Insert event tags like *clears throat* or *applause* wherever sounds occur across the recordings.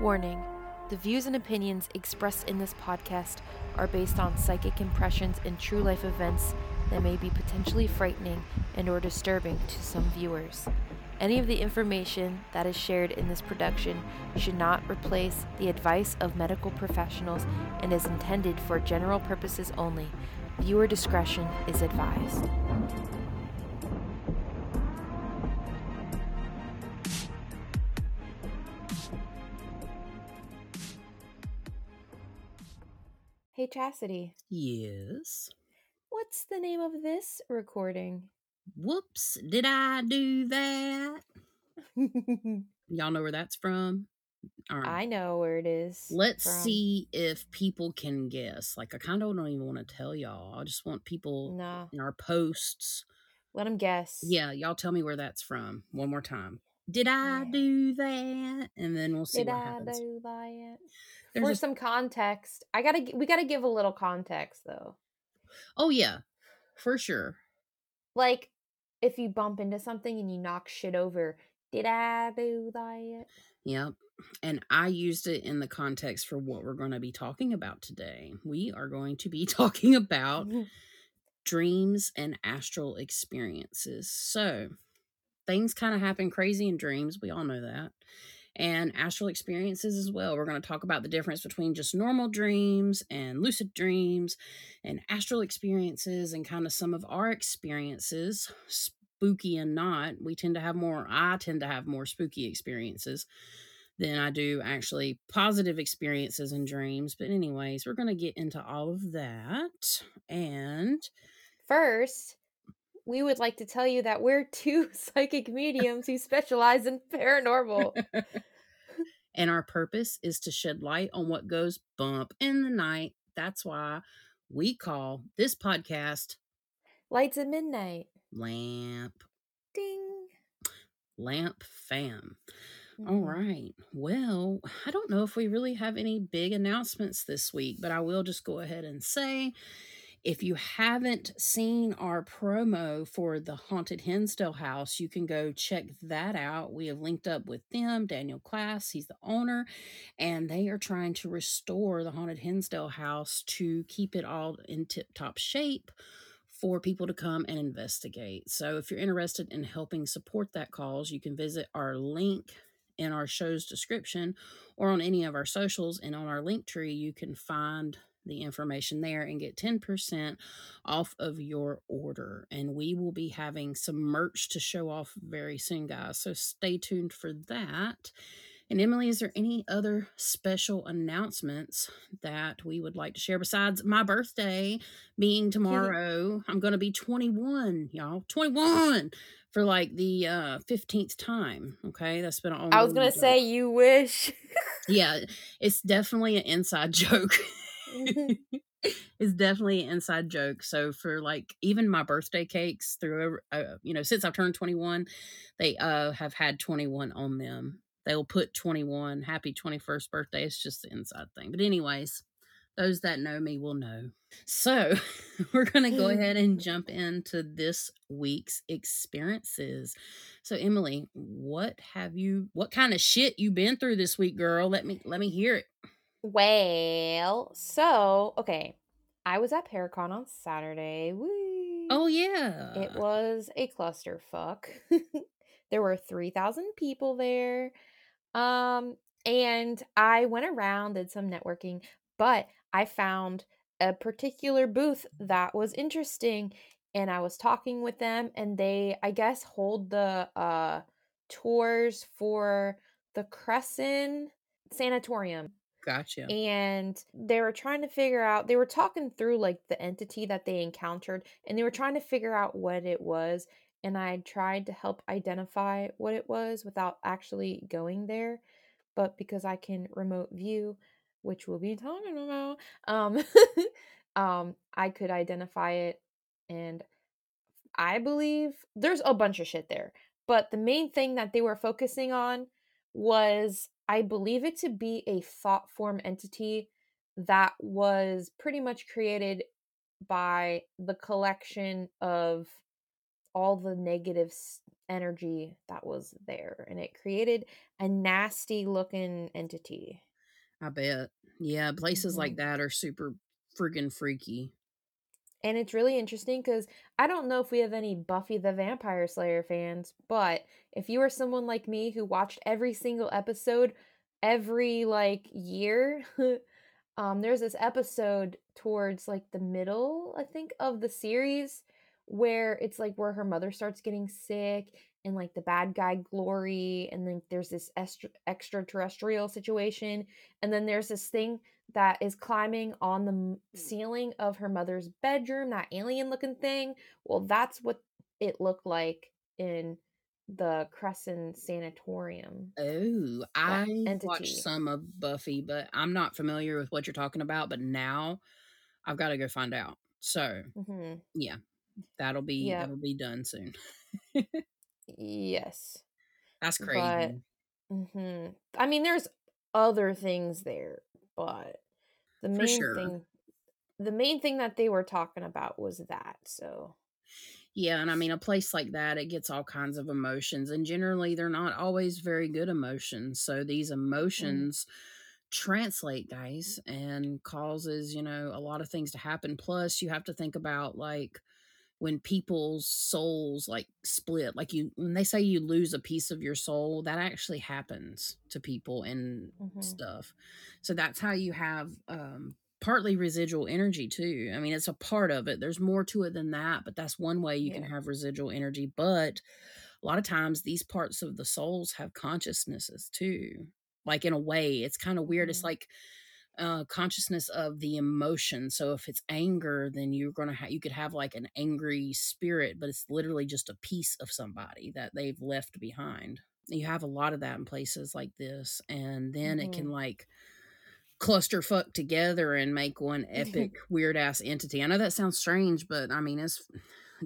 Warning The views and opinions expressed in this podcast are based on psychic impressions and true life events that may be potentially frightening and or disturbing to some viewers. Any of the information that is shared in this production should not replace the advice of medical professionals and is intended for general purposes only. Viewer discretion is advised. Hey Chasity, Yes. what's the name of this recording? Whoops, did I do that? *laughs* Y'all know where that's from? All right. I know where it is. Let's from. see if people can guess. Like, I kind of don't even want to tell y'all. I just want people Nah, in our posts. let them guess. Yeah, y'all tell me where that's from one more time. Did I Yeah. do that? And then we'll see Did what I happens. There's For a- some context, I gotta. We gotta give a little context though. oh, yeah, for sure. Like, if you bump into something and you knock shit over, did I do that? Yep. And I used it in the context for what we're going to be talking about today. We are going to be *laughs* talking about *laughs* dreams and astral experiences. So, things kind of happen crazy in dreams. We all know that. And astral experiences as well. We're going to talk about the difference between just normal dreams and lucid dreams and astral experiences and kind of some of our experiences, spooky and not. We tend to have more, I tend to have more spooky experiences than I do actually positive experiences and dreams. But, anyways, we're going to get into all of that. And First, we would like to tell you that we're two *laughs* psychic mediums who specialize in paranormal. *laughs* and our purpose is to shed light on what goes bump in the night. That's why we call this podcast Lights at midnight. Lamp Ding. Lamp Fam. All Mhm. right. Well, I don't know if we really have any big announcements this week, but I will just go ahead and say if you haven't seen our promo for the Haunted Hinsdale House, you can go check that out. We have linked up with them, Daniel Klaes, he's the owner, and they are trying to restore the Haunted Hinsdale House to keep it all in tip top shape for people to come and investigate. So if you're interested in helping support that cause, you can visit our link in our show's description or on any of our socials and on our link tree you can find the information there and get 10% off of your order and we will be having some merch to show off very soon guys so stay tuned for that and Emily, is there any other special announcements that we would like to share besides my birthday being *laughs* tomorrow? I'm going to be 21, y'all. 21 for like the uh 15th time. Okay, that's been an I was gonna say you wish. *laughs* yeah, it's definitely an inside *laughs* joke. *laughs* it's definitely an inside joke. So for like even my birthday cakes through uh, you know since I've turned 21, they uh have had 21 on them. They'll put 21 happy 21st birthday. It's just the inside thing. But anyways, those that know me will know. So, *laughs* we're going to go *laughs* ahead and jump into this week's experiences. So, Emily, what have you what kind of shit you been through this week, girl? Let me let me hear it. Well, so okay, I was at Paracon on Saturday. Woo. Oh yeah. It was a clusterfuck. *laughs* there were 3,000 people there. Um, and I went around, did some networking, but I found a particular booth that was interesting. And I was talking with them, and they, I guess, hold the uh, tours for the Crescent Sanatorium Gotcha. and they were trying to figure out they were talking through like the entity that they encountered and they were trying to figure out what it was and i tried to help identify what it was without actually going there but because i can remote view which we'll be talking about um *laughs* um i could identify it and i believe there's a bunch of shit there but the main thing that they were focusing on was I believe it to be a thought form entity that was pretty much created by the collection of all the negative energy that was there and it created a nasty looking entity. I bet. Yeah, places like Mhm. that are super friggin' freaky. And it's really interesting because I don't know if we have any Buffy the Vampire Slayer fans, but if you are someone like me who watched every single episode every like year, *laughs* um, there's this episode towards like the middle, I think, of the series where it's like where her mother starts getting sick and like the bad guy Glory, and then there's this extra- extraterrestrial situation, and then there's this thing that is climbing on the ceiling of her mother's bedroom, that alien looking thing. Well, that's what it looked like in the Crescent Sanatorium, Oh, I've watched some of Buffy, but I'm not familiar with what you're talking about, but now I've gotta go find out. So, hmm yeah, that'll be Yep. that'll be done soon. Yes. That's But crazy. mhm. I mean, there's other things there, but the main sure. thing the main thing that they were talking about was that, so Yeah, and I mean, a place like that, it gets all kinds of emotions, and generally, they're not always very good emotions. So these mm, emotions translate, guys, and causes, you know, a lot of things to happen. Plus, you have to think about like when people's souls like split, like you when they say you lose a piece of your soul, that actually happens to people and mhm, stuff. So that's how you have um partly residual energy too. I mean, it's a part of it. There's more to it than that, but that's one way you can have residual energy. But a lot of times these parts of the souls have consciousnesses too. Like in a way, it's kind of weird. It's mhm, like uh, consciousness of the emotion. So if it's anger, then you're gonna have you could have like an angry spirit, but it's literally just a piece of somebody that they've left behind. You have a lot of that in places like this, and then it can like clusterfuck together and make one epic *laughs* weird ass entity. I know that sounds strange, but I mean it's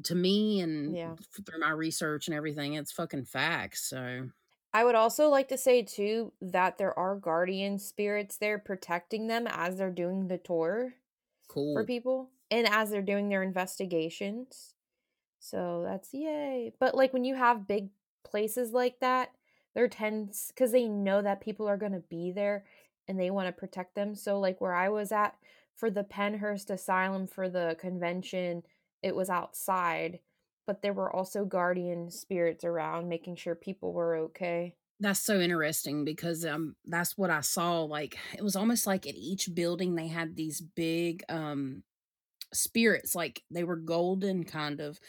to me and Yeah. through my research and everything, it's fucking facts. So I would also like to say too that there are guardian spirits there protecting them as they're doing the tour for people and as they're doing their investigations. So that's yay. But like when you have big places like that, they're tense because they know that people are gonna be there and they want to protect them. So like where I was at for the Pennhurst Asylum for the convention, it was outside, but there were also guardian spirits around making sure people were okay. That's so interesting because, um, that's what I saw, like, it was almost like at each building they had these big, um, spirits, like, they were golden kind of,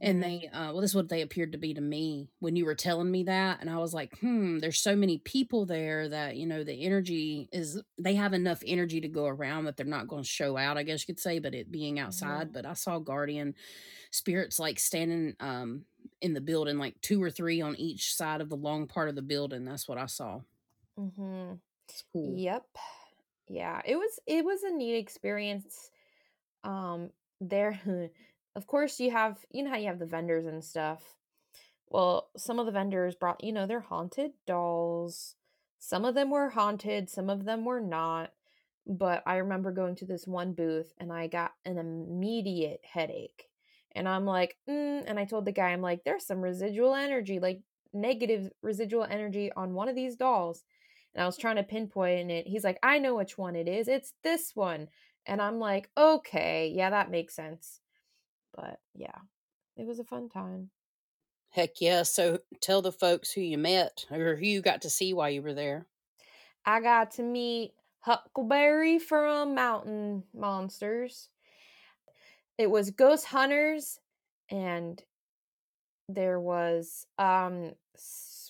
and hmm they, uh well, this is what they appeared to be to me when you were telling me that, and I was like, "Hmm, there's so many people there that, you know, the energy is they have enough energy to go around that they're not gonna show out, I guess you could say, but it being outside." hmm But I saw guardian spirits, like, standing, um, in the building, like 2 or 3 on each side of the long part of the building, that's what I saw. hmm It's cool. Yep. Yeah, it was it was a neat experience. Um, there, of course, you have you know how you have the vendors and stuff. Well, some of the vendors brought, you know, their haunted dolls. Some of them were haunted, some of them were not. But I remember going to this one booth and I got an immediate headache. And I'm like, mm, and I told the guy, I'm like, there's some residual energy, like negative residual energy on one of these dolls. And I was trying to pinpoint it. He's like, I know which one it is. It's this one. And I'm like, okay, yeah, that makes sense. But yeah, it was a fun time. Heck yeah, so tell the folks who you met or who you got to see while you were there. I got to meet Huckleberry from Mountain Monsters. It was Ghost Hunters, and there was um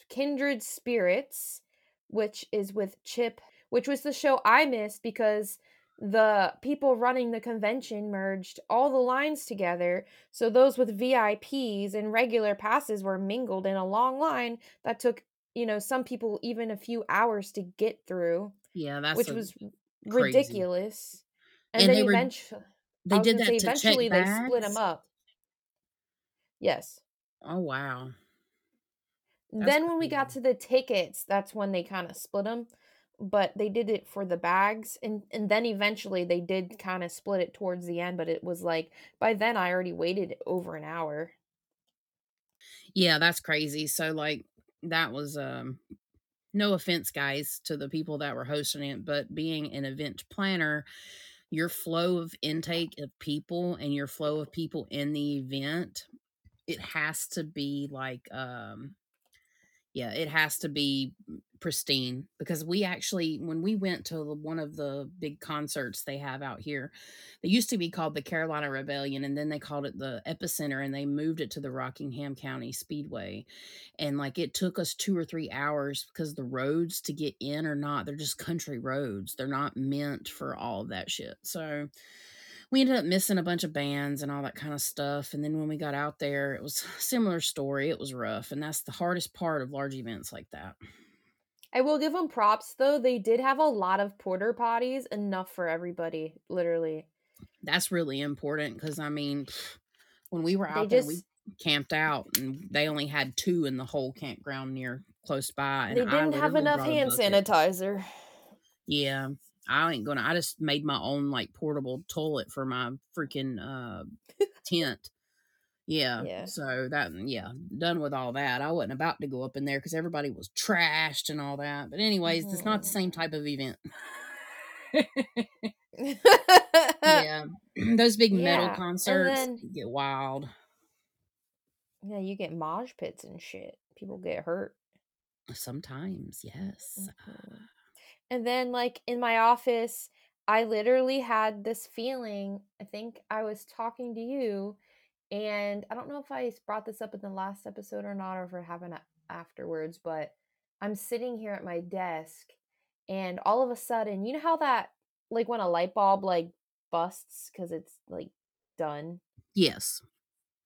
Kindred Spirits, which is with Chip, which was the show I missed because the people running the convention merged all the lines together. So those with VIPs and regular passes were mingled in a long line that took, you know, some people even a few hours to get through Yeah, that's which was crazy. ridiculous. And And then they eventually they did that eventually they split them up. Yes. Oh, wow. That's Then when we got to the tickets, that's when they kinda split them. But they did it for the bags, and and then eventually they did kinda split it towards the end, but it was like by then I already waited over an hour. Yeah, that's crazy. So, like, that was, um no offense, guys, to the people that were hosting it, but being an event planner, your flow of intake of people and your flow of people in the event, it has to be like, um yeah, it has to be pristine because we actually when we went to the one of the big concerts they have out here, they used to be called the Carolina Rebellion, and then they called it the Epicenter, and they moved it to the Rockingham County Speedway, and, like, it took us 2 or 3 hours because the roads to get in are not they're just country roads, they're not meant for all that shit, so we ended up missing a bunch of bands and all that kind of stuff. And then when we got out there, it was a *laughs* similar story. It was rough. And that's the hardest part of large events like that. I will give them props though. They did have a lot of porter potties, enough for everybody, literally. That's really important because I mean, when we were They out there, we camped out and they only had two in the whole campground near close by. And they I didn't have enough hand sanitizer. Yeah. I ain't gonna. I just made my own like portable toilet for my freaking uh tent. Yeah. Yeah. So that yeah, done with all that. I wasn't about to go up in there because everybody was trashed and all that. But anyways, it's not the same Mhm. type of event. *laughs* yeah. *laughs* *clears throat* Those big metal Yeah, and concerts then get wild. yeah, you get mosh pits and shit. People get hurt. Sometimes, yes. Mhm. And then, like, in my office, I literally had this feeling, I think I was talking to you, and I don't know if I brought this up in the last episode or not, or if it happened afterwards, but I'm sitting here at my desk, and all of a sudden you know how that like, when a light bulb, like, busts because it's, like, done? Yes.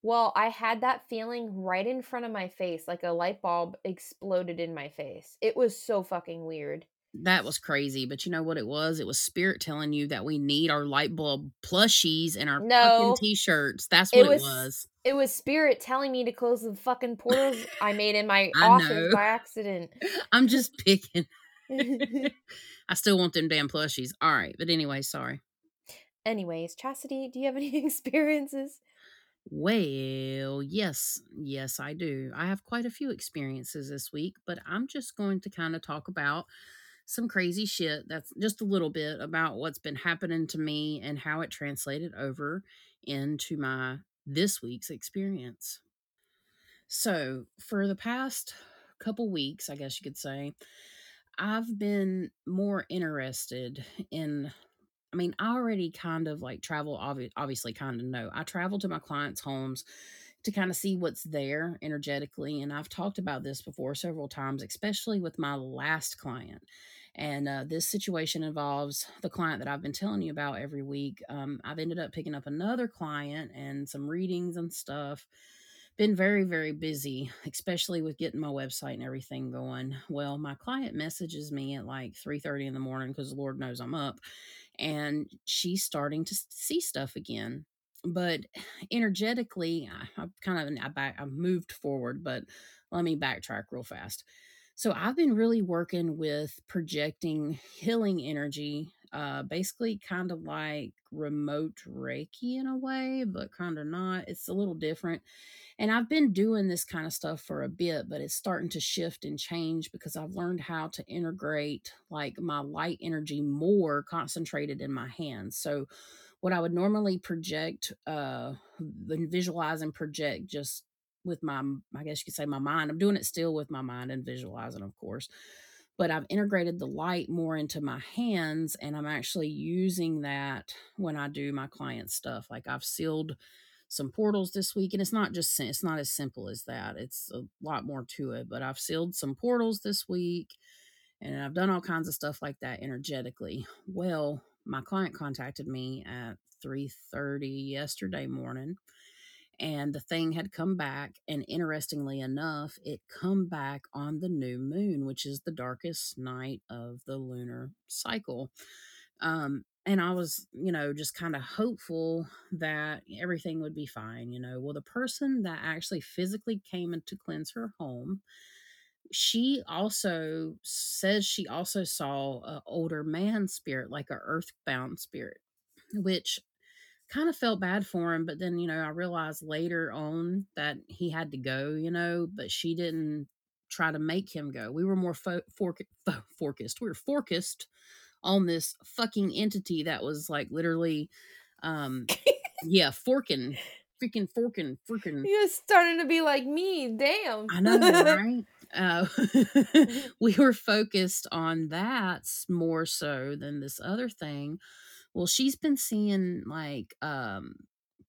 Well, I had that feeling right in front of my face, like a light bulb exploded in my face. It was so fucking weird. That was crazy, but you know what it was? It was spirit telling you that we need our light bulb plushies and our fucking t-shirts. That's what it it was was. it was spirit telling me to close the fucking portals I made in my office know. by *laughs* accident. I'm just picking. *laughs* *laughs* I still want them damn plushies. All right, but anyway, sorry. Anyways, Chasity, do you have any experiences? Well, yes, yes, I do. I have quite a few experiences this week, but I'm just going to kind of talk about some crazy shit that's just a little bit about what's been happening to me and how it translated over into my this week's experience. So, for the past couple weeks, I guess you could say, I've been more interested in I mean, I already kind of like travel, obvi- obviously, kind of know. I travel to my clients' homes to kind of see what's there energetically. And I've talked about this before several times, especially with my last client. And uh, this situation involves the client that I've been telling you about every week. Um, I've ended up picking up another client and some readings and stuff. Been very, very busy, especially with getting my website and everything going. Well, my client messages me at like 3:30 in the morning because the Lord knows I'm up and she's starting to see stuff again. But energetically, I, I've kind of I I've moved forward, but let me backtrack real fast. So I've been really working with projecting healing energy, uh, basically kind of like remote Reiki in a way, but kind of not. It's a little different. And I've been doing this kind of stuff for a bit, but it's starting to shift and change because I've learned how to integrate like my light energy more concentrated in my hands. So what I would normally project, uh, visualize and project just with my, I guess you could say my mind. I'm doing it still with my mind and visualizing, of course. But I've integrated the light more into my hands, and I'm actually using that when I do my client stuff. Like I've sealed some portals this week and it's not just it's not as simple as that it's a lot more to it but i've sealed some portals this week and i've done all kinds of stuff like that energetically well my client contacted me at 3.30 yesterday morning and the thing had come back and interestingly enough it come back on the new moon which is the darkest night of the lunar cycle um, and I was, you know, just kind of hopeful that everything would be fine, you know. Well, the person that actually physically came in to cleanse her home, she also says she also saw a older man spirit, like a earthbound spirit, which kind of felt bad for him, but then, you know, I realized later on that he had to go, you know, but she didn't try to make him go. We were more fo- fork- fo- focused. We were focused on this fucking entity that was like literally, um, yeah, forking, freaking forking, freaking. You're starting to be like me. Damn. I know, *laughs* right? Uh, *laughs* we were focused on that more so than this other thing. Well, she's been seeing like um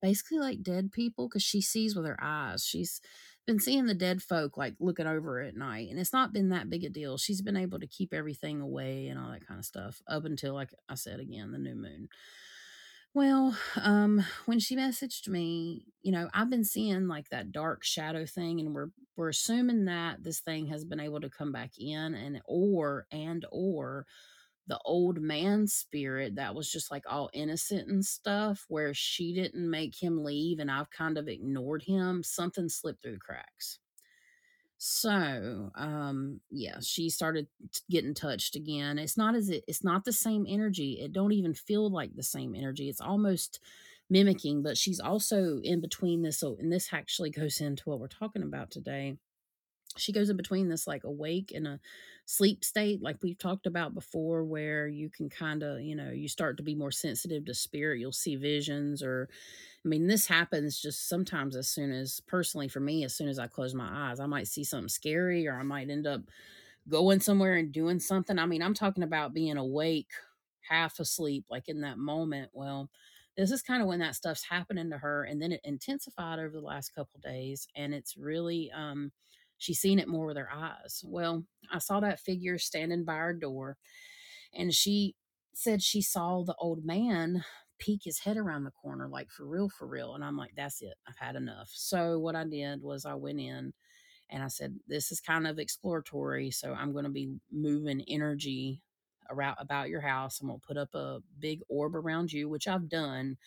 basically like dead people because she sees with her eyes. She's been seeing the dead folk like looking over at night, and it's not been that big a deal. She's been able to keep everything away and all that kind of stuff up until, like I said again, the new moon. Well, um, when she messaged me, you know, I've been seeing like that dark shadow thing, and we're we're assuming that this thing has been able to come back in, and or and or the old man spirit that was just like all innocent and stuff, where she didn't make him leave, and I've kind of ignored him. Something slipped through the cracks. So, um, yeah, she started getting touched again. It's not as it, it's not the same energy. It don't even feel like the same energy. It's almost mimicking, but she's also in between this. So, and this actually goes into what we're talking about today. She goes in between this like awake and a sleep state, like we've talked about before, where you can kind of, you know, you start to be more sensitive to spirit. You'll see visions or I mean, this happens just sometimes as soon as, personally for me, as soon as I close my eyes, I might see something scary or I might end up going somewhere and doing something. I mean, I'm talking about being awake, half asleep, like in that moment. Well, this is kind of when that stuff's happening to her. And then it intensified over the last couple days. And it's really, um, she's seen it more with her eyes. Well, I saw that figure standing by our door and she said she saw the old man peek his head around the corner, like for real, for real. And I'm like, that's it. I've had enough. So what I did was I went in and I said, this is kind of exploratory. So I'm going to be moving energy around about your house. I'm going to put up a big orb around you, which I've done,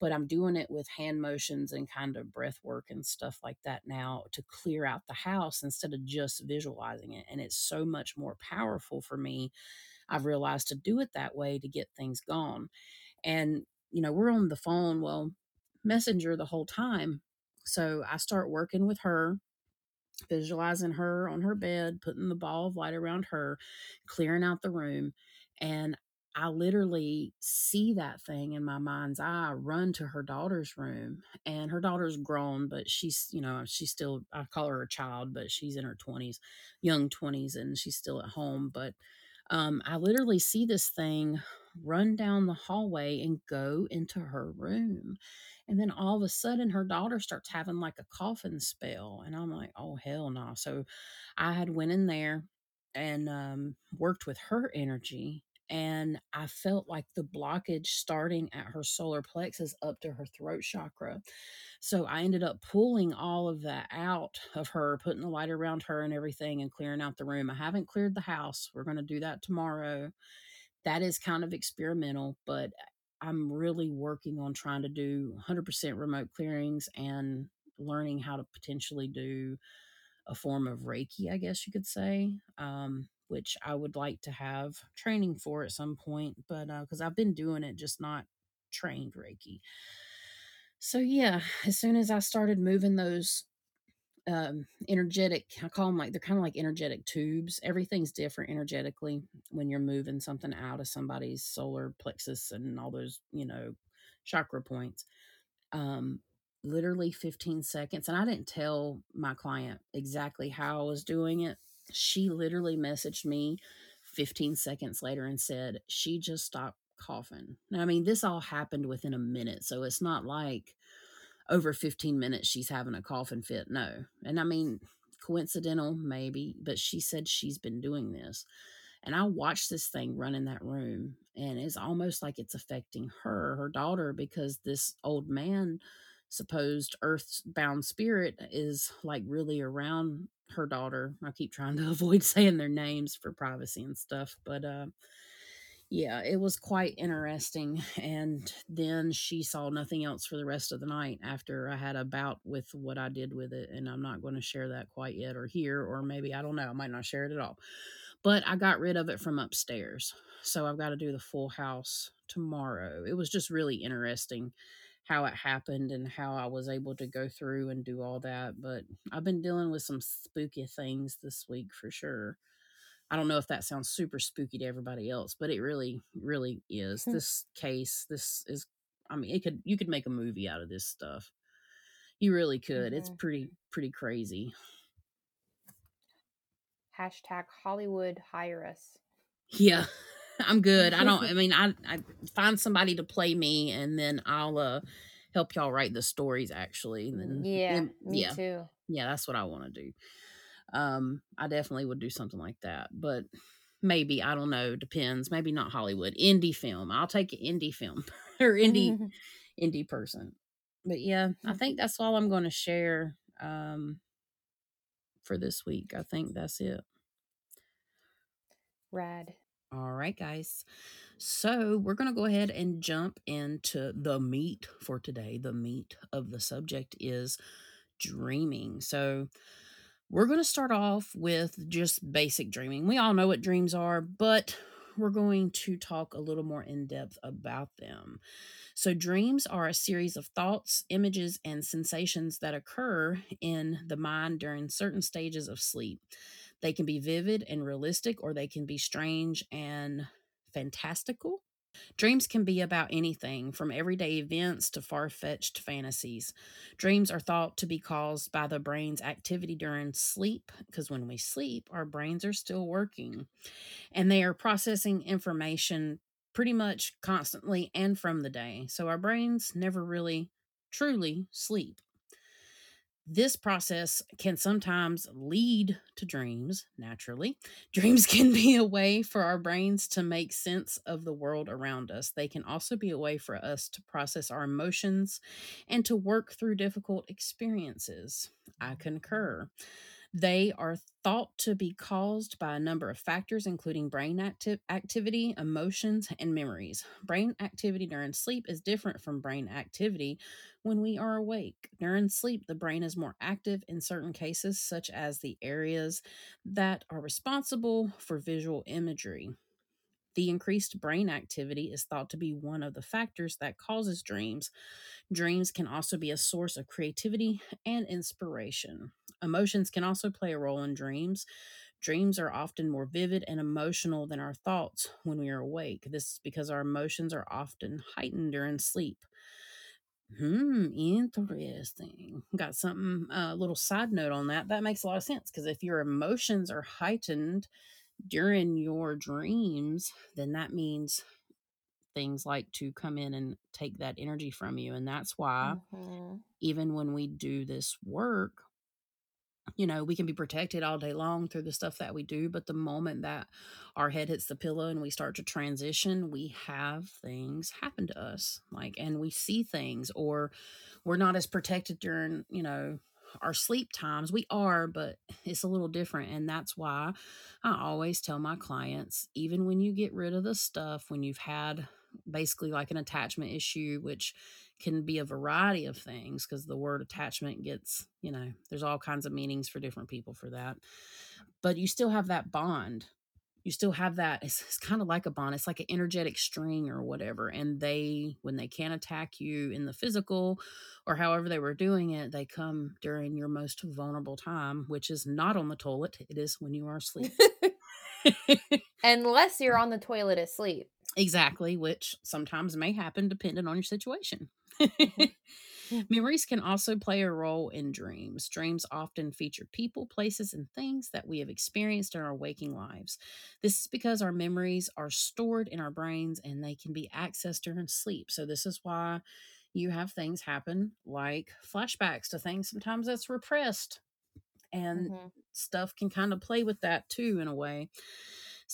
but I'm doing it with hand motions and kind of breath work and stuff like that now to clear out the house instead of just visualizing it. And it's so much more powerful for me. I've realized to do it that way to get things gone. And, you know, we're on the phone, well, messenger the whole time. So I start working with her, visualizing her on her bed, putting the ball of light around her, clearing out the room. And I literally see that thing in my mind's eye run to her daughter's room. And her daughter's grown, but she's, you know, she's still, I call her a child, but she's in her 20s, young 20s, and she's still at home. But um, I literally see this thing run down the hallway and go into her room. And then all of a sudden, her daughter starts having like a coughing spell. And I'm like, oh, hell no. So I had went in there and um, worked with her energy. And I felt like the blockage starting at her solar plexus up to her throat chakra. So I ended up pulling all of that out of her, putting the light around her and everything, and clearing out the room. I haven't cleared the house. We're going to do that tomorrow. That is kind of experimental, but I'm really working on trying to do 100% remote clearings and learning how to potentially do a form of Reiki, I guess you could say, um, which I would like to have training for at some point, but because uh, I've been doing it, just not trained Reiki. So, yeah, as soon as I started moving those um energetic i call them like they're kind of like energetic tubes everything's different energetically when you're moving something out of somebody's solar plexus and all those you know chakra points um literally 15 seconds and i didn't tell my client exactly how i was doing it she literally messaged me 15 seconds later and said she just stopped coughing now i mean this all happened within a minute so it's not like over 15 minutes she's having a coughing fit. No. And I mean, coincidental, maybe, but she said she's been doing this. And I watched this thing run in that room, and it's almost like it's affecting her, her daughter, because this old man, supposed earthbound spirit, is like really around her daughter. I keep trying to *laughs* avoid saying their names for privacy and stuff, but uh, yeah, it was quite interesting. And then she saw nothing else for the rest of the night after I had a bout with what I did with it. And I'm not going to share that quite yet or here, or maybe I don't know. I might not share it at all. But I got rid of it from upstairs. So I've got to do the full house tomorrow. It was just really interesting how it happened and how I was able to go through and do all that. But I've been dealing with some spooky things this week for sure. I don't know if that sounds super spooky to everybody else, but it really, really is. This case, this is, I mean, it could, you could make a movie out of this stuff. You really could. It's Mhm. pretty, pretty crazy. Hashtag Hollywood hire us. Yeah. I'm good. I don't *laughs* I mean I I find somebody to play me and then I'll uh help y'all write the stories actually. And then Yeah, then- me yeah. too. Yeah, that's what I want to do. Um I definitely would do something like that. But maybe, I don't know, depends. Maybe not Hollywood. Indie film. I'll take an indie film *laughs* or indie *laughs* indie person. But yeah, I think that's all I'm going to share um for this week. I think that's it. Rad. All right, guys. So we're going to go ahead and jump into the meat for today. The meat of the subject is dreaming. So we're going to start off with just basic dreaming. We all know what dreams are, but we're going to talk a little more in depth about them. So, dreams are a series of thoughts, images, and sensations that occur in the mind during certain stages of sleep. They can be vivid and realistic, or they can be strange and fantastical. Dreams can be about anything from everyday events to far fetched fantasies. Dreams are thought to be caused by the brain's activity during sleep, because when we sleep, our brains are still working and they are processing information pretty much constantly and from the day. So our brains never really truly sleep. This process can sometimes lead to dreams, naturally. *laughs* Dreams can be a way for our brains to make sense of the world around us. They can also be a way for us to process our emotions and to work through difficult experiences. I mm. concur. They are thought to be caused by a number of factors, including brain acti- activity, emotions, and memories. Brain activity during sleep is different from brain activity when we are awake. During sleep, the brain is more active in certain cases, such as the areas that are responsible for visual imagery. The increased brain activity is thought to be one of the factors that causes dreams. Dreams can also be a source of creativity and inspiration. Emotions can also play a role in dreams. Dreams are often more vivid and emotional than our thoughts when we are awake. This is because our emotions are often heightened during sleep. Hmm, interesting. Got something, a uh, little side note on that. That makes a lot of sense because if your emotions are heightened during your dreams, then that means things like to come in and take that energy from you. And that's why, Mhm. even when we do this work, you know, we can be protected all day long through the stuff that we do. But the moment that our head hits the pillow and we start to transition, we have things happen to us. Like, and we see things, or we're not as protected during, you know, our sleep times. We are, but *laughs* it's a little different. And that's why I always tell my clients even when you get rid of the stuff, when you've had basically like an attachment issue, which can be a variety of things because the word attachment gets, you know, there's all kinds of meanings for different people for that. But you still have that bond. You still have that. It's, it's kind of like a bond. It's like an energetic string or whatever. And they, when they can't attack you in the physical or however they were doing it, they come during your most vulnerable time, which is not on the toilet. It is when you are asleep. *laughs* Unless you're on the toilet asleep. Exactly, which sometimes may happen depending on your situation. Mm-hmm. *laughs* *laughs* Mhm. Memories can also play a role in dreams. Dreams often feature people, places, and things that we have experienced in our waking lives. This is because our memories are stored in our brains and they can be accessed during sleep. So, this is why you have things happen like flashbacks to things sometimes that's repressed. And Mhm. stuff can kind of play with that too, in a way.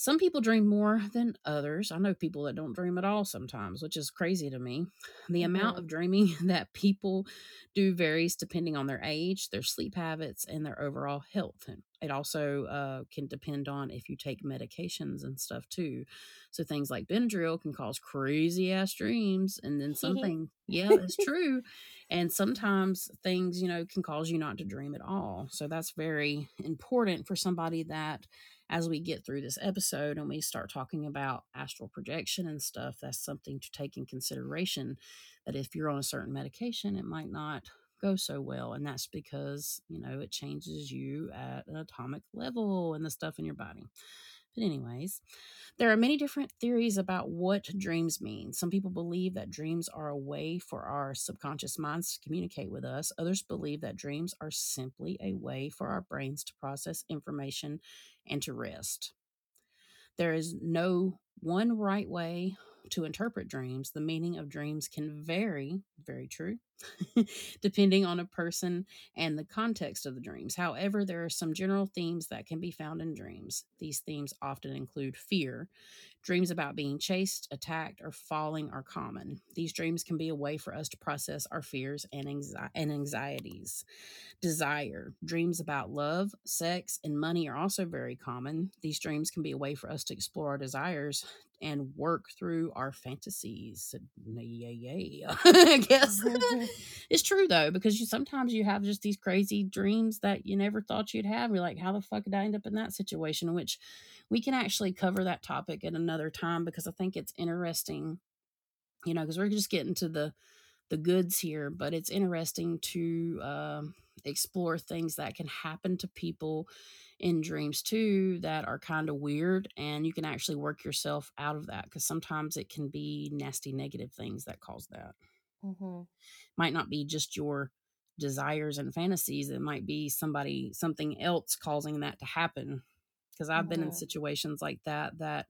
Some people dream more than others. I know people that don't dream at all sometimes, which is crazy to me. The amount Mhm. of dreaming *laughs* that people do varies depending on their age, their sleep habits, and their overall health. It also uh, can depend on if you take medications and stuff too. So things like Benadryl can cause crazy ass dreams, and then something, *laughs* yeah, it's true. And sometimes things, you know, can cause you not to dream at all. So that's very important for somebody that as we get through this episode and we start talking about astral projection and stuff, that's something to take in consideration that if you're on a certain medication, it might not go so well. And that's because, you know, it changes you at an atomic level and the stuff in your body. But, anyways, there are many different theories about what dreams mean. Some people believe that dreams are a way for our subconscious minds to communicate with us. Others believe that dreams are simply a way for our brains to process information and to rest. There is no one right way to interpret dreams. The meaning of dreams can vary, very true, *laughs* depending on a person and the context of the dreams. However, there are some general themes that can be found in dreams. These themes often include fear. Dreams about being chased, attacked, or falling are common. These dreams can be a way for us to process our fears and, anxi- and anxieties. Desire. Dreams about love, sex, and money are also very common. These dreams can be a way for us to explore our desires and work through our fantasies. Yeah, yeah. *laughs* I guess mm-hmm. *laughs* it's true though, because you sometimes you have just these crazy dreams that you never thought you'd have. You're like, how the fuck did I end up in that situation? Which we can actually cover that topic at another time because I think it's interesting, you know, because we're just getting to the the goods here, but it's interesting to uh, explore things that can happen to people in dreams too that are kind of weird and you can actually work yourself out of that because sometimes it can be nasty negative things that cause that. Hmm might not be just your desires and fantasies it might be somebody something else causing that to happen because i've been in situations like that that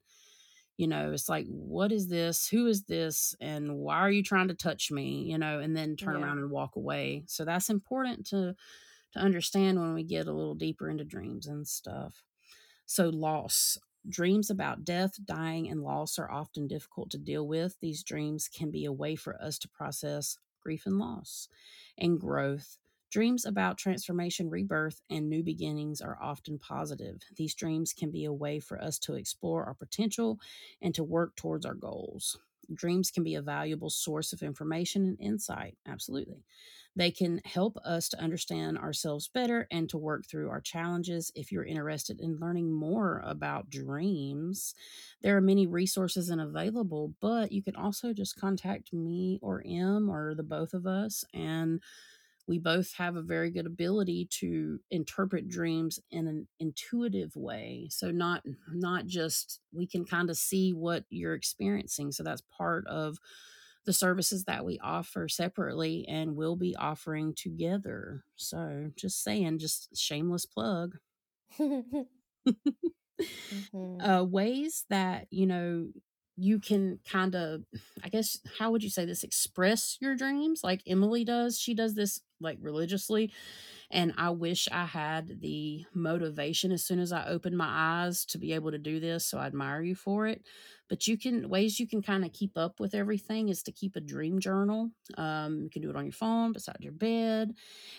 you know it's like what is this who is this and why are you trying to touch me you know and then turn Yeah. around and walk away so that's important to to understand when we get a little deeper into dreams and stuff so, loss. Dreams about death, dying, and loss are often difficult to deal with. These dreams can be a way for us to process grief and loss and growth. Dreams about transformation, rebirth, and new beginnings are often positive. These dreams can be a way for us to explore our potential and to work towards our goals. Dreams can be a valuable source of information and insight. Absolutely. They can help us to understand ourselves better and to work through our challenges. If you're interested in learning more about dreams, there are many resources and available, but you can also just contact me or Em or the both of us and we both have a very good ability to interpret dreams in an intuitive way so not not just we can kind of see what you're experiencing so that's part of the services that we offer separately and will be offering together. So, just saying, just shameless plug. *laughs* *laughs* hmm uh, ways that, you know, you can kind of, I guess, how would you say this? Express your dreams like Emily does. She does this like religiously. And I wish I had the motivation as soon as I opened my eyes to be able to do this. So I admire you for it. But you can, ways you can kind of keep up with everything is to keep a dream journal. Um, you can do it on your phone, beside your bed,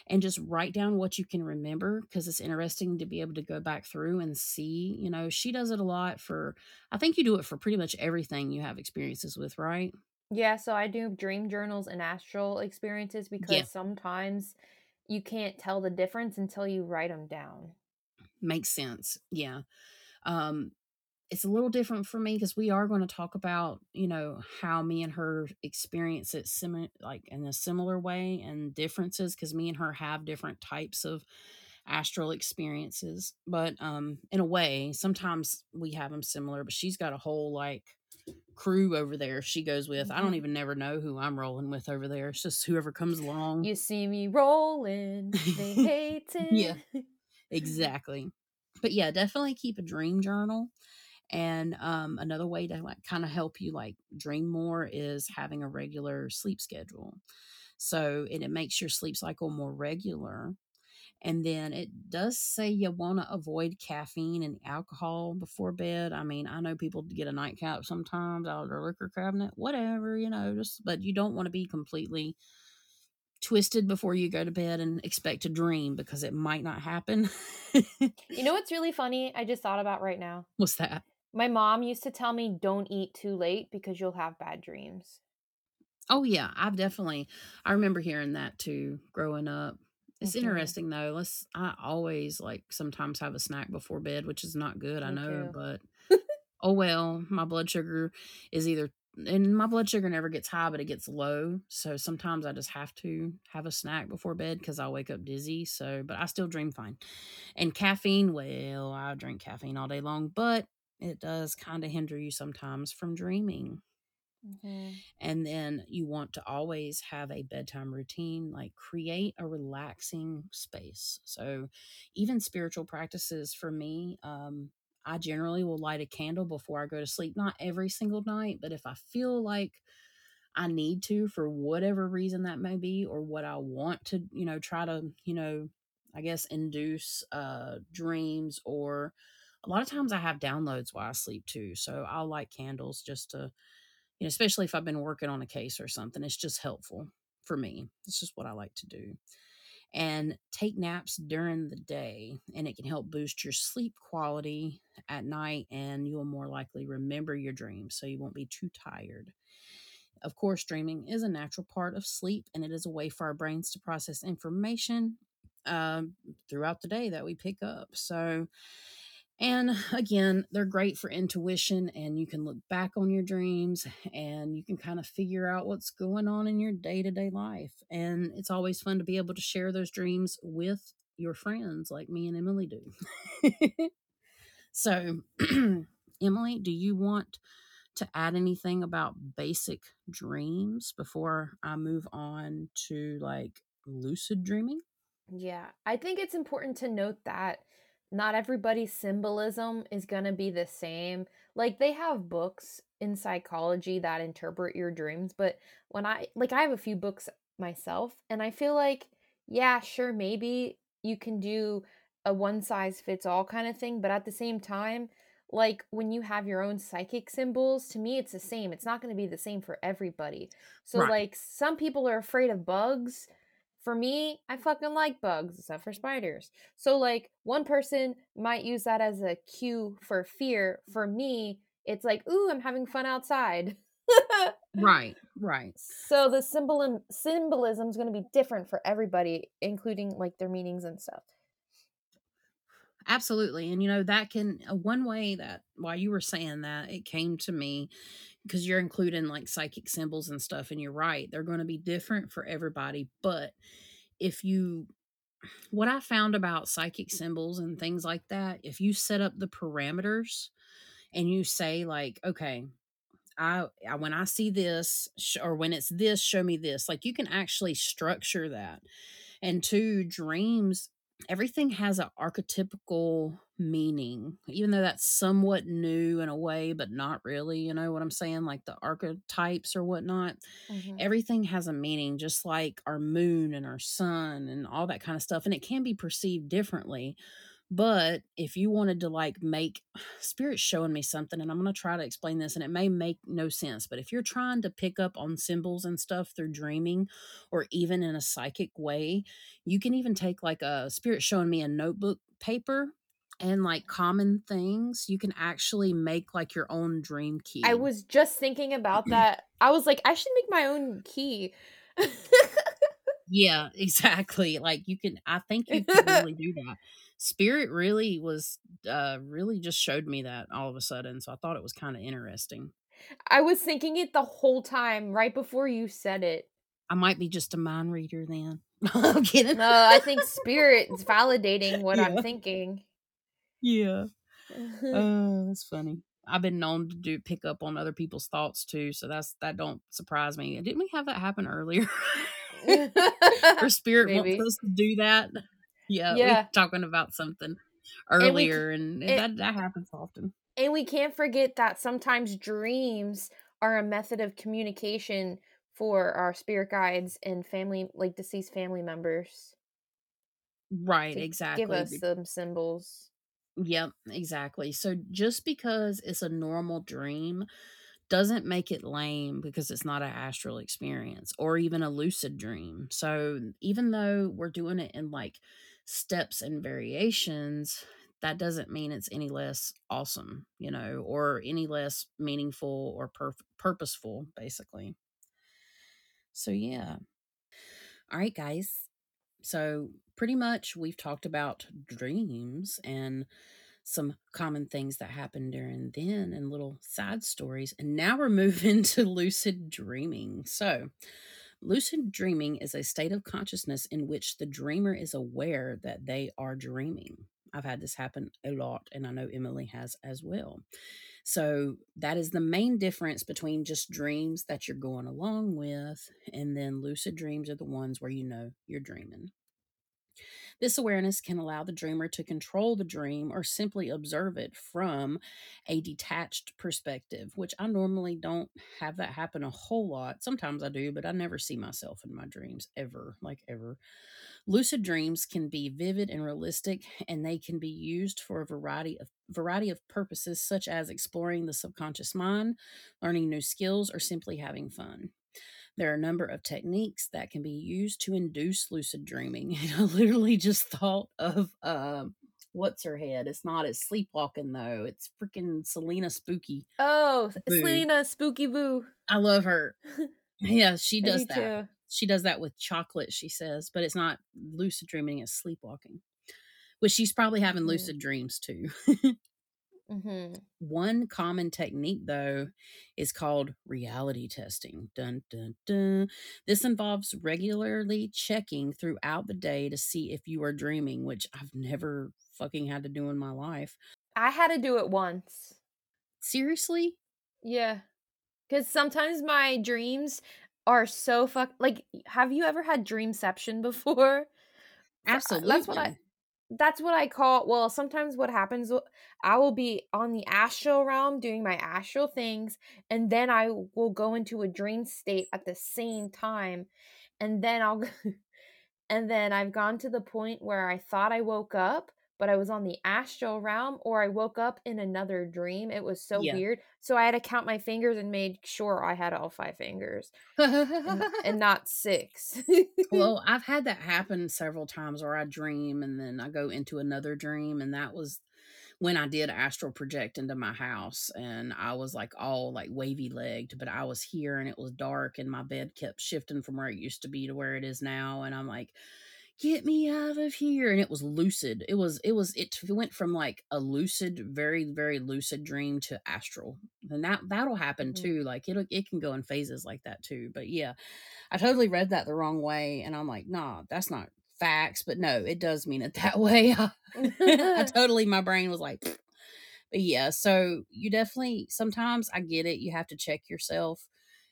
and just write down what you can remember because it's interesting to be able to go back through and see. You know, she does it a lot for, I think you do it for pretty much everything you have experiences with, right? Yeah, so I do dream journals and astral experiences Yeah, because sometimes you can't tell the difference until you write them down. makes sense. Yeah. Um, it's a little different for me because we are going to talk about you know how me and her experience it similar like in a similar way and differences because me and her have different types of astral experiences but um in a way sometimes we have them similar but she's got a whole like crew over there she goes with i don't Mhm. even never know who i'm rolling with over there it's just whoever comes along You see me rolling, they hate *laughs* it. yeah *laughs* exactly but yeah definitely keep a dream journal And um, another way to like kind of help you like dream more is having a regular sleep schedule. So and it makes your sleep cycle more regular. And then it does say you want to avoid caffeine and alcohol before bed. I mean, I know people get a nightcap sometimes out of their liquor cabinet, whatever, you know, just but you don't want to be completely twisted before you go to bed and expect to dream because it might not happen. You know what's really funny? I just thought about right now. What's that? My mom used to tell me, "Don't eat too late because you'll have bad dreams." Oh, yeah, I've definitely I remember hearing that too growing up. It's Mhm. interesting though. Let's I always like sometimes have a snack before bed, which is not good, I know, too. but *laughs* oh well, my blood sugar is either and my blood sugar never gets high, but it gets low. So sometimes I just have to have a snack before bed because I wake up dizzy. So, but I still dream fine. And caffeine, well, I drink caffeine all day long, but it does kind of hinder you sometimes from dreaming. Mhm. And then you want to always have a bedtime routine, like create a relaxing space. So, even spiritual practices for me, um, I generally will light a candle before I go to sleep. Not every single night, but if I feel like I need to for whatever reason that may be, or what I want to, you know, try to, you know, I guess induce uh dreams or a lot of times I have downloads while I sleep too. So I'll light candles just to you know, especially if I've been working on a case or something. It's just helpful for me. It's just what I like to do. And take naps during the day, and it can help boost your sleep quality at night, and you'll more likely remember your dreams so you won't be too tired. Of course, dreaming is a natural part of sleep, and it is a way for our brains to process information um, throughout the day that we pick up. So, and again, they're great for intuition, and you can look back on your dreams and you can kind of figure out what's going on in your day to day life. And it's always fun to be able to share those dreams with your friends like me and Emily do. *laughs* so, *clears throat* Emily, do you want to add anything about basic dreams before I move on to like lucid dreaming? Yeah, I think it's important to note that not everybody's symbolism is going to be the same. Like they have books in psychology that interpret your dreams, but when I like I have a few books myself and I feel like yeah, sure maybe you can do a one size fits all kind of thing, but at the same time, like when you have your own psychic symbols, to me it's the same. It's not going to be the same for everybody. So Right. like some people are afraid of bugs for me, I fucking like bugs, except for spiders. So, like, one person might use that as a cue for fear. For me, it's like, ooh, I'm having fun outside. Right. *laughs* Right. so the symbol symbolism is going to be different for everybody, including like their meanings and stuff. Absolutely. And you know, that can uh, one way that while you were saying that, it came to me because you're including like psychic symbols and stuff, and you're right, they're going to be different for everybody. But if you, what I found about psychic symbols and things like that, if you set up the parameters and you say, like, okay, I, I when I see this, sh- or when it's this, show me this, like you can actually structure that and two, dreams, everything has an archetypical meaning, even though that's somewhat new in a way, but not really. You know what I'm saying? Like the archetypes or whatnot. hmm Everything has a meaning, just like our moon and our sun and all that kind of stuff. And it can be perceived differently. But if you wanted to like make *sighs* spirit showing me something, and I'm going to try to explain this, and it may make no sense, but if you're trying to pick up on symbols and stuff through dreaming or even in a psychic way, you can even take like a spirit showing me a notebook paper and like common things. You can actually make like your own dream key. I was just thinking about *clears throat* that. I was like, I should make my own key. *laughs* Yeah, exactly. Like you can I think you could *laughs* really do that. Spirit really was uh really just showed me that all of a sudden. So I thought it was kind of interesting. I was thinking it the whole time right before you said it. I might be just a mind reader then. *laughs* I'm kidding. No, I think spirit's validating what I'm thinking. Yeah. Oh, *laughs* that's funny. I've been known to do pick up on other people's thoughts too, so that's that don't surprise me. Didn't we have that happen earlier? *laughs* Or *laughs* spirit wants Maybe. us to do that? Yeah, we Yeah. were talking about something And we earlier, and, it- that that happens often. And we can't forget that sometimes dreams are a method of communication for our spirit guides and family like deceased family members Right, to give us some symbols. Yep, exactly. So just because it's a normal dream doesn't make it lame because it's not an astral experience or even a lucid dream. So even though we're doing it in like steps and variations, that doesn't mean it's any less awesome, you know, or any less meaningful or perf- purposeful, basically. So, yeah. All right, guys. So, pretty much we've talked about dreams and some common things that happen during then and little side stories. And now we're *laughs* moving to lucid dreaming. So, lucid dreaming is a state of consciousness in which the dreamer is aware that they are dreaming. I've had this happen a lot, and I know Emily has as well. So, that is the main difference between just dreams that you're going along with, and then lucid dreams are the ones where you know you're dreaming. This awareness can allow the dreamer to control the dream or simply observe it from a detached perspective, which I normally don't have that happen a whole lot. Sometimes I do, but I never see myself in my dreams ever, like ever. Lucid dreams can be vivid and realistic, and they can be used for a variety of variety of purposes, such as exploring the subconscious mind, learning new skills, or simply having fun. There are a number of techniques that can be used to induce lucid dreaming. *laughs* And I literally just thought of um, what's her head? It's not as sleepwalking though. It's freaking Selena Spooky. Oh, Boo. Selena Spooky Boo. I love her. *laughs* Yeah, she does that. too. She does that with chocolate, she says, but it's not lucid dreaming, it's sleepwalking. Which she's probably having Mhm. lucid dreams too. *laughs* hmm One common technique, though, is called reality testing. Dun, dun, dun. This involves regularly checking throughout the day to see if you are dreaming, which I've never fucking had to do in my life. I had to do it once. Seriously? Yeah. Because sometimes my dreams are so fuck. Like, have you ever had dreamception before? Uh, Absolutely. That's what I. That's what I call. Well, sometimes what happens, I will be on the astral realm doing my astral things, and then I will go into a dream state at the same time, and then I'll. *laughs* and then I've gone to the point where I thought I woke up, but I was on the astral realm, or I woke up in another dream. It was so Yeah. weird. So I had to count my fingers and made sure I had all five fingers and, and *laughs* not six. well, *laughs* I've had that happen several times where I dream and then I go into another dream. And that was when I did astral project into my house. And I was like all like wavy legged, but I was here and it was dark and my bed kept shifting from where it used to be to where it is now. And I'm like, get me out of here and it was lucid it was it was it went from like a lucid very very lucid dream to astral and that that'll happen Mhm. too like it it can go in phases like that too but yeah i totally read that the wrong way and i'm like nah that's not facts but no it does mean it *laughs* that way *laughs* i *laughs* totally my brain was like "Pfft." but yeah so you definitely sometimes i get it you have to check yourself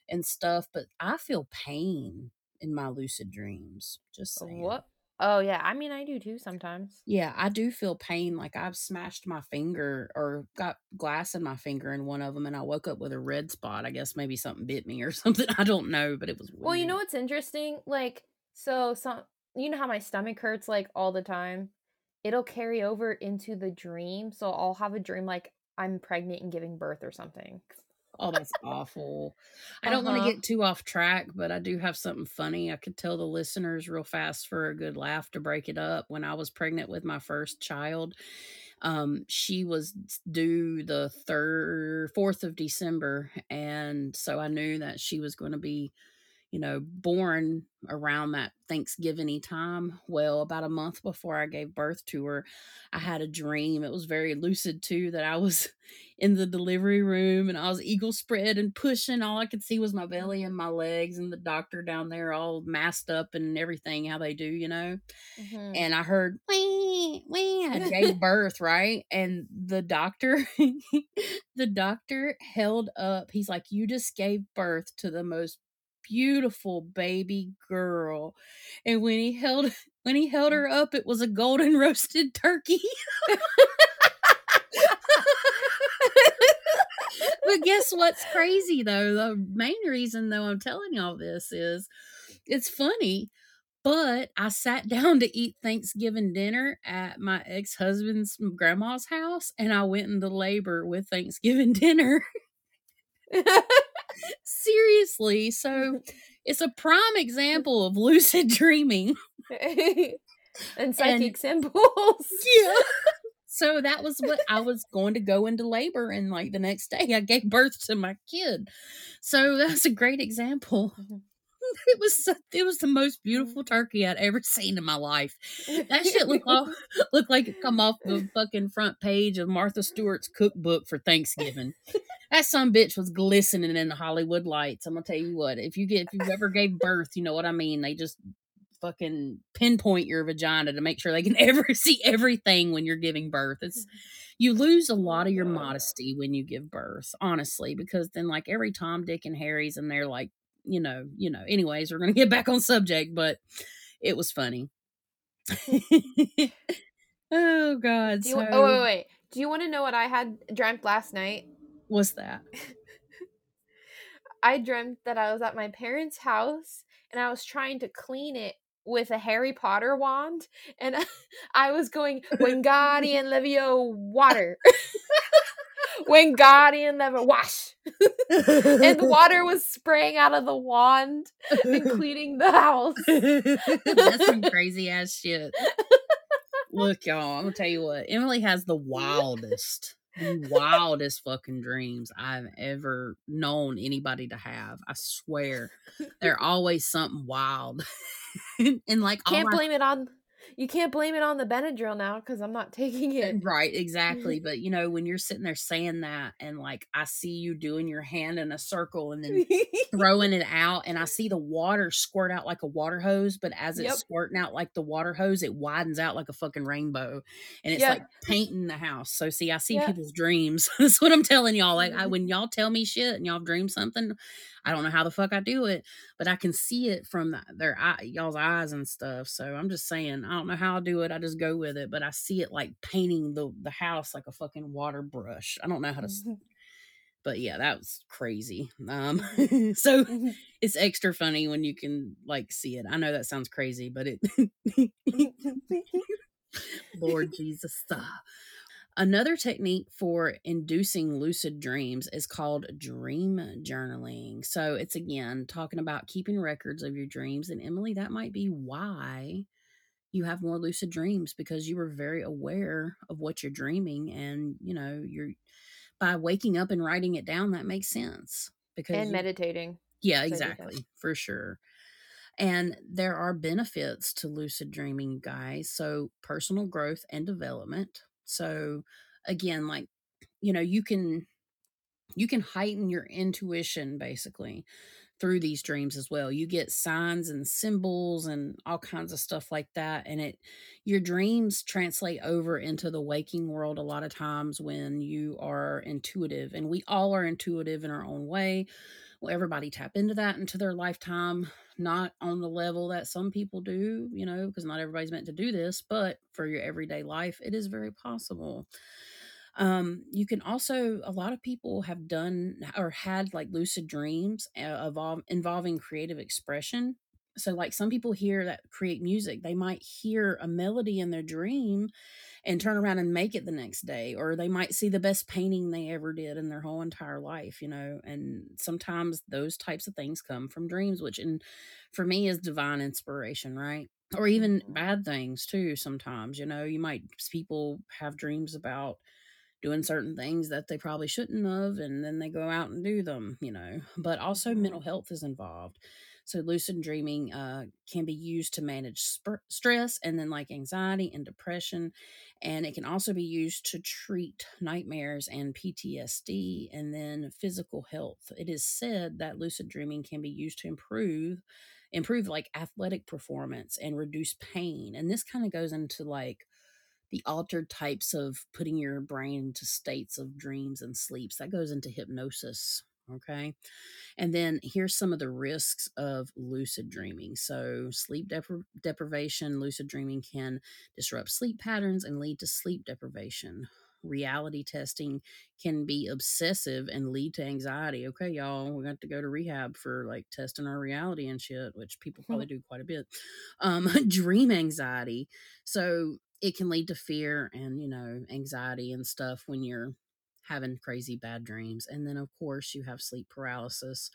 and stuff but i feel pain in my lucid dreams just saying what? Oh yeah, I mean I do too sometimes. yeah, I do feel pain. Like I've smashed my finger or got glass in my finger in one of them, and I woke up with a red spot. I guess maybe something bit me or *laughs* something. I don't know, but it was weird. Well, you know what's interesting? Like, so some you know how my stomach hurts like all the time? It'll carry over into the dream. So I'll have a dream like I'm pregnant and giving birth or something. Oh, that's awful. I don't want Uh-huh. to get too off track, but I do have something funny. I could tell the listeners real fast for a good laugh to break it up. When I was pregnant with my first child, um, she was due the third, fourth of December, and so I knew that she was going to be you know, born around that Thanksgiving time. Well, about a month before I gave birth to her, I had a dream. It was very lucid too that I was *laughs* in the delivery room and I was eagle spread and pushing. All I could see was my belly and my legs, and the doctor down there all masked up and everything, how they do, you know. Mhm. And I heard wee wee. I gave *laughs* birth, right? And the doctor, *laughs* the doctor held up. He's like, "You just gave birth to the most beautiful baby girl." And when he held *laughs* when he held mm. her up, it was a golden *laughs* roasted turkey. *laughs* but guess what's crazy though? The main reason though I'm telling y'all this is it's funny, but I sat down to eat Thanksgiving dinner at my ex-husband's grandma's house and I went into labor with Thanksgiving dinner. *laughs* Seriously. So it's a prime mm. example of lucid dreaming. *laughs* *laughs* and psychic symbols. Yeah. So that was what I was going to go into labor and like the next day I gave birth to my kid. So that's a great example. Mm-hmm. *laughs* It was it was the most mm-hmm. beautiful turkey I'd ever seen in my life. That shit looked all, *laughs* *laughs* looked like it come off the fucking front page of Martha Stewart's cookbook for Thanksgiving. That some bitch was glistening in the Hollywood lights. I'm gonna tell you what. If you get if you ever gave birth, you know what I mean. They just fucking pinpoint your vagina to make sure they can ever see everything when you're giving birth. It's you lose a lot of your modesty when you give birth, honestly, because then like every Tom, Dick, and Harry's and they're like, you know, you know. Anyways, we're gonna get back on subject, but it was funny. *laughs* oh God. Do you, oh, so oh wait, wait, wait. Do you want to know what I had dreamt last night? what's that? *laughs* I dreamt that I was at my parents' house and I was trying to clean it with a Harry Potter wand, and *laughs* I was going Wingardium Levio water. Wingardium them wash, *laughs* and the water was spraying out of the wand and cleaning the house. *laughs* That's some crazy ass shit. Look, y'all, I'm gonna tell you what. Emily has the wildest, the wildest fucking dreams I've ever known anybody to have. I swear, they're always something wild. *laughs* and like, Can't blame it on you can't blame it on the Benadryl now because I'm not *laughs* taking it. Right, exactly. *laughs* But you know, when you're sitting there saying that, and like I see you doing your hand in a circle and then *laughs* throwing it out, and I see the water squirt out like a water hose, but as it's Yep. squirting out like the water hose, it widens out like a fucking rainbow, and it's Yeah. like painting the house. So see, I see Yeah. people's dreams. That's what I'm telling y'all. Like I, mm-hmm. when y'all tell me shit and y'all dream something, I don't know how the fuck I do it, but I can see it from the, their eye, y'all's eyes and stuff. So I'm just saying, I don't know how I do it. I just go with it, but I see it like painting the the house like a fucking water brush. I don't know how to, *laughs* but yeah, that was crazy. Um, *laughs* *laughs* so it's extra funny when you can like see it. I know that sounds crazy, but it. Lord Jesus. ah. Another technique for inducing lucid dreams is called dream journaling. So it's again talking about keeping records of your dreams. And Emily, that might be why you have more lucid dreams because you were very aware of what you're dreaming. And, you know, you're by waking up and writing it down, that makes sense. Because and you- meditating. yeah, So I do that. exactly, for sure. And there are benefits to lucid dreaming, guys. So, personal growth and development. So, again, like, you know, you can you can heighten your intuition basically through these dreams as well. You get signs and symbols and all kinds of stuff like that and it your dreams translate over into the waking world a lot of times when you are intuitive and we all are intuitive in our own way. Well, everybody tap into that into their lifetime, not on the level that some people do, you know, because not everybody's meant to do this, but for your everyday life, it is very possible. Um, you can also, a lot of people have done or had like lucid dreams uh, involving creative expression. So, like some people here that create music, they might hear a melody in their dream and turn around and make it the next day, or they might see the best painting they ever did in their whole entire life, you know. And sometimes those types of things come from dreams, which, in for me, is divine inspiration, right? Or even Mhm. bad things too. Sometimes, you know, you might people have dreams about doing certain things that they probably shouldn't have and then they go out and do them you know but also mental health is involved so lucid dreaming uh, can be used to manage sp- stress and then like anxiety and depression and it can also be used to treat nightmares and ptsd and then physical health it is said that lucid dreaming can be used to improve improve like athletic performance and reduce pain and this kind of goes into like the altered types of putting your brain into states of dreams and sleeps. That goes into hypnosis. Okay. And then here's some of the risks of lucid dreaming. So, sleep depri- deprivation, lucid dreaming can disrupt sleep patterns and lead to sleep deprivation. Reality testing can be obsessive and lead to anxiety. Okay, y'all, we got to go to rehab for like testing our reality and shit, which people probably do quite a bit. Um, *laughs* dream anxiety. So, it can lead to fear and, you know, anxiety and stuff when you're having crazy bad dreams. And then, of course, you have sleep paralysis,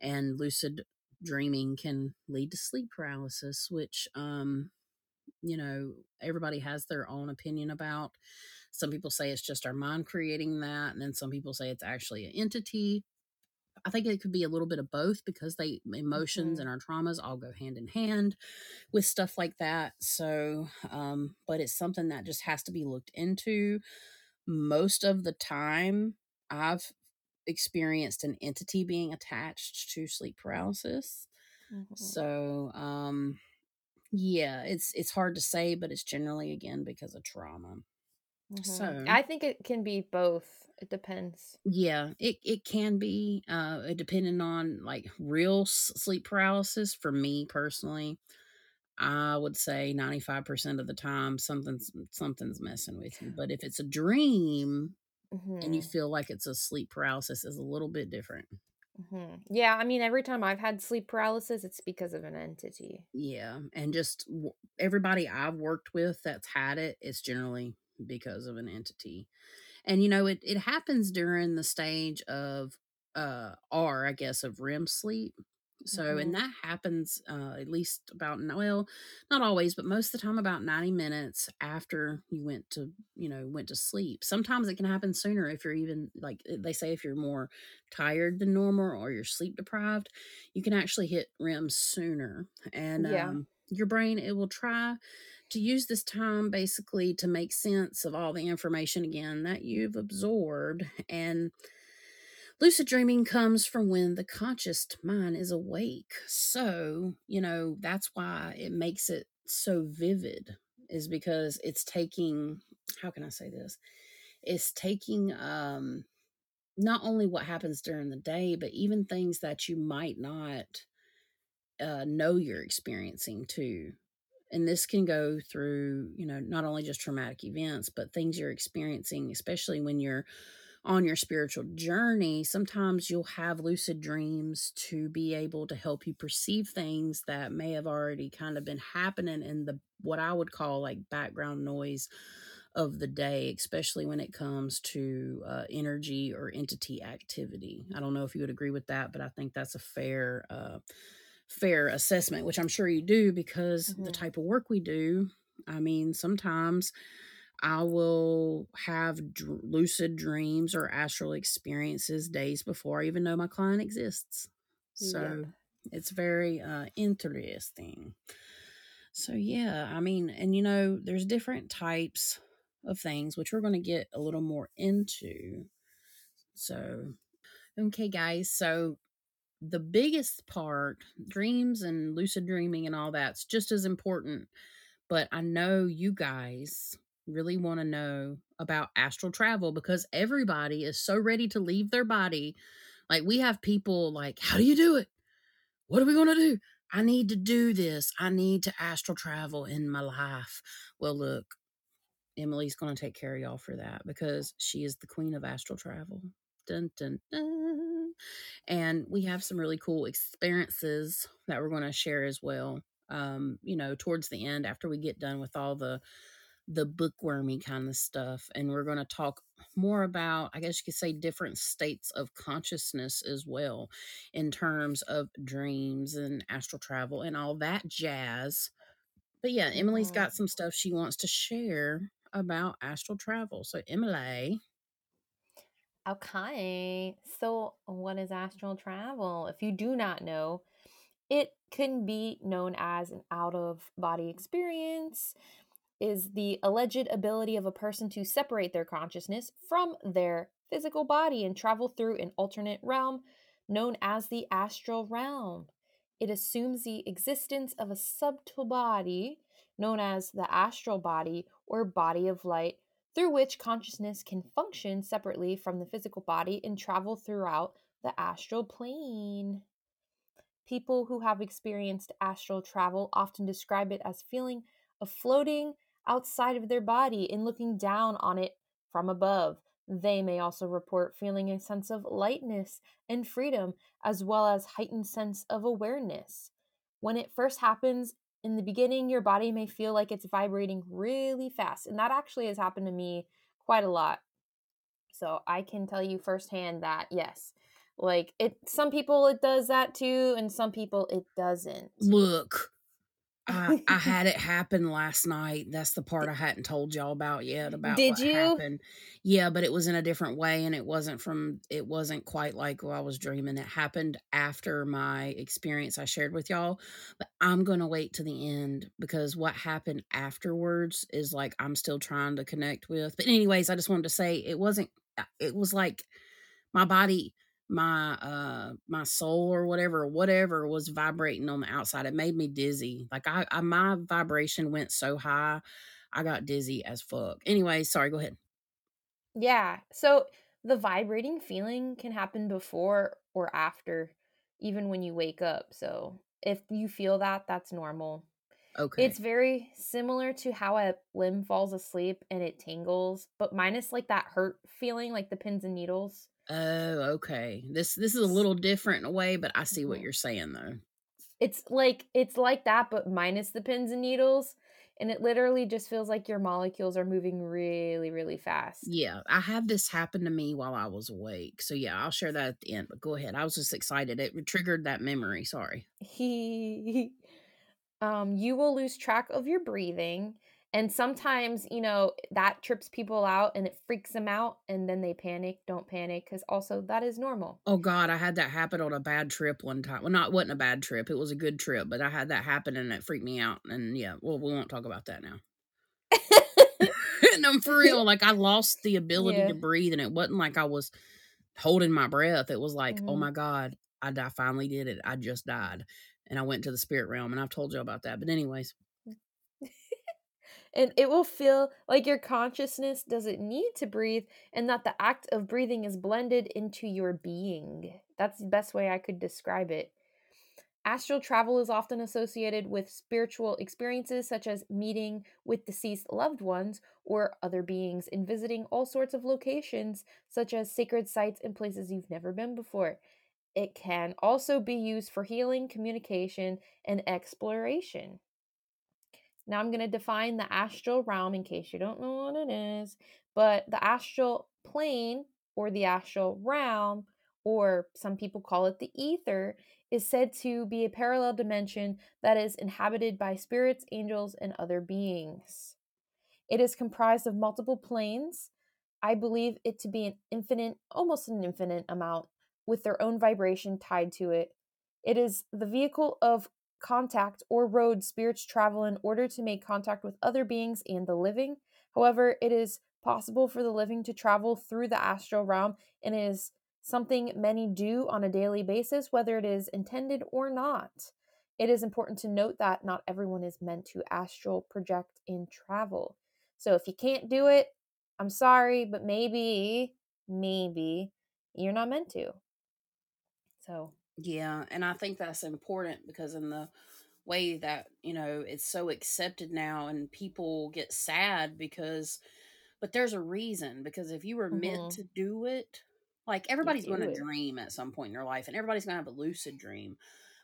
and lucid dreaming can lead to sleep paralysis, which, um, you know, everybody has their own opinion about. Some people say it's just our mind creating that, and then some people say it's actually an entity. I think it could be a little bit of both because they emotions Mhm. and our traumas all go hand in hand with stuff like that. So, um, but it's something that just has to be looked into. Most of the time, I've experienced an entity being attached to sleep paralysis. Mhm. So, um, yeah, it's it's hard to say, but it's generally again because of trauma. Mhm. So, I think it can be both. It depends. yeah, it it can be uh depending on like real s- sleep paralysis for me personally. I would say 95% of the time something's something's messing with you. But if it's a dream and you Mhm. feel like it's a sleep paralysis is a little bit different. Mhm. Yeah, I mean, every time I've had sleep paralysis, it's because of an entity. Yeah, and just w everybody I've worked with that's had it, it's generally because of an entity. And, you know, it it happens during the stage of, uh, R, I guess, of REM sleep. So and Mhm. that happens, uh, at least about well, not always, but most of the time about 90 minutes after you went to, you know, went to sleep. Sometimes it can happen sooner if you're even like, eh, they say if you're more tired than normal or you're sleep deprived, you can actually hit REM sooner. And, Yeah. um, your brain, it will try to use this time basically to make sense of all the information again that you've absorbed. And lucid dreaming comes from when the conscious mind is awake. So, you know, that's why it makes it so vivid, is because it's taking, how can I say this? It's taking, um, not only what happens during the day, but even things that you might not uh, know you're experiencing too and this can go through you know not only just traumatic events but things you're experiencing especially when you're on your spiritual journey sometimes you'll have lucid dreams to be able to help you perceive things that may have already kind of been happening in the what i would call like background noise of the day especially when it comes to uh, energy or entity activity i don't know if you would agree with that but i think that's a fair uh, fair assessment, which I'm sure you do because the Mhm. type of work we do. I mean, sometimes I will have dr- lucid dreams or astral experiences days before I even know my client exists. Yep. So it's very uh, interesting. So, yeah, I mean, and you know, there's different types of things, which we're going to get a little more into. So, okay, guys. So, the biggest part, dreams and lucid dreaming and all that's just as important. But I know you guys really want to know about astral travel because everybody is so ready to leave their body. Like we have people like, how do you do it? What are we going to do? I need to do this. I need to astral travel in my life. Well, look, Emily's going to take care of y'all for that because she is the queen of astral travel. Dun, dun, dun. And we have some really cool experiences that we're going to share as well. Um, you know, towards the end after we get done with all the the bookwormy kind of stuff and we're going to talk more about i guess you could say different states of consciousness as well in terms of dreams and astral travel and all that jazz but yeah, Emily's mm-hmm. got some stuff she wants to share about astral travel. So, Emily, Okay. So, what is astral travel? If you do not know, it can be known as an out of body experience, is the alleged ability of a person to separate their consciousness from their physical body and travel through an alternate realm known as the astral realm. It assumes the existence of a subtle body known as the astral body or body of light through which consciousness can function separately from the physical body and travel throughout the astral plane. People who have experienced astral travel often describe it as feeling a floating outside of their body and looking down on it from above. They may also report feeling a sense of lightness and freedom, as well as heightened sense of awareness. When it first happens, in the beginning, your body may feel like it's vibrating really fast. And that actually has happened to me quite a lot. So I can tell you firsthand that yes, like it some people it does that too and some people it doesn't. look. I I had it happen last night. That's the part I hadn't told y'all about yet about Did what you? happened. Yeah, but it was in a different way and it wasn't from it wasn't quite like what I was dreaming. It happened after my experience I shared with y'all. But I'm gonna wait to the end because what happened afterwards is like I'm still trying to connect with. But anyways, I just wanted to say it wasn't uh, it was like my body my uh my soul or whatever whatever was vibrating on the outside it made me dizzy like I, I my vibration went so high i got dizzy as fuck anyway sorry go ahead Yeah. So the vibrating feeling can happen before or after, even when you wake up. So if you feel that, that's normal. okay It's very similar to how a limb falls asleep and it tingles, but minus like that hurt feeling, like the pins and needles. Oh okay this this is a little different in a way but i see what Mhm. you're saying though It's like it's like that, but minus the pins and needles. And it literally just feels like your molecules are moving really, really fast. yeah i had this happen to me while i was awake so yeah i'll share that at the end but go ahead i was just excited it triggered that memory sorry He *laughs* um, you will lose track of your breathing. And sometimes, you know, that trips people out and it freaks them out and then they panic. Don't panic because also that is normal. Oh god, I had that happen on a bad trip one time. Well, not wasn't a bad trip, it was a good trip, but I had that happen and it freaked me out, and yeah, well, we won't talk about that now. *laughs* *laughs* and I'm for real, like, I lost the ability yeah. to breathe, and it wasn't like I was holding my breath, it was like, "Oh hmm my god, I di finally did it, I just died," and I went to the spirit realm, and I've told you about that, but anyways. And it will feel like your consciousness doesn't need to breathe and that the act of breathing is blended into your being. That's the best way I could describe it. Astral travel is often associated with spiritual experiences such as meeting with deceased loved ones or other beings and visiting all sorts of locations such as sacred sites and places you've never been before. It can also be used for healing, communication, and exploration. Now I'm going to define the astral realm in case you don't know what it is. But the astral plane or the astral realm, or some people call it the ether, is said to be a parallel dimension that is inhabited by spirits, angels, and other beings. It is comprised of multiple planes. I believe it to be an infinite, almost an infinite amount, with their own vibration tied to it. It is the vehicle of contact or road spirits travel in order to make contact with other beings and the living. However, it is possible for the living to travel through the astral realm and is something many do on a daily basis, whether it is intended or not. It is important to note that not everyone is meant to astral project and travel. So if you can't do it, I'm sorry, but maybe, maybe you're not meant to. So, Yeah, and I think that's important because in the way that, you know, it's so accepted now and people get sad because but there's a reason because if you were meant mhm, to do it, like you everybody's going do to it. dream at some point in their life and everybody's going to have a lucid dream.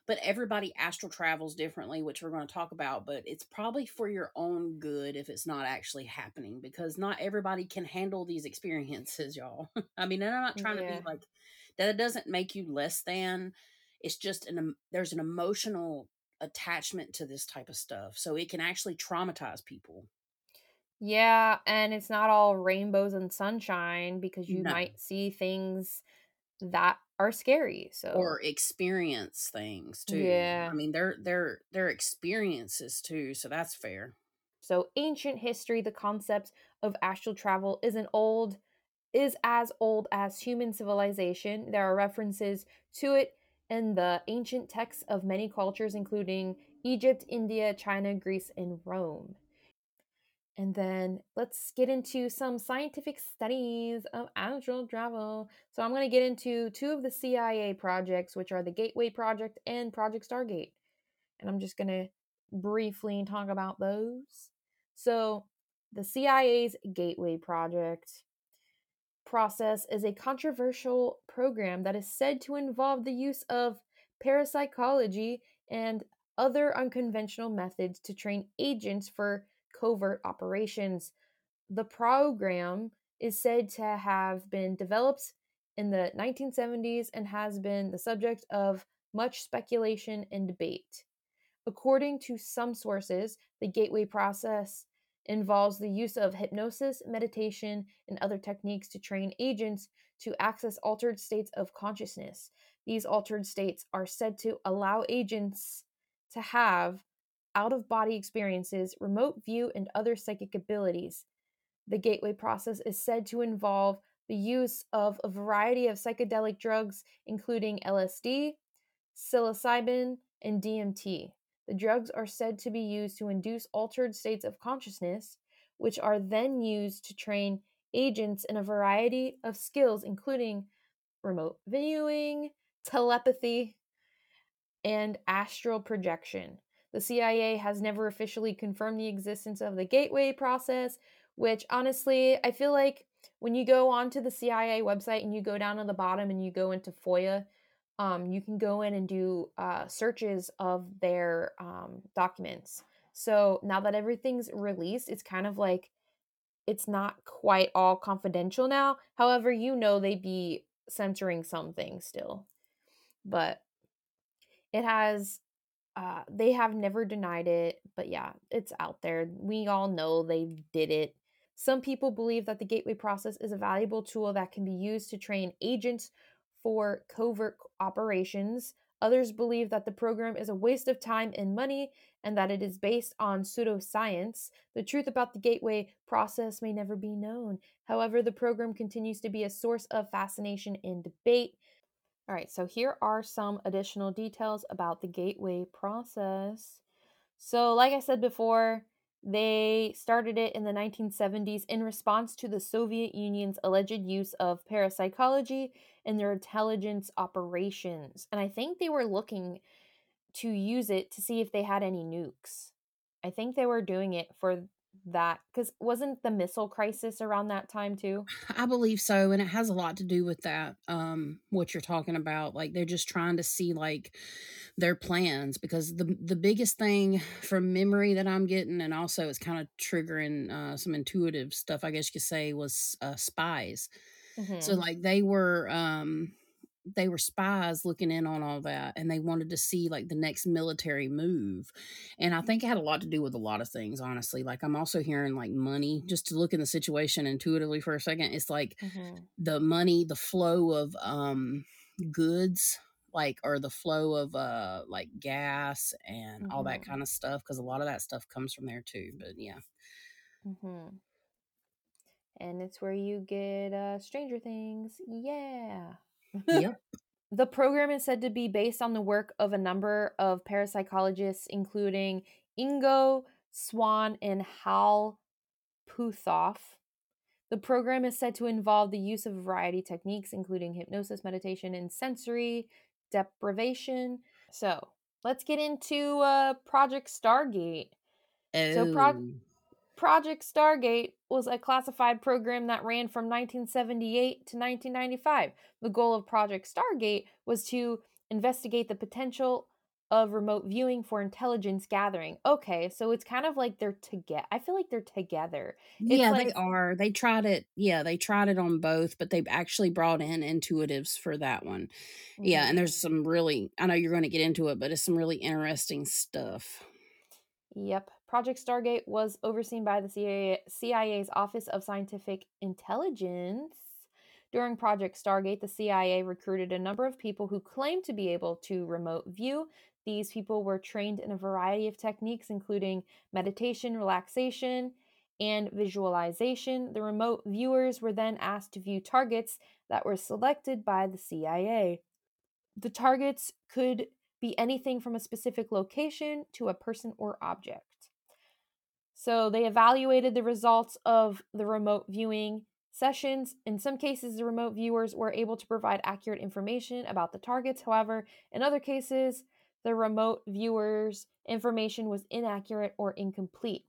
But everybody astral travels differently, which we're going to talk about, but it's probably for your own good if it's not actually happening because not everybody can handle these experiences, y'all. *laughs* I mean, and I'm not trying to be Yeah. like that doesn't make you less than. It's just an em- there's an emotional attachment to this type of stuff. So it can actually traumatize people. Yeah, and it's not all rainbows and sunshine because you No. might see things that are scary. So, or experience things too. yeah I mean, they're they're they're experiences too, so that's fair. So, ancient history, the concept of astral travel is an old is as old as human civilization. There are references to it in the ancient texts of many cultures including Egypt, India, China, Greece, and Rome. And then let's get into some scientific studies of astral travel. So, I'm going to get into two of the CIA projects, which are the Gateway Project and Project Stargate. And I'm just going to briefly talk about those. So, the CIA's Gateway Project process is a controversial program that is said to involve the use of parapsychology and other unconventional methods to train agents for covert operations. The program is said to have been developed in the 1970s and has been the subject of much speculation and debate. According to some sources, the gateway process involves the use of hypnosis, meditation, and other techniques to train agents to access altered states of consciousness. These altered states are said to allow agents to have out of body experiences, remote view, and other psychic abilities. The gateway process is said to involve the use of a variety of psychedelic drugs, including LSD, psilocybin, and DMT. The drugs are said to be used to induce altered states of consciousness, which are then used to train agents in a variety of skills, including remote viewing, telepathy, and astral projection. The CIA has never officially confirmed the existence of the gateway process, which honestly, I feel like when you go onto the CIA website and you go down to the bottom and you go into FOIA, um, you can go in and do uh, searches of their um, documents. So now that everything's released, it's kind of like it's not quite all confidential now. However, you know they'd be censoring some things still. But it has uh they have never denied it, but yeah, it's out there. We all know they did it. Some people believe that the gateway process is a valuable tool that can be used to train agents for covert operations. Others believe that the program is a waste of time and money and that it is based on pseudoscience. The truth about the gateway process may never be known. However, the program continues to be a source of fascination and debate. All right, so here are some additional details about the gateway process. So, like I said before, they started it in the 1970s in response to the Soviet Union's alleged use of parapsychology in their intelligence operations. And I think they were looking to use it to see if they had any nukes. I think they were doing it for that because wasn't the missile crisis around that time too? I believe so, and it has a lot to do with that. Um, what you're talking about, like they're just trying to see like their plans because the the biggest thing from memory that I'm getting, and also it's kind of triggering uh, some intuitive stuff, I guess you could say, was uh, spies. So Mm-hmm. like they were um they were spies looking in on all that and they wanted to see like the next military move. And I think it had a lot to do with a lot of things, honestly. Like I'm also hearing like money, just to look in the situation intuitively for a second. It's like Mm-hmm. the money, the flow of um goods, like or the flow of uh like gas and all that Mm-hmm. kind of stuff. Cause a lot of that stuff comes from there too. But yeah. Mm-hmm. And it's where you get uh Stranger Things. Yeah. *laughs* Yep. The program is said to be based on the work of a number of parapsychologists, including Ingo Swann and Hal Puthoff. The program is said to involve the use of a variety of techniques, including hypnosis, meditation, and sensory deprivation. So let's get into uh, Project Stargate. So, Pro- Oh. Project Stargate was a classified program that ran from 1978 to 1995. The goal of Project Stargate was to investigate the potential of remote viewing for intelligence gathering. Okay, so it's kind of like they're together. I feel like they're together. It's Yeah, like, they are. They tried it yeah, they tried it on both, but they've actually brought in intuitives for that one. Yeah, mm-hmm. and there's some really I know you're gonna get into it, but it's some really interesting stuff. Yep. Project Stargate was overseen by the CIA, CIA's Office of Scientific Intelligence. During Project Stargate, the CIA recruited a number of people who claimed to be able to remote view. These people were trained in a variety of techniques, including meditation, relaxation, and visualization. The remote viewers were then asked to view targets that were selected by the CIA. The targets could be anything from a specific location to a person or object. So they evaluated the results of the remote viewing sessions. In some cases, the remote viewers were able to provide accurate information about the targets. However, in other cases, the remote viewers' information was inaccurate or incomplete.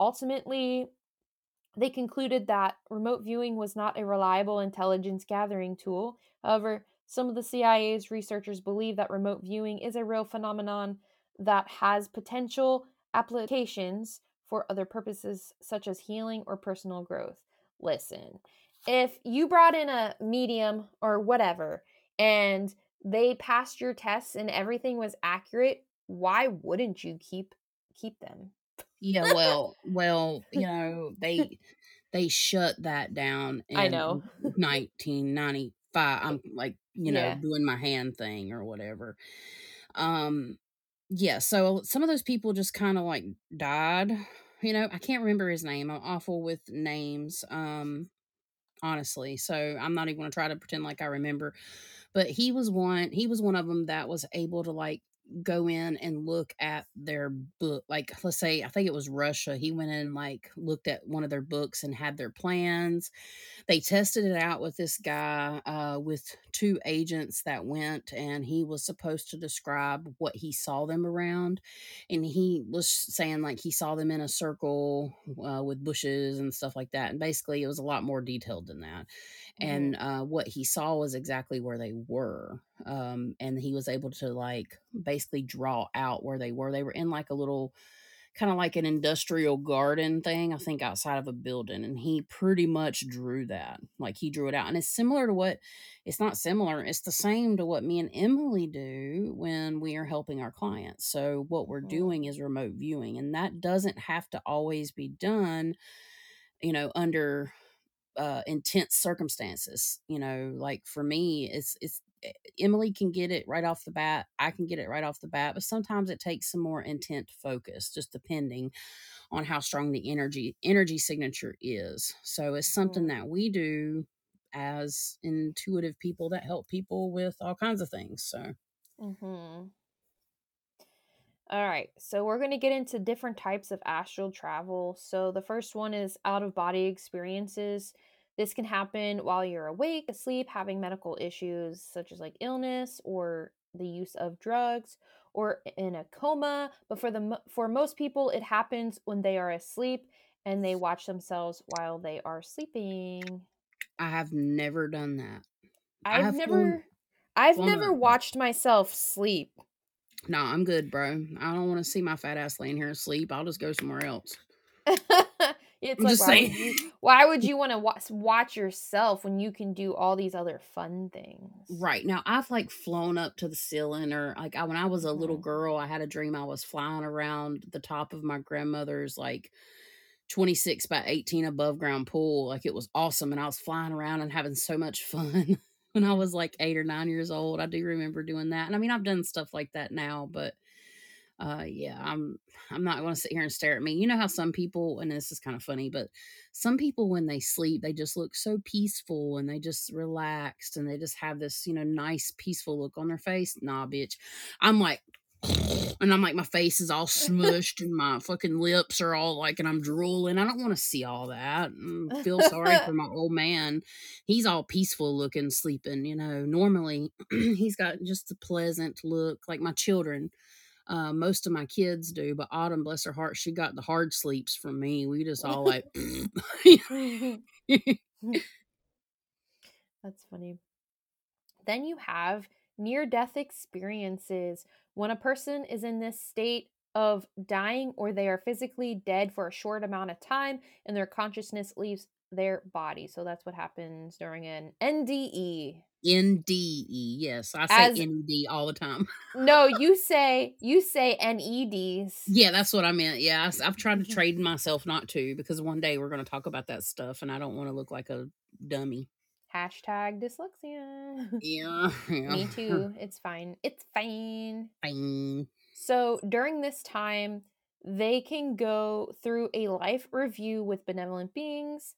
Ultimately, they concluded that remote viewing was not a reliable intelligence gathering tool. However, some of the CIA's researchers believe that remote viewing is a real phenomenon that has potential applications for other purposes, such as healing or personal growth. Listen, if you brought in a medium or whatever and they passed your tests and everything was accurate, why wouldn't you keep keep them? Yeah, well well, you know, they they shut that down *laughs* I know. 1995. I'm, like, you know, Yeah. doing my hand thing or whatever. Um, yeah, so some of those people just kinda, like, died, you know? I can't remember his name, I'm awful with names, um, honestly, so I'm not even gonna try to pretend like I remember, but he was one he was one of them that was able to, like, go in and look at their book like, let's say, I think it was Russia, he went in and, like, looked at one of their books and had their plans. They tested it out with this guy, uh, with 2 agents that went, and he was supposed to describe what he saw them around, and he was saying, like, he saw them in a circle, uh, with bushes and stuff like that, and basically, it was a lot more detailed than that, Mhm. and, uh, what he saw was exactly where they were, um, and he was able to, like, basically draw out where they were. They were in, like, a little kinda like an industrial garden thing, I think, outside of a building, and he pretty much drew that, like, he drew it out, and it's similar to what it's not similar, it's the same to what me and Emily do when we are helping our clients. So, what we're Mhm. doing is remote viewing, and that doesn't have to always be done, you know, under, uh, intense circumstances, you know? Like, for me, it's it's Emily can get it right off the bat, I can get it right off the bat, but sometimes it takes some more intent focus, just depending on how strong the energy energy signature is. So, it's something that we do as intuitive people that help people with all kinds of things, so Mhm. Alright, so we're gonna get into different types of astral travel. So the first one is out-of-body experiences. This can happen while you're awake, asleep, having medical issues such as, like, illness or the use of drugs, or in a coma, but for the for most people, it happens when they are asleep and they watch themselves while they are sleeping. I have never done that. I've flown never I've flown never watched myself sleep. No, I'm good, bro. I don't wanna see my fat ass laying here asleep, I'll just go somewhere else. *laughs* *laughs* It's I'm like, why would you *laughs* why would you wanna wa s watch yourself when you can do all these other fun things? Right, now, I've, like, flown up to the ceiling or, like, I when I was a little Mhm. girl, I had a dream I was flying around the top of my grandmother's, like, 26 by 18 above ground pool, like, it was awesome, and I was flying around and having so much *laughs* fun when I was, like, 8 or 9 years old, I do remember doing that, and I mean, I've done stuff like that now, but, uh, yeah, I'm I'm not gonna sit here and stare at me. You know how some people and this is kinda funny, but some people, when they sleep, they just look so peaceful, and they just relaxed, and they just have this, you know, nice, peaceful look on their face? Nah, bitch. I'm like *sniffs* and I'm like, my face is all smushed, and my fucking lips are all, like and I'm drooling, I don't wanna see all that, mm, feel sorry for *laughs* my old man. He's all peaceful looking, sleeping, you know? Normally, *clears throat* he's got just a pleasant look, like my children. Uh, most of my kids do, but Autumn, bless her heart, she got the hard sleeps from me, we just all like *laughs* *laughs* *laughs* That's funny. Then you have near-death experiences. When a person is in this state of dying or they are physically dead for a short amount of time and their consciousness leaves their body, so that's what happens during an NDE. N-D-E, yes, I say As N-E-D all the time. *laughs* No, you say you say N-E-Ds. Yeah, that's what I meant, yeah, I, have tried to *laughs* train myself not to because one day we're gonna talk about that stuff, and I don't wanna look like a dummy. Hashtag dyslexia. *laughs* Yeah, yeah. Me too, it's fine, it's fine. Fine. So, during this time, they can go through a life review with benevolent beings,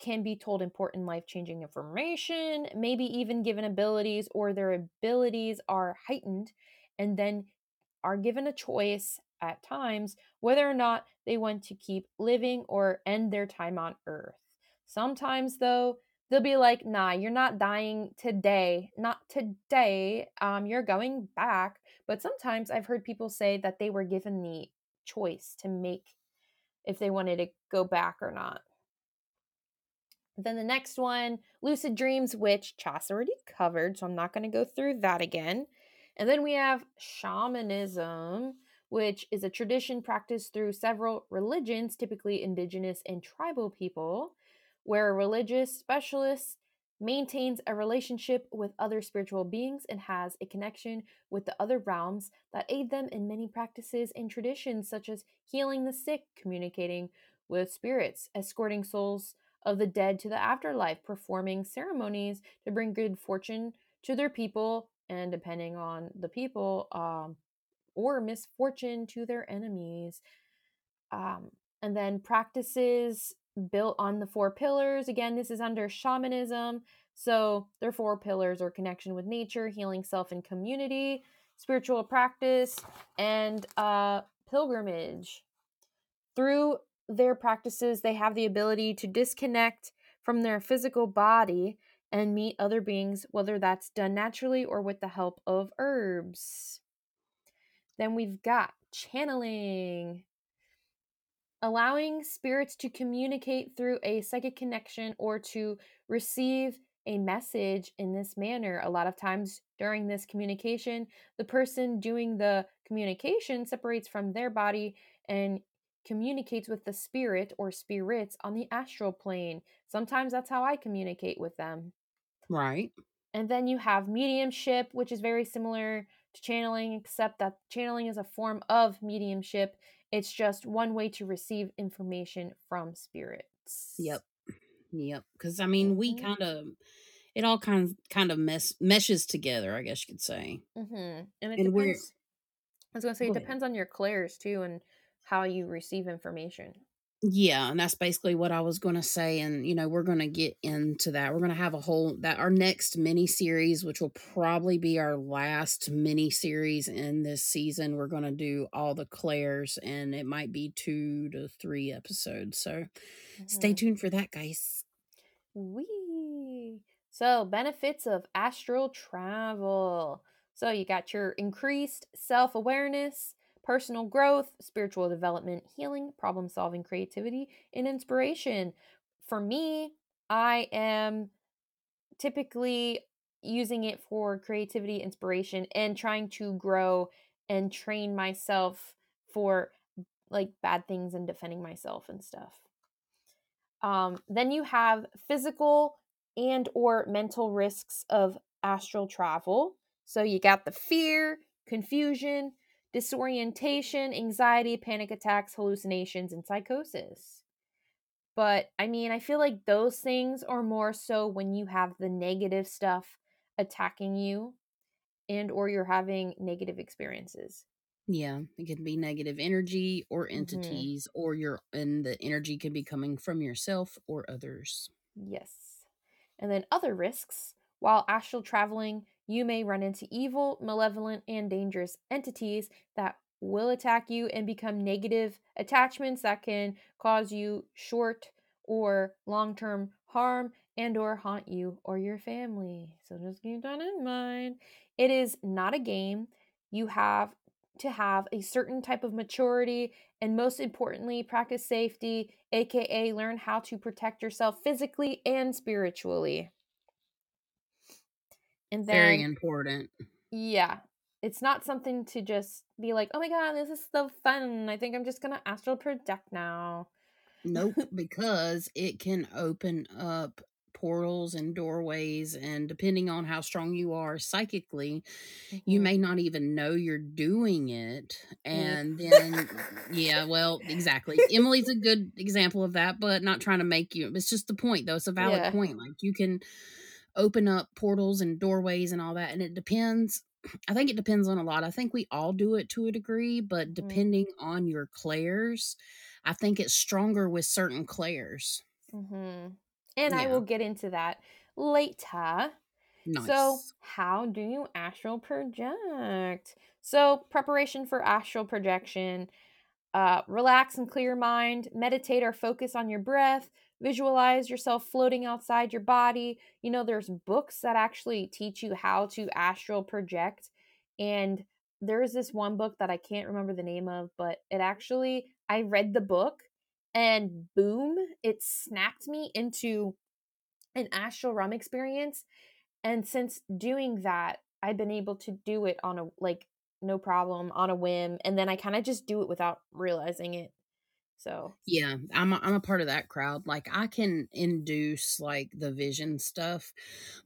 can be told important life-changing information, maybe even given abilities or their abilities are heightened, and then are given a choice at times whether or not they want to keep living or end their time on Earth. Sometimes, though, they'll be like, "Nah, you're not dying today, not today, um, you're going back." But sometimes I've heard people say that they were given the choice to make if they wanted to go back or not. Then the next one, lucid dreams, which Chas already covered, so I'm not gonna go through that again. And then we have shamanism, which is a tradition practiced through several religions, typically indigenous and tribal people, where a religious specialists maintains a relationship with other spiritual beings and has a connection with the other realms that aid them in many practices and traditions such as healing the sick, communicating with spirits, escorting souls of the dead to the afterlife, performing ceremonies to bring good fortune to their people, and depending on the people, um, or misfortune to their enemies. Um, and then practices built on the four pillars. Again, this is under shamanism. So their four pillars are connection with nature, healing self and community, spiritual practice, and uh, pilgrimage. Through their practices, they have the ability to disconnect from their physical body and meet other beings, whether that's done naturally or with the help of herbs. Then we've got channeling allowing spirits to communicate through a psychic connection or to receive a message in this manner. A lot of times during this communication, the person doing the communication separates from their body and communicates with the spirit or spirits on the astral plane. Sometimes that's how I communicate with them. Right. And then you have mediumship, which is very similar to channeling, except that channeling is a form of mediumship. It's just one way to receive information from spirits. Yep. Yep. Because I mean, we Mhm. kind of it all kind of kind of mess meshes together. I guess you could say. Mm-hmm. And it And depends. I was gonna say go it ahead. depends on your clairs too and how you receive information. Yeah, and that's basically what I was going to say. And, you know, we're going to get into that. We're going to have a whole, that our next mini series, which will probably be our last mini series in this season, we're going to do all the clairs, and it might be two to three episodes. So stay Mhm. tuned for that, guys. Wee. So, benefits of astral travel. So, you got your increased self awareness, personal growth, spiritual development, healing, problem solving, creativity, and inspiration. For me, I am typically using it for creativity, inspiration, and trying to grow and train myself for like bad things and defending myself and stuff. Um, then you have physical and or mental risks of astral travel. So you got the fear, confusion, disorientation, anxiety, panic attacks, hallucinations, and psychosis. But I mean, I feel like those things are more so when you have the negative stuff attacking you and or you're having negative experiences. Yeah, it could be negative energy or Mhm. entities, or your, and the energy could be coming from yourself or others. Yes. And then other risks. While astral traveling, you may run into evil, malevolent, and dangerous entities that will attack you and become negative attachments that can cause you short or long-term harm and or haunt you or your family. So just keep that in mind. It is not a game. You have to have a certain type of maturity and most importantly, practice safety, aka learn how to protect yourself physically and spiritually. And Very important. yeah, it's not something to just be like, oh my god, this is so fun. I think I'm just gonna astral project now. Nope, *laughs* because it can open up portals and doorways, and depending on how strong you are psychically, you Mhm. may not even know you're doing it. And then, *laughs* yeah, well, exactly. Emily's a good example of that, but not trying to make you, it's just the point, though. It's a valid Yeah. point. Like, you can open up portals and doorways and all that, and it depends. *clears throat* I think it depends on a lot. I think we all do it to a degree, but Mhm. depending on your clairs, I think it's stronger with certain clairs. hmm And I will get into that later. Nice. So, how do you astral project? So, preparation for astral projection. Uh, relax and clear your mind. Meditate or focus on your breath. Visualize yourself floating outside your body. You know, there's books that actually teach you how to astral project. And there is this one book that I can't remember the name of, but it actually, I read the book and boom, it snapped me into an astral realm experience and since doing that, I've been able to do it on a like no problem on a whim and then I kind of just do it without realizing it. So Yeah, I'm a I'm a part of that crowd, like, I can induce, like, the vision stuff,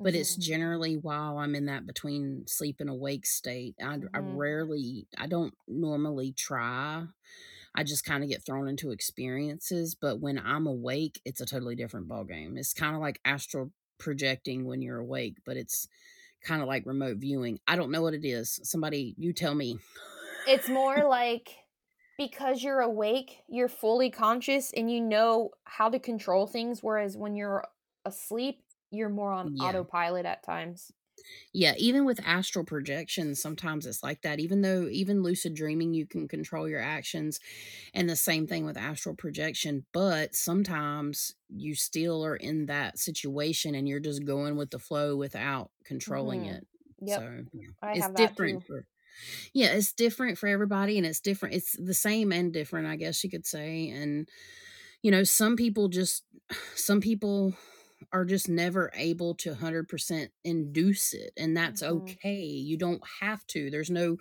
but it's Mhm. generally while I'm in that between sleep and awake state. I I Mhm. rarely I don't normally try. I just kinda get thrown into experiences, but when I'm awake, it's a totally different ballgame. It's kinda like astral projecting when you're awake, but it's kinda like remote viewing. I don't know what it is. Somebody you tell me. It's more like because you're awake, you're fully conscious and you know how to control things, whereas when you're asleep, you're more on Yeah. autopilot at times. Yeah, even with astral projections, sometimes it's like that. Even though even lucid dreaming, you can control your actions, and the same thing with astral projection, but sometimes you still are in that situation and you're just going with the flow without controlling Mhm. it. Yep. So, yeah, it's different for yeah, it's different for everybody and it's different. It's the same and different, I guess you could say. And, you know, some people just, *sighs* some people are just never able to 100% induce it. And that's Mhm. okay. You don't have to. There's no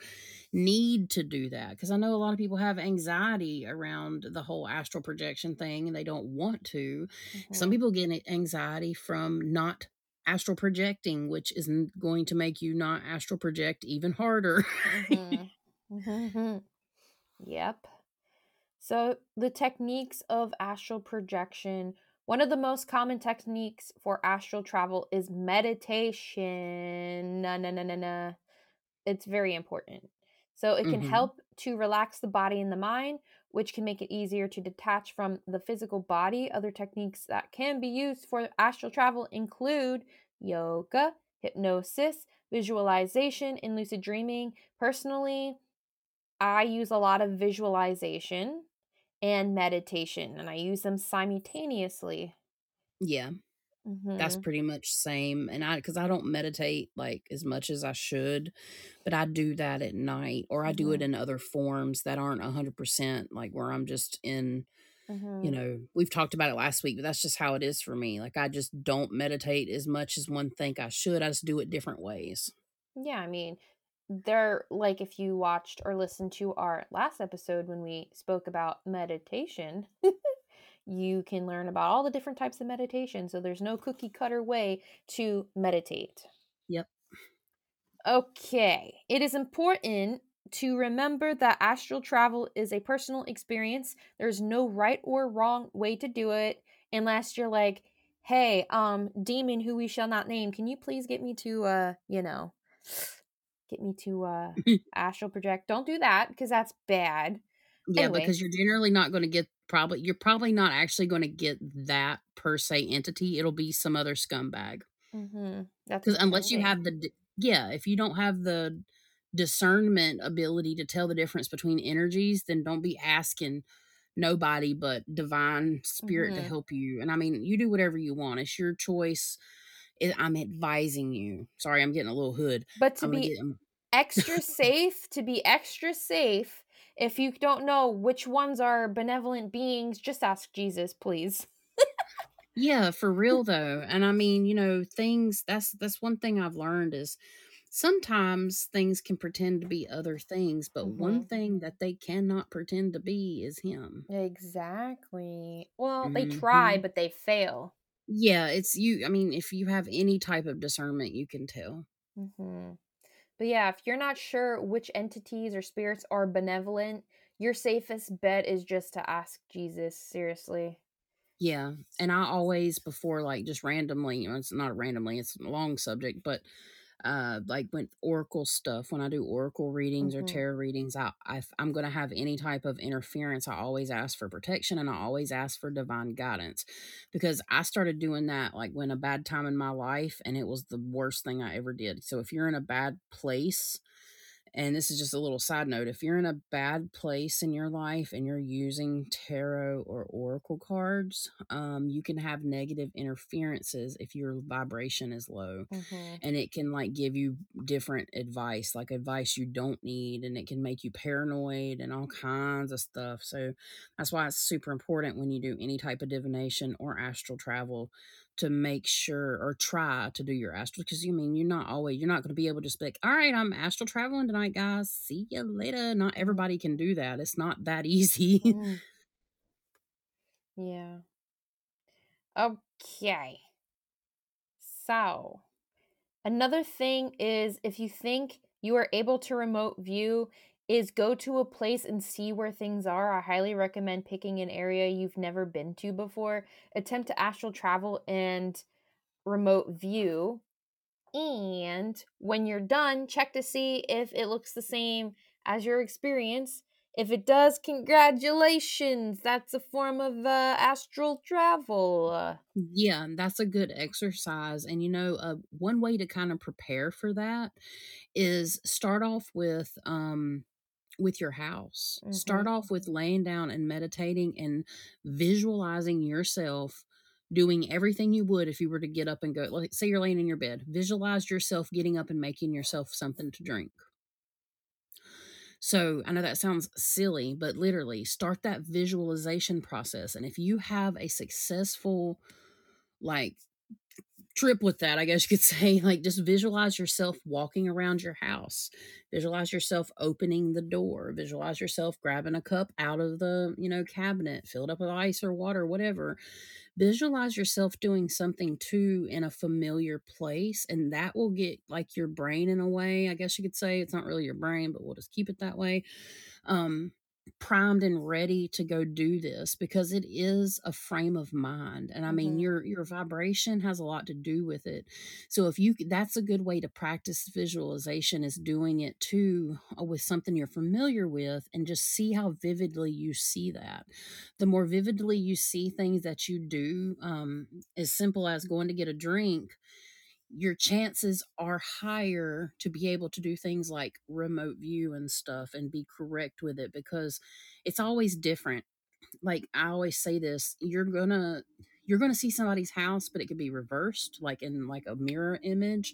need to do that. Because I know a lot of people have anxiety around the whole astral projection thing and they don't want to. Some Mhm. people get anxiety from not astral projecting, which isn't going to make you not astral project even harder. Mhm. *laughs* Mhm. Yep. So, the techniques of astral projection, one of the most common techniques for astral travel is meditation. Na na na na na. It's very important. So, it can Mhm. help to relax the body and the mind, which can make it easier to detach from the physical body. Other techniques that can be used for astral travel include yoga, hypnosis, visualization, and lucid dreaming. Personally, I use a lot of visualization and meditation, and I use them simultaneously. Yeah. That's Mhm. pretty much same, and I because I don't meditate, like, as much as I should, but I do that at night, or I do it Mhm. in other forms that aren't 100%, like, where I'm just in you Mhm. know, we've talked about it last week, but that's just how it is for me, like, I just don't meditate as much as one think I should, I just do it different ways. Yeah, I mean, there like if you watched or listened to our last episode when we spoke about meditation, *laughs* you can learn about all the different types of meditation. So there's no cookie cutter way to meditate. Yep. Okay. It is important to remember that astral travel is a personal experience. There's no right or wrong way to do it unless you're like, "Hey, um demon who we shall not name, can you please get me to uh, you know, get me to uh *laughs* astral project?" Don't do that because that's bad. Yeah, Anyway, because you're generally not gonna get probably you're probably not actually gonna get that per se entity, it'll be some other scumbag. mhm. That's 'Cause unless you have the yeah, if you don't have the discernment ability to tell the difference between energies, then don't be asking nobody but divine spirit to Mhm. help you, and I mean, you do whatever you want, it's your choice, I'm advising you. Sorry, I'm getting a little hood. But to I'm be extra safe to be extra safe, if you don't know which ones are benevolent beings, just ask Jesus, please. Yeah, for real *laughs* though, and I mean, you know, things that's that's one thing I've learned is sometimes things can pretend to be other things, but one Mhm. thing that they cannot pretend to be is him. Exactly. Well, they try, Mhm. but they fail. Yeah, it's you I mean, if you have any type of discernment, you can tell. Mhm. But yeah, if you're not sure which entities or spirits are benevolent, your safest bet is just to ask Jesus, seriously. Yeah, and I always before, like, just randomly you know, it's not randomly, it's a long subject, but, uh, like, with oracle stuff, when I do oracle readings or Mhm. tarot readings, I I I'm gonna have any type of interference, I always ask for protection, and I always ask for divine guidance, because I started doing that, like, when a bad time in my life, and it was the worst thing I ever did. So if you're in a bad place and this is just a little side note, if you're in a bad place in your life and you're using tarot or oracle cards, um, you can have negative interferences if your vibration is low. Mhm. And it can like give you different advice, like advice you don't need, and it can make you paranoid and all kinds of stuff. So that's why it's super important when you do any type of divination or astral travel to make sure or try to do your astral because you mean you're not always you're not going to be able to just be like, all right, I'm astral traveling tonight, guys. See you later. Not Mhm. everybody can do that. It's not that *laughs* easy. Mhm. Yeah. Okay. So, another thing is if you think you are able to remote view, is go to a place and see where things are. I highly recommend picking an area you've never been to before. Attempt to astral travel and remote view. And when you're done, check to see if it looks the same as your experience. If it does, congratulations. That's a form of uh, astral travel. Yeah, that's a good exercise. And you know, uh, one way to kind of prepare for that is start off with um with your house. Start Mhm. off with laying down and meditating and visualizing yourself doing everything you would if you were to get up and go. Like, say you're laying in your bed, visualize yourself getting up and making yourself something to drink. So I know that sounds silly, but literally start that visualization process. And if you have a successful, like, trip with that, I guess you could *laughs* say. Like, just visualize yourself walking around your house. Visualize yourself opening the door. Visualize yourself grabbing a cup out of the, you know, cabinet, filled up with ice or water, whatever. Visualize yourself doing something too in a familiar place, and that will get like your brain in a way. I guess you could say it's not really your brain, but we'll just keep it that way. Um, primed and ready to go do this because it is a frame of mind and i mean Mhm. your your vibration has a lot to do with it so if you that's a good way to practice visualization is doing it too uh, with something you're familiar with and just see how vividly you see that the more vividly you see things that you do um as simple as going to get a drink your chances are higher to be able to do things like remote view and stuff and be correct with it because it's always different. Like I always say this, you're to you're to see somebody's house but it could be reversed like in like a mirror image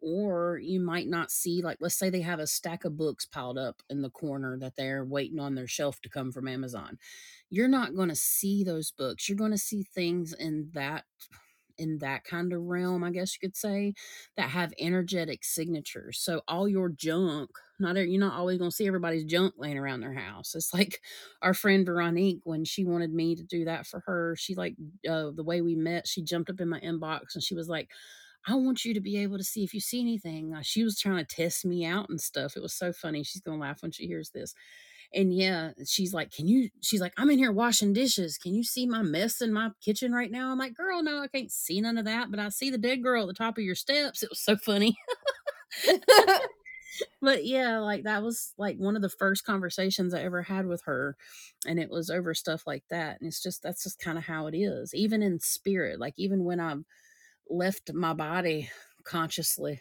or you might not see like let's say they have a stack of books piled up in the corner that they're waiting on their shelf to come from Amazon. You're not going to see those books. You're going to see things in that in that kind of realm, I guess you could say, that have energetic signatures. So all your junk, not you're not always to see everybody's junk laying around their house. It's like *laughs* our friend Veronique when she wanted me to do that for her. She like uh, the way we met. She jumped up in my inbox and she was like. I want you to be able to see if you see anything. She was trying to test me out and stuff. It was so funny. She's going to laugh when she hears this. And yeah, she's like, Can you? She's like, I'm in here washing dishes. Can you see my mess in my kitchen right now? I'm like, Girl, no, I can't see none of that, but I see the dead girl at the top of your steps. It was so funny. *laughs* *laughs* but yeah, like that was like one of the first conversations I ever had with her. And it was over stuff like that. And it's just, that's just kind of how it is, even in spirit. Like, even when I've left my body consciously,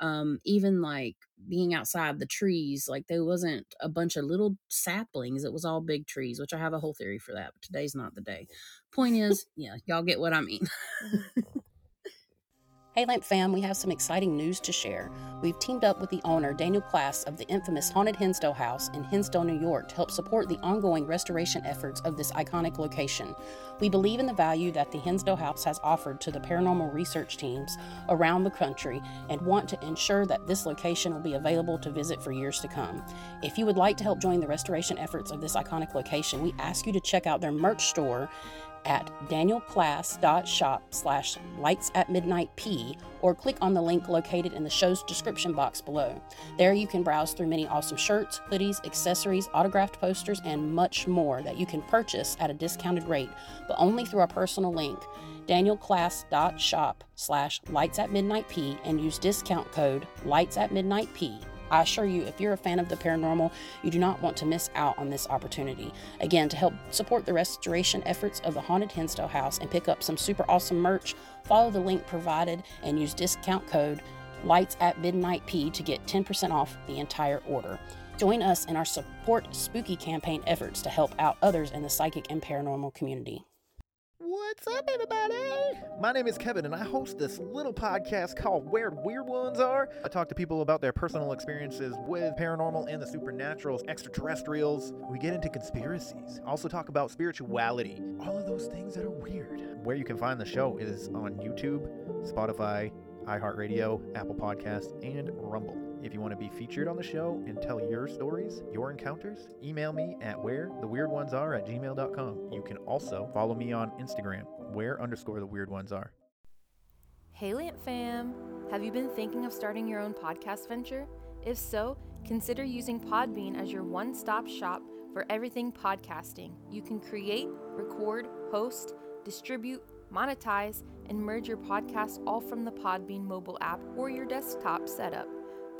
um even like being outside the trees like there wasn't a bunch of little saplings it was all big trees which i have a whole theory for that but today's not the day. Point is yeah y'all get what i mean *laughs* Hey Lamp fam, we have some exciting news to share. We've teamed up with the owner, Daniel Klaes of the infamous Haunted Hinsdale House in Hinsdale, New York, to help support the ongoing restoration efforts of this iconic location. We believe in the value that the Hinsdale House has offered to the paranormal research teams around the country and want to ensure that this location will be available to visit for years to come. If you would like to help join the restoration efforts of this iconic location, we ask you to check out their merch store at danielklaes.shop slash lights at midnight p or click on the link located in the show's description box below. There you can browse through many awesome shirts hoodies accessories autographed posters and much more that you can purchase at a discounted rate but only through our personal link danielklaes.shop slash lights at midnight p and use discount code lights at midnight p I assure you, if you're a fan of the paranormal, you do not want to miss out on this opportunity. Again, to help support the restoration efforts of the Haunted Hinsdale House and pick up some super awesome merch, follow the link provided and use discount code Lights at Midnight P to get 10% off the entire order. Join us in our Support Spooky campaign efforts to help out others in the psychic and paranormal community. What's up, everybody? My name is Kevin, and I host this little podcast called Where Weird Ones Are. I talk to people about their personal experiences with paranormal and the supernatural, extraterrestrials. We get into conspiracies, also talk about spirituality, all of those things that are weird. Where you can find the show is on YouTube, Spotify, iHeartRadio, Apple Podcasts, and Rumble. If you want to be featured on the show and tell your stories, your encounters, email me at where the weird ones are at gmail.com. You can also follow me on Instagram, where underscore the weird ones are. Hey Lamp fam! Have you been thinking of starting your own podcast venture? If so, consider using Podbean as your one stop shop for everything podcasting. You can create, record, host, distribute, monetize, and merge your podcast all from the Podbean mobile app or your desktop setup.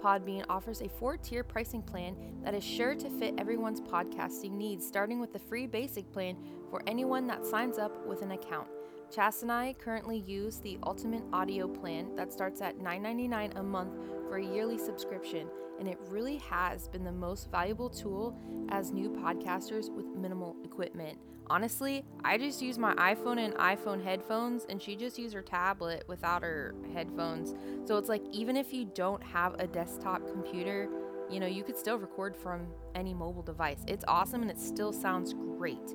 Podbean offers a four tier pricing plan that is sure to fit everyone's podcasting needs, starting with the free basic plan for anyone that signs up with an account. Chas and I currently use the Ultimate Audio plan that starts at $9.99 a month for a yearly subscription, and it really has been the most valuable tool as new podcasters with minimal equipment. Honestly, I just use my iPhone and iPhone headphones, and she just used her tablet without her headphones. So it's like, even if you don't have a desktop computer, you know, you could still record from any mobile device. It's awesome and it still sounds great.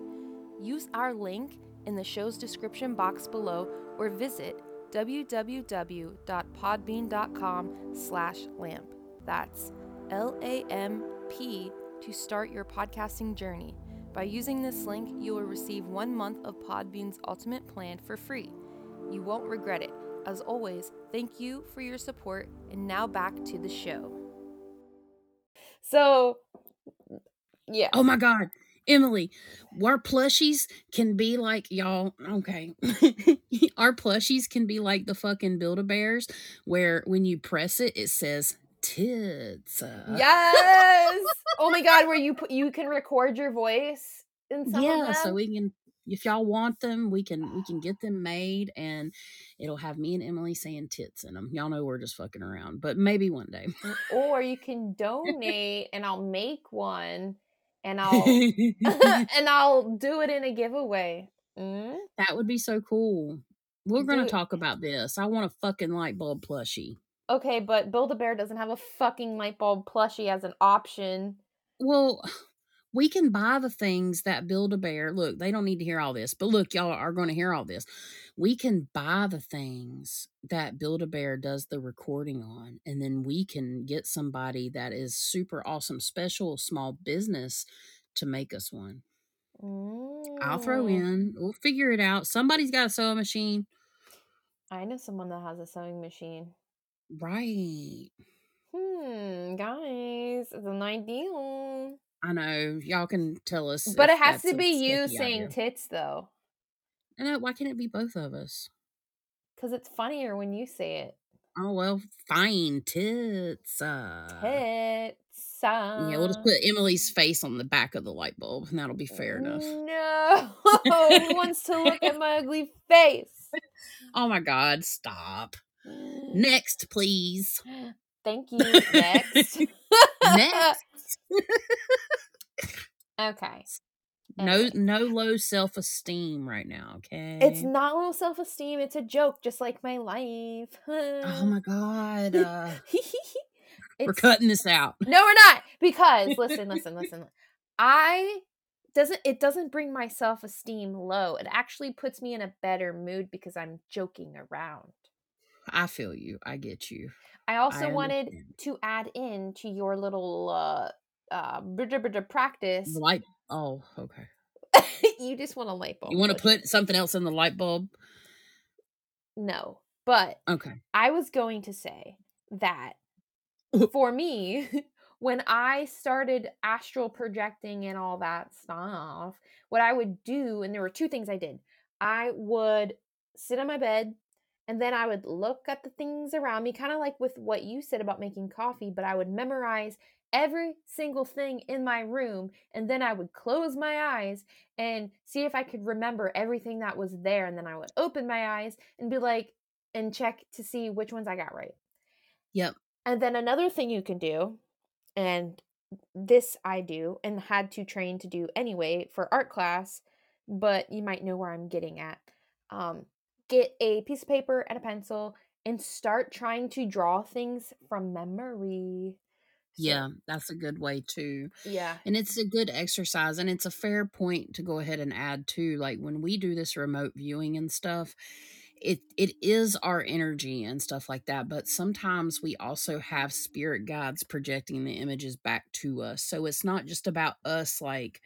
Use our link in the show's description box below or visit www.podbean.com slash lamp. That's L-A-M-P to start your podcasting journey. By using this link, you will receive one month of Podbean's Ultimate Plan for free. You won't regret it. As always, thank you for your support, and now back to the show. So, yeah. Oh my God. Emily, our plushies can be like y'all. Okay. *laughs* our plushies can be like the fucking Build a Bears, where when you press it, it says tits. Yes. oh my god, where *laughs* you put you can record your voice in some of yeah so we can if y'all want them we can we can get them made and it'll have me and emily saying tits in them y'all know we're just fucking around but maybe one day or you can *laughs* donate and I'll make one and *laughs* I'll *laughs* and I'll do it in a giveaway. Mm? that would be so cool we're gonna Do- talk about this i want a fucking light bulb plushie Okay, but Build a Bear doesn't have a fucking light bulb plushie as an option. well we can buy the things that build a bear look they don't need to hear all this but look y'all are going to hear all this we can buy the things that build a bear does the recording on and then we can get somebody that is super awesome special small business to make us one i'll throw Mm. in we'll figure it out somebody's got a sewing machine I know someone that has a sewing machine. right Hmm, guys, it's an idea. I know y'all can tell us But it has to be you saying idea. tits though, no why can't it be both of us because it's funnier when you say it. oh well fine tits uh Tits. Yeah, we'll just uh, put Emily's face on the back of the light bulb, and that'll be fair enough. No, *laughs* *laughs* who wants to look at my ugly face? Oh my God, stop. Next, please. *gasps* Thank you. *laughs* Next. Next. Okay. No, no low self esteem right now. Okay. It's not low self esteem. It's a joke, just like my life. Oh my *laughs* God. Uh, we're cutting this out. No, we're not. Because listen, *laughs* listen, listen. I doesn't it doesn't bring my self-esteem low. It actually puts me in a better mood because I'm joking around. I feel you. I get you. I also I wanted to add in to your little uh uh practice. Light. Oh, okay. *laughs* you just want a light bulb. You want to put something else in the light bulb? No. But Okay. I was going to say that for me, *laughs* when I started astral projecting and all that stuff, what I would do, and there were two things I did. I would sit on my bed and then I would look at the things around me, kind of like with what you said about making coffee, but I would memorize every single thing in my room and then I would close my eyes and see if I could remember everything that was there. And then I would open my eyes and be like, and check to see which ones I got right. Yep. And then another thing you can do, and this I do and had to train to do anyway for art class, but you might know where I'm getting at. Um, get a piece of paper and a pencil and start trying to draw things from memory. Yeah, that's a good way too. Yeah. And it's a good exercise and it's a fair point to go ahead and add too. Like when we do this remote viewing and stuff, it it is our energy and stuff like that but sometimes we also have spirit guides projecting the images back to us so it's not just about us like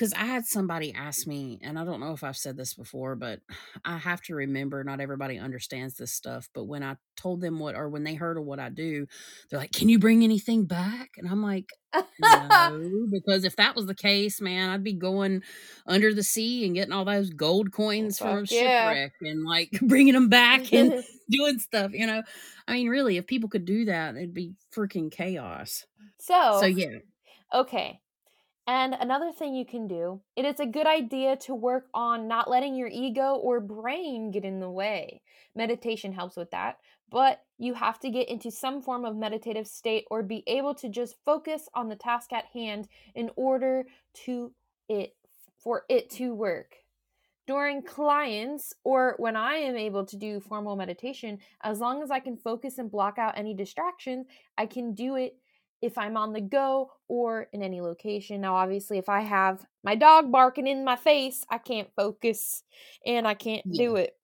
because i had somebody ask me and i don't know if i've said this before but i have to remember not everybody understands this stuff but when i told them what or when they heard of what i do they're like can you bring anything back and i'm like *laughs* no, because if that was the case, man, I'd be going under the sea and getting all those gold oh, coins from yeah. shipwreck and like *laughs* bringing them back *laughs* and doing stuff, you know. I mean, really, if people could do that, it'd be freaking chaos. so, So yeah, Okay. And another thing you can do, it is a good idea to work on not letting your ego or brain get in the way. Meditation helps with that, but you have to get into some form of meditative state or be able to just focus on the task at hand in order to it for it to work. During clients or when I am able to do formal meditation, as long as I can focus and block out any distractions, I can do it if I'm on the go or in any location. Now, obviously, if I have my dog barking in my face, I can't focus and I can't yeah, do it.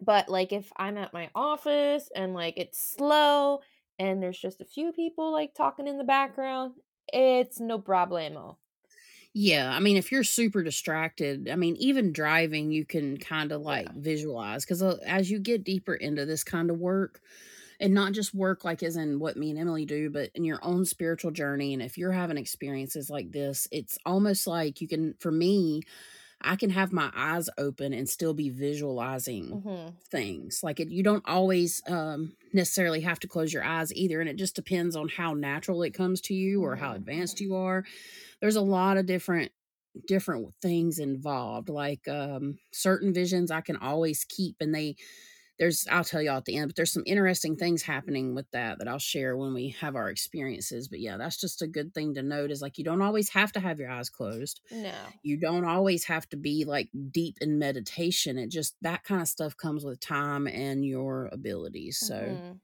But like if I'm at my office and like it's slow and there's just a few people like talking in the background, it's no problemo. yeah. I mean, if you're super distracted, I mean, even driving, you can kind of Yeah. like visualize because uh, as you get deeper into this kind of work, and not just work like as in what me and Emily do, but in your own spiritual journey. And if you're having experiences like this, it's almost like you can, for me, I can have my eyes open and still be visualizing Mhm. things. Like it, you don't always um, necessarily have to close your eyes either, and it just depends on how natural it comes to you or how Mhm. advanced you are. There's a lot of different different things involved like um certain visions i can always keep and they there's I'll tell y'all at the end, but there's some interesting things happening with that that I'll share when we have our experiences. But yeah, that's just a good thing to note is like you don't always have to have your eyes closed. No. You don't always have to be like deep in meditation. It just that kind of stuff comes with time and your abilities. So Mhm.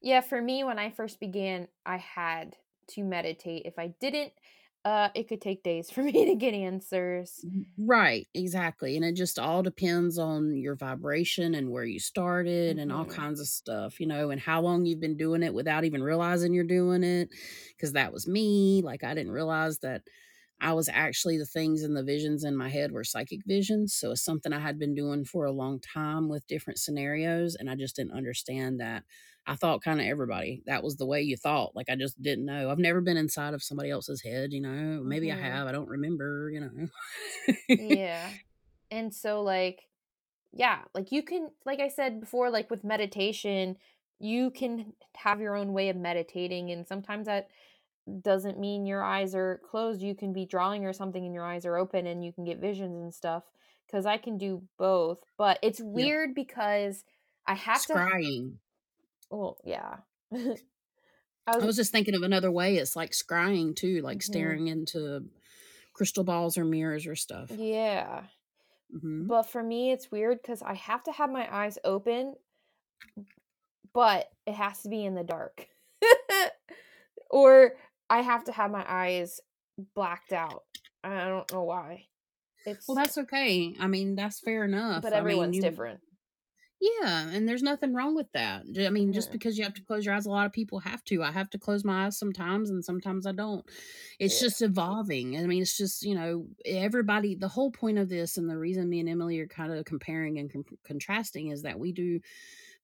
Yeah, for me, when I first began, I had to meditate. If I didn't, uh, it could take days *laughs* for me to get answers. Right, exactly. And it just all depends on your vibration and where you started and all Mhm. kinds of stuff, you know, and how long you've been doing it without even realizing you're doing it. Cause that was me. Like, I didn't realize that I was actually the things and the visions in my head were psychic visions. So it's something I had been doing for a long time with different scenarios. And I just didn't understand that. I thought kind of everybody that was the way you thought. Like, I just didn't know. I've never been inside of somebody else's head, you know. Maybe I Mhm. have. I don't remember, you know. Yeah. And so like yeah, like you can like I said before like with meditation, you can have your own way of meditating and sometimes that doesn't mean your eyes are closed. You can be drawing or something and your eyes are open and you can get visions and stuff cuz I can do both. But it's weird because I have to Scrying. Well, yeah. *laughs* I I was was just thinking of another way. It's like scrying too, like mhm. staring into crystal balls or mirrors or stuff. Yeah. hmm But for me it's weird cuz I have to have my eyes open, but it has to be in the dark. *laughs* or I have to have my eyes blacked out. I don't know why. It's, Well, that's okay. I mean, that's fair enough. but I mean, everyone's you, different. Yeah, and there's nothing wrong with that. I mean, just because you have to close your eyes, a lot of people have to. I have to close my eyes sometimes, and sometimes I don't. It's Yeah. just evolving. I mean, it's just, you know, everybody, the whole point of this, and the reason me and Emily are kind of comparing and con- contrasting is that we do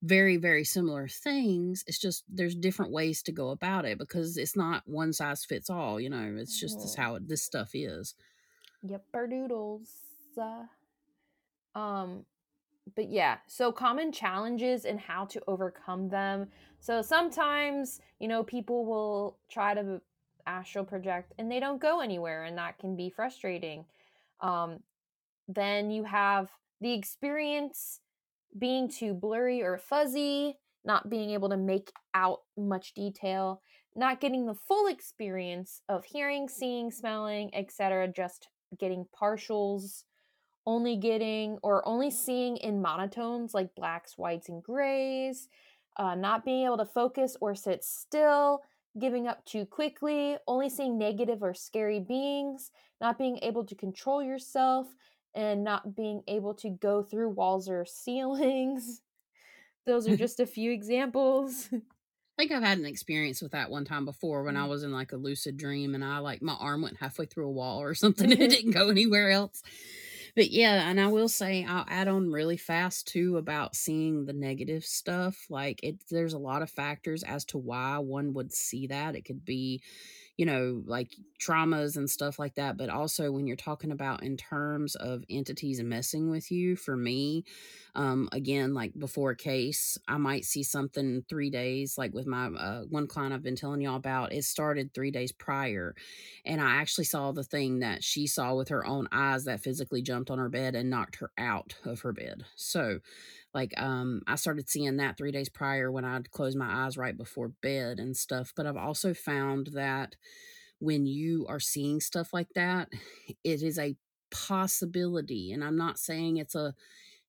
very very similar things it's just there's different ways to go about it because it's not one size fits all you know it's just this Mhm. how it, this stuff is Yepper doodles. Uh, um but yeah, so common challenges and how to overcome them. So sometimes, you know, people will try to astral project and they don't go anywhere and that can be frustrating. Um then you have the experience being too blurry or fuzzy, not being able to make out much detail, not getting the full experience of hearing, seeing, smelling, etc., just getting partials, only getting or only seeing in monotones like blacks, whites, and grays, uh, not being able to focus or sit still, giving up too quickly, only seeing negative or scary beings, not being able to control yourself, and not being able to go through walls or *laughs* ceilings. Those are *laughs* just a few examples. *laughs* I think I've had an experience with that one time before when I Mm. was in like a lucid dream and I like my arm went halfway through a wall or something and it didn't go anywhere else. But yeah, and I will say I'll add on really fast too about seeing the negative stuff. Like it there's a lot of factors as to why one would see that. It could be you know, like traumas and stuff like that. But also, when you're talking about in terms of entities messing with you, for me, um, again, like before a case, I might see something three days, like with my uh, one client I've been telling y'all about. It started three days prior, and I actually saw the thing that she saw with her own eyes that physically jumped on her bed and knocked her out of her bed. So, like um i started seeing that three days prior when i'd close my eyes right before bed and stuff but i've also found that when you are seeing stuff like that it is a possibility and i'm not saying it's a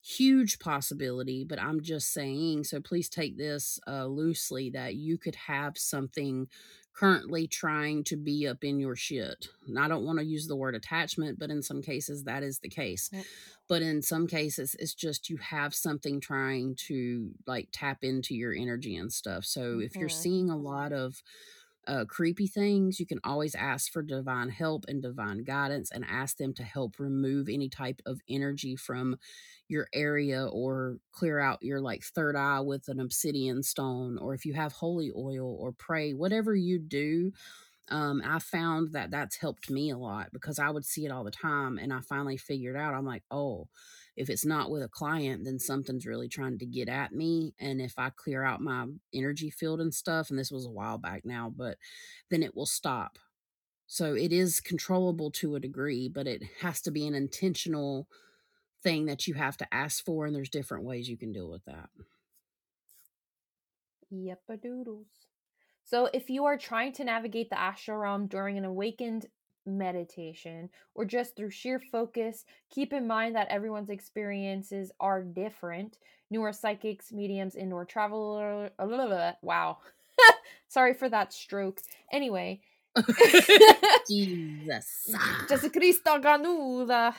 huge possibility but i'm just saying so please take this uh, loosely that you could have something currently trying to be up in your shit and i don't want to use the word attachment but in some cases that is the case Yep. but in some cases it's just you have something trying to like tap into your energy and stuff so if you're Mhm. seeing a lot of uh, creepy things you can always ask for divine help and divine guidance and ask them to help remove any type of energy from your area or clear out your like third eye with an obsidian stone or if you have holy oil or pray whatever you do um, I found that that's helped me a lot because I would see it all the time. And I finally figured out, I'm like, oh, if it's not with a client, then something's really trying to get at me. And if I clear out my energy field and stuff, and this was a while back now, but then it will stop. So it is controllable to a degree, but it has to be an intentional thing that you have to ask for. And there's different ways you can deal with that. Yep, a doodles. So, if you are trying to navigate the astral realm during an awakened meditation or just through sheer focus, keep in mind that everyone's experiences are different. Newer psychics, mediums, indoor traveler. Wow. *laughs* Sorry for that stroke. Anyway, *laughs* Jesus. *laughs* Jesus Cristo ganuda.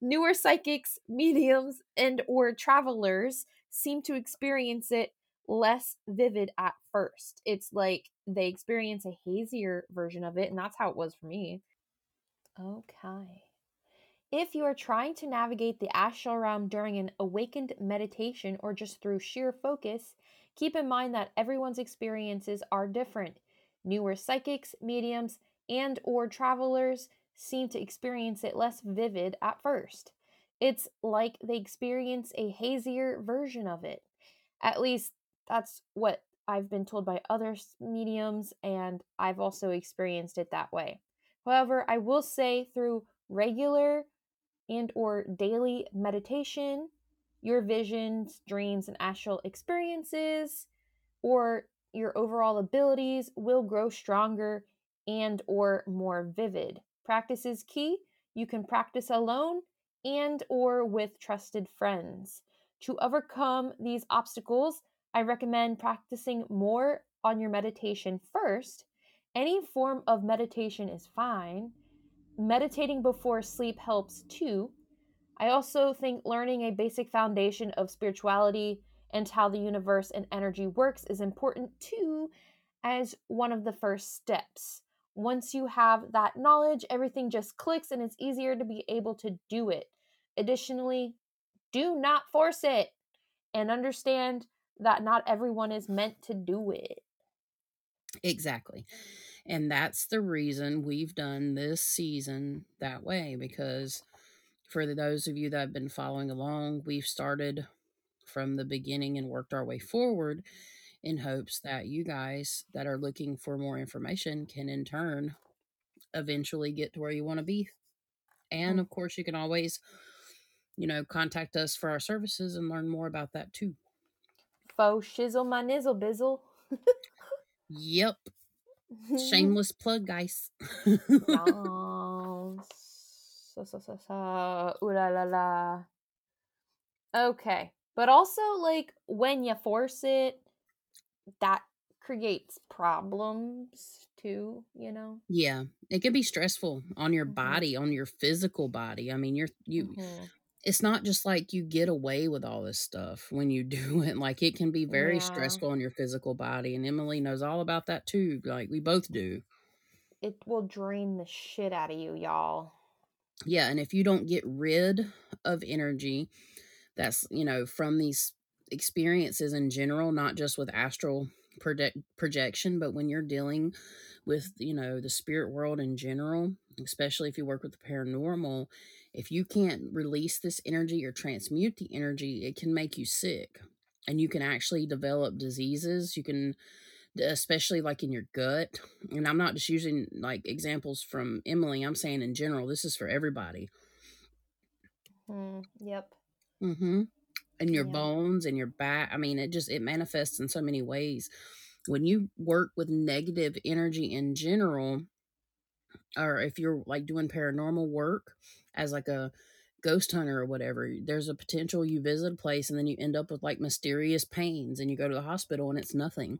Newer psychics, mediums, and or travelers seem to experience it less vivid at first. It's like they experience a hazier version of it, and that's how it was for me. Okay. If you are trying to navigate the astral realm during an awakened meditation or just through sheer focus, keep in mind that everyone's experiences are different. Newer psychics, mediums, and or travelers seem to experience it less vivid at first. It's like they experience a hazier version of it. At least that's what I've been told by other mediums, and I've also experienced it that way. However, I will say through regular and or daily meditation, your visions, dreams, and astral experiences or your overall abilities will grow stronger and or more vivid. Practice is key. You can practice alone and or with trusted friends. To overcome these obstacles, I recommend practicing more on your meditation first. Any form of meditation is fine. Meditating before sleep helps too. I also think learning a basic foundation of spirituality and how the universe and energy works is important too, as one of the first steps. Once you have that knowledge, everything just clicks and it's easier to be able to do it. Additionally, do not force it and understand that not everyone is meant to do it. Exactly. And that's the reason we've done this season that way because for those of you that have been following along, we've started from the beginning and worked our way forward in hopes that you guys that are looking for more information can in turn eventually get to where you want to be. And Mm. of course, you can always, you know, contact us for our services and learn more about that too. Faux shizzle my nizzle bizzle. Yep. *laughs* Shameless plug, guys. *laughs* Sa, sa, sa, sa. Ooh la la la. Okay. But also, like, when you force it, that creates problems too, you know? Yeah, it can be stressful on your Mhm. body, on your physical body. I mean, you're you Mhm. It's not just like you get away with all this stuff when you *laughs* do it. Like it can be very Yeah. stressful on your physical body, and Emily knows all about that too. Like we both do. It will drain the shit out of you, y'all. Yeah, and if you don't get rid of energy that's, you know, from these experiences in general, not just with astral project projection, but when you're dealing with, you know, the spirit world in general, especially if you work with the paranormal, if you can't release this energy or transmute the energy, it can make you sick. And you can actually develop diseases. You can especially like in your gut. And I'm not just using like examples from Emily, I'm saying in general, this is for everybody. Mm, yep. Mhm. And your Yeah. bones and your back. I mean, it just it manifests in so many ways. When you work with negative energy in general, or if you're like doing paranormal work as like a ghost hunter or whatever, there's a potential you visit a place and then you end up with like mysterious pains and you go to the hospital and it's nothing.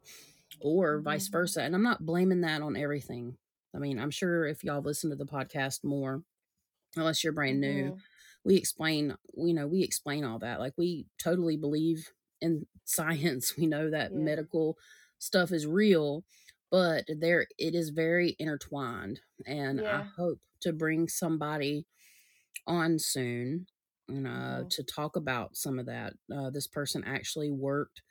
Or vice Mhm. versa. And I'm not blaming that on everything. I mean, I'm sure if y'all listen to the podcast more, unless you're brand new, Mhm. we explain you know we explain all that like we totally believe in *laughs* science we know that Yeah. medical stuff is real but there it is very intertwined and i hope to bring somebody on soon and uh Mhm. to talk about some of that uh this person actually worked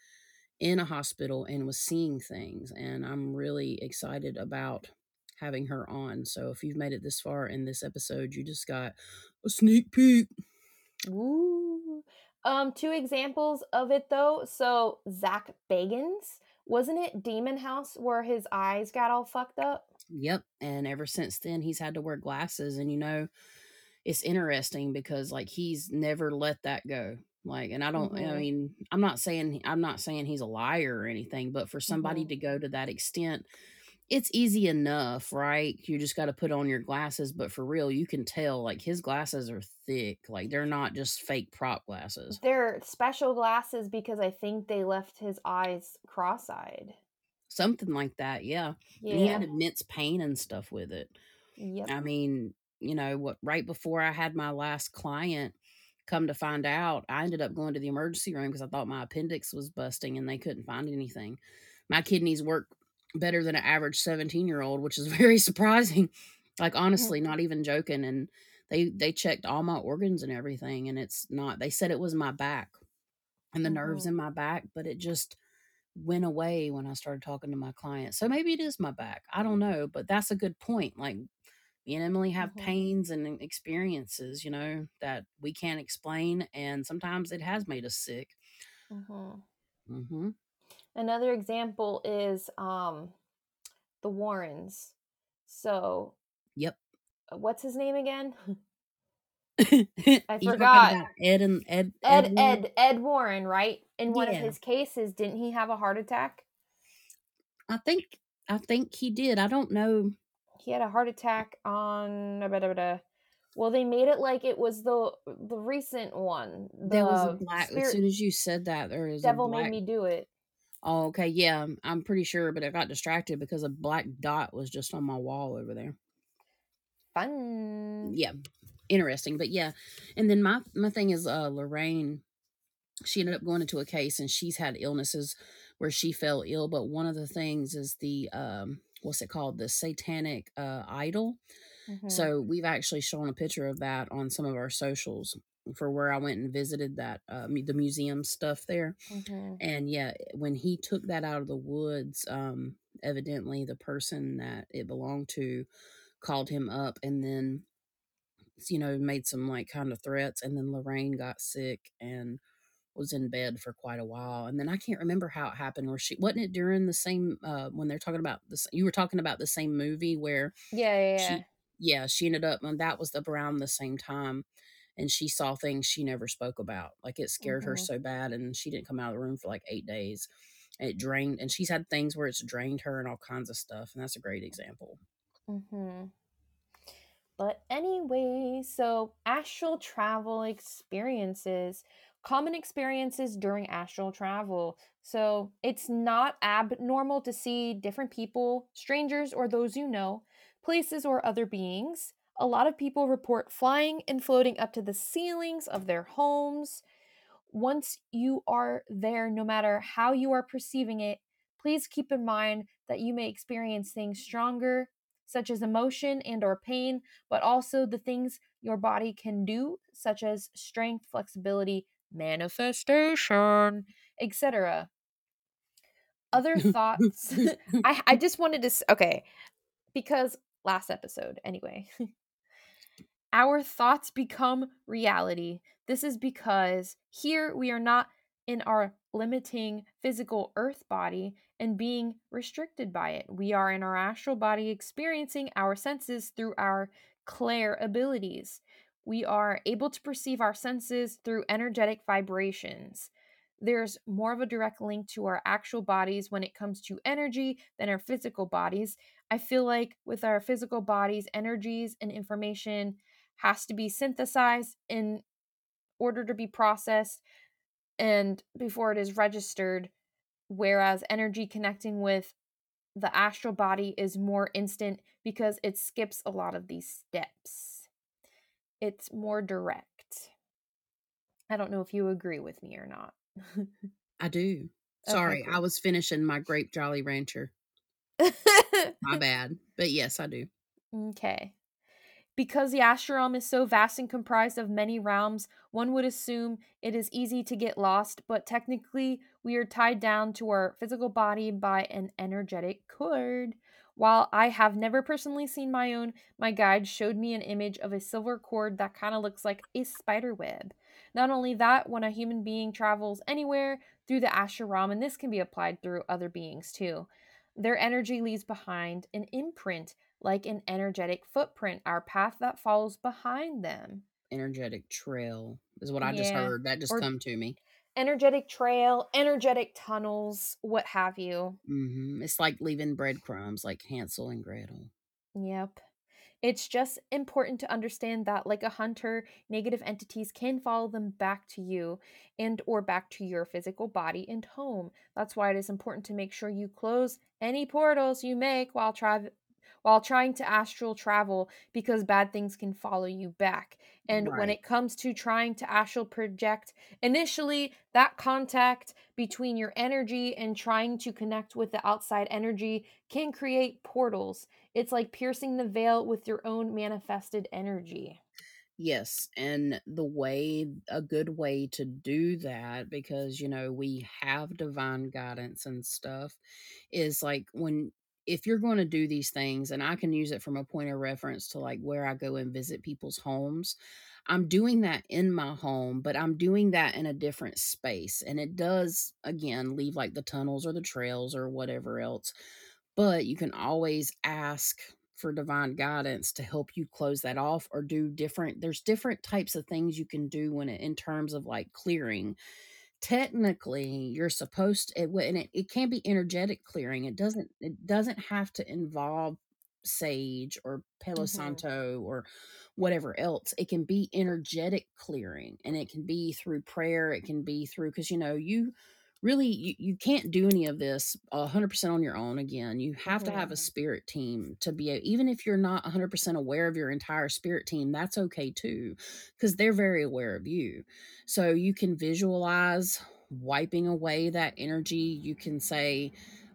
in a hospital and was seeing things and i'm really excited about having her on so if you've made it this far in this episode you just got a sneak peek Ooh. Um, two examples of it though. So Zach Bagans, wasn't it Demon House where his eyes got all fucked up? Yep. And ever since then, he's had to wear glasses. And, you know, it's interesting because, like, he's never let that go. Like, and I don't, I Mhm. mean, I'm not saying, I'm not saying he's a liar or anything, but for somebody Mhm. to go to that extent, it's easy enough, right? You just got to put on your glasses. But for real, you can tell, like, his glasses are thick. Like, they're not just fake prop glasses. They're special glasses because I think they left his eyes cross-eyed. Something like that. Yeah. And he had immense pain and stuff with it. Yep. I mean, you know, what right before I had my last client come to find out, I ended up going to the emergency room because I thought my appendix was busting and they couldn't find anything. My kidneys work better than an average 17 year old, which is *laughs* very surprising. Like honestly, not even joking. And they they checked all my organs and everything, and it's not. They said it was my back and the nerves Mhm. in my back, but it just went away when I started talking to my client. So maybe it is my back. I don't know, but that's a good point. Like me and Emily have Mhm. pains and experiences, you know, that we can't explain, and sometimes it has made us sick. Mhm. hmm Another example is um the Warrens. So, Yep. uh, what's his name again? *laughs* *laughs* I forgot. Ed and Ed. Ed Warren? Ed Ed Warren, right? In one of his cases, didn't he have a heart attack? I think I think he did. I don't know. He had a heart attack on blah, blah, blah, blah. Well, they made it like it was the the recent one. The There was a black. spirit as soon as you said that, there is devil a black. made me do it. Oh, okay. Yeah, I'm pretty sure, but I got distracted because a black dot was just on my wall over there. Fun. yeah interesting but yeah and then my my thing is uh lorraine she ended up going into a case and she's had illnesses where she fell ill but one of the things is the um what's it called the satanic uh idol Mhm. so we've actually shown a picture of that on some of our socials for where i went and visited that uh the museum stuff there Mhm. and yeah when he took that out of the woods um evidently the person that it belonged to called him up and then you know made some like kind of threats and then lorraine got sick and was in bed for quite a while and then i can't remember how it happened where she wasn't it during the same uh when they're talking about this you were talking about the same movie where Yeah, yeah, yeah. she yeah she ended up and that was the, around the same time and she saw things she never spoke about like it scared her Mhm. so bad and she didn't come out of the room for like eight days and it drained and she's had things where it's drained her and all kinds of stuff and that's a great example hmm But anyway, so astral travel experiences. Common experiences during astral travel. So it's not abnormal to see different people, strangers or those you know, places or other beings. A lot of people report flying and floating up to the ceilings of their homes. Once you are there, no matter how you are perceiving it, please keep in mind that you may experience things stronger such as emotion and or pain but also the things your body can do such as strength flexibility manifestation etc other *laughs* thoughts *laughs* I, I just wanted to okay because last episode anyway *laughs* our thoughts become reality this is because here we are not in our limiting physical earth body and being restricted by it. We are in our astral body experiencing our senses through our clair abilities. We are able to perceive our senses through energetic vibrations. There's more of a direct link to our actual bodies when it comes to energy than our physical bodies. I feel like with our physical bodies, energies and information has to be synthesized in order to be processed and before it is registered whereas energy connecting with the astral body is more instant because it skips a lot of these steps it's more direct i don't know if you agree with me or not *laughs* I do. Okay, Sorry, I was finishing my grape Jolly Rancher. My *laughs* bad. But yes, I do. Okay. Because the astral realm is so vast and comprised of many realms, one would assume it is easy to get lost, but technically, we are tied down to our physical body by an energetic cord. While I have never personally seen my own, my guide showed me an image of a silver cord that kind of looks like a spider web. Not only that, when a human being travels anywhere through the astral realm, and this can be applied through other beings too, their energy leaves behind an imprint like an energetic footprint, our path that follows behind them. Energetic trail is what I just heard. That just or- come to me. Energetic trail, energetic tunnels, what have you. Mm-hmm. It's like leaving breadcrumbs, like Hansel and Gretel. Yep. It's just important to understand that like a hunter, negative entities can follow them back to you and or back to your physical body and home. That's why it is important to make sure you close any portals you make while tra- while trying to astral travel because bad things can follow you back. And when it comes to trying to astral project, initially that contact between your energy and trying to connect with the outside energy can create portals. It's like piercing the veil with your own manifested energy. Yes, and the way a good way to do that because you know we have divine guidance and stuff is like when if you're going to do these things and I can use it from a point of reference to like where I go and visit people's homes. I'm doing that in my home, but I'm doing that in a different space and it does again leave like the tunnels or the trails or whatever else. But you can always ask for divine guidance to help you close that off or do different there's different types of things you can do when it in terms of like clearing technically you're supposed to, it, and it, it can be energetic clearing it doesn't it doesn't have to involve sage or palo Mhm. santo or whatever else it can be energetic clearing and it can be through prayer it can be through because you know you really you, you can't do any of this 100% on your own again you have to have a spirit team to be even if you're not 100% aware of your entire spirit team that's okay too because they're very aware of you so you can visualize wiping away that energy you can say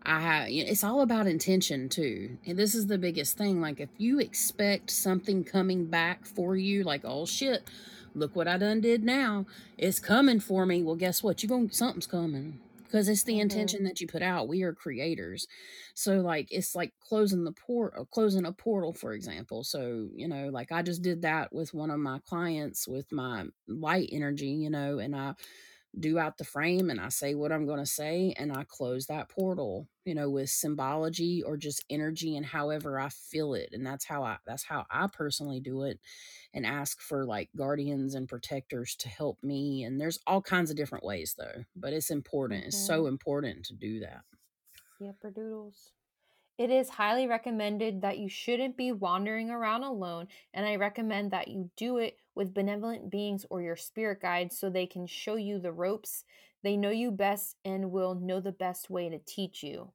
I have it's all about intention too. And this is the biggest thing. Like if you expect something coming back for you, like, oh shit, look what I done did now. It's coming for me. Well, guess what? You going something's coming. Because it's the Mhm. intention that you put out. We are creators. So like it's like closing the port closing a portal, for example. So, you know, like I just did that with one of my clients with my light energy, you know, and I do out the frame and I say what I'm going to say and I close that portal, you know, with symbology or just energy and however I feel it. And that's how I that's how I personally do it and ask for like guardians and protectors to help me and there's all kinds of different ways though, but it's important. It's mm-hmm. so important to do that. Yepper doodles. It is highly recommended that you shouldn't be wandering around alone, and I recommend that you do it with benevolent beings or your spirit guides so they can show you the ropes. They know you best and will know the best way to teach you.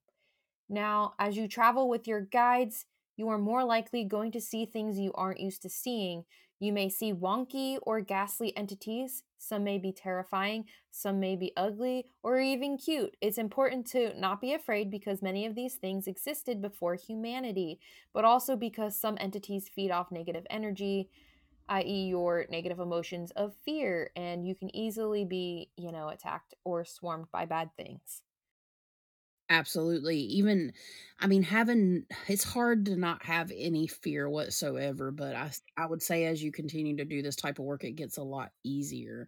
Now, as you travel with your guides, you are more likely going to see things you aren't used to seeing. You may see wonky or ghastly entities. Some may be terrifying, some may be ugly, or even cute. It's important to not be afraid because many of these things existed before humanity, but also because some entities feed off negative energy, i.e., your negative emotions of fear, and you can easily be, you know, attacked or swarmed by bad things. Absolutely. Even, I mean, having it's hard to not have any fear whatsoever, but I, I would say as you continue to do this type of work, it gets a lot easier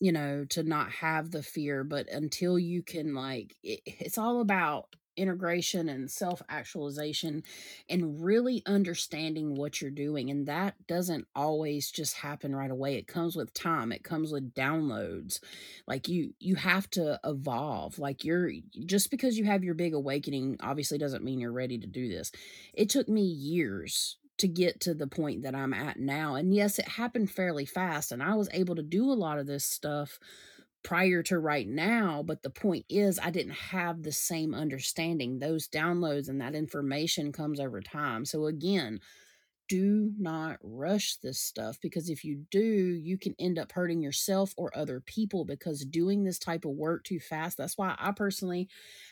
you know, to not have the fear, but until you can like it, it's all about integration and self-actualization and really understanding what you're doing and that doesn't always just happen right away. It comes with time it comes with downloads. Like you you have to evolve. Like you're just because you have your big awakening obviously doesn't mean you're ready to do this. It took me years to get to the point that I'm at now. And yes, it happened fairly fast, and I was able to do a lot of this stuff prior to right now. But the point is, I didn't have the same understanding. Those downloads and that information comes over time. So, again, do not rush this stuff because if you do, you can end up hurting yourself or other people because doing this type of work too fast. That's why I personally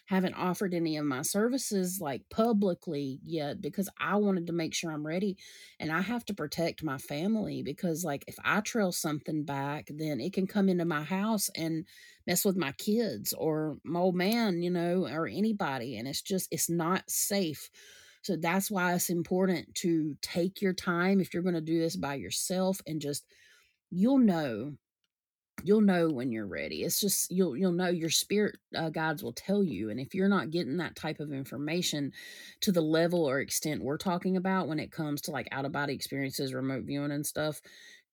haven't offered any of my services like publicly yet because I wanted to make sure I'm ready and I have to protect my family because like if I trail something back, then it can come into my house and mess with my kids or my old man, you know, or anybody and it's just it's not safe so that's why it's important to take your time if you're going to do this by yourself and just you'll know you'll know when you're ready. It's just you'll you'll know your spirit uh, guides will tell you and if you're not getting that type of information to the level or extent we're talking about when it comes to like out of body experiences remote viewing and stuff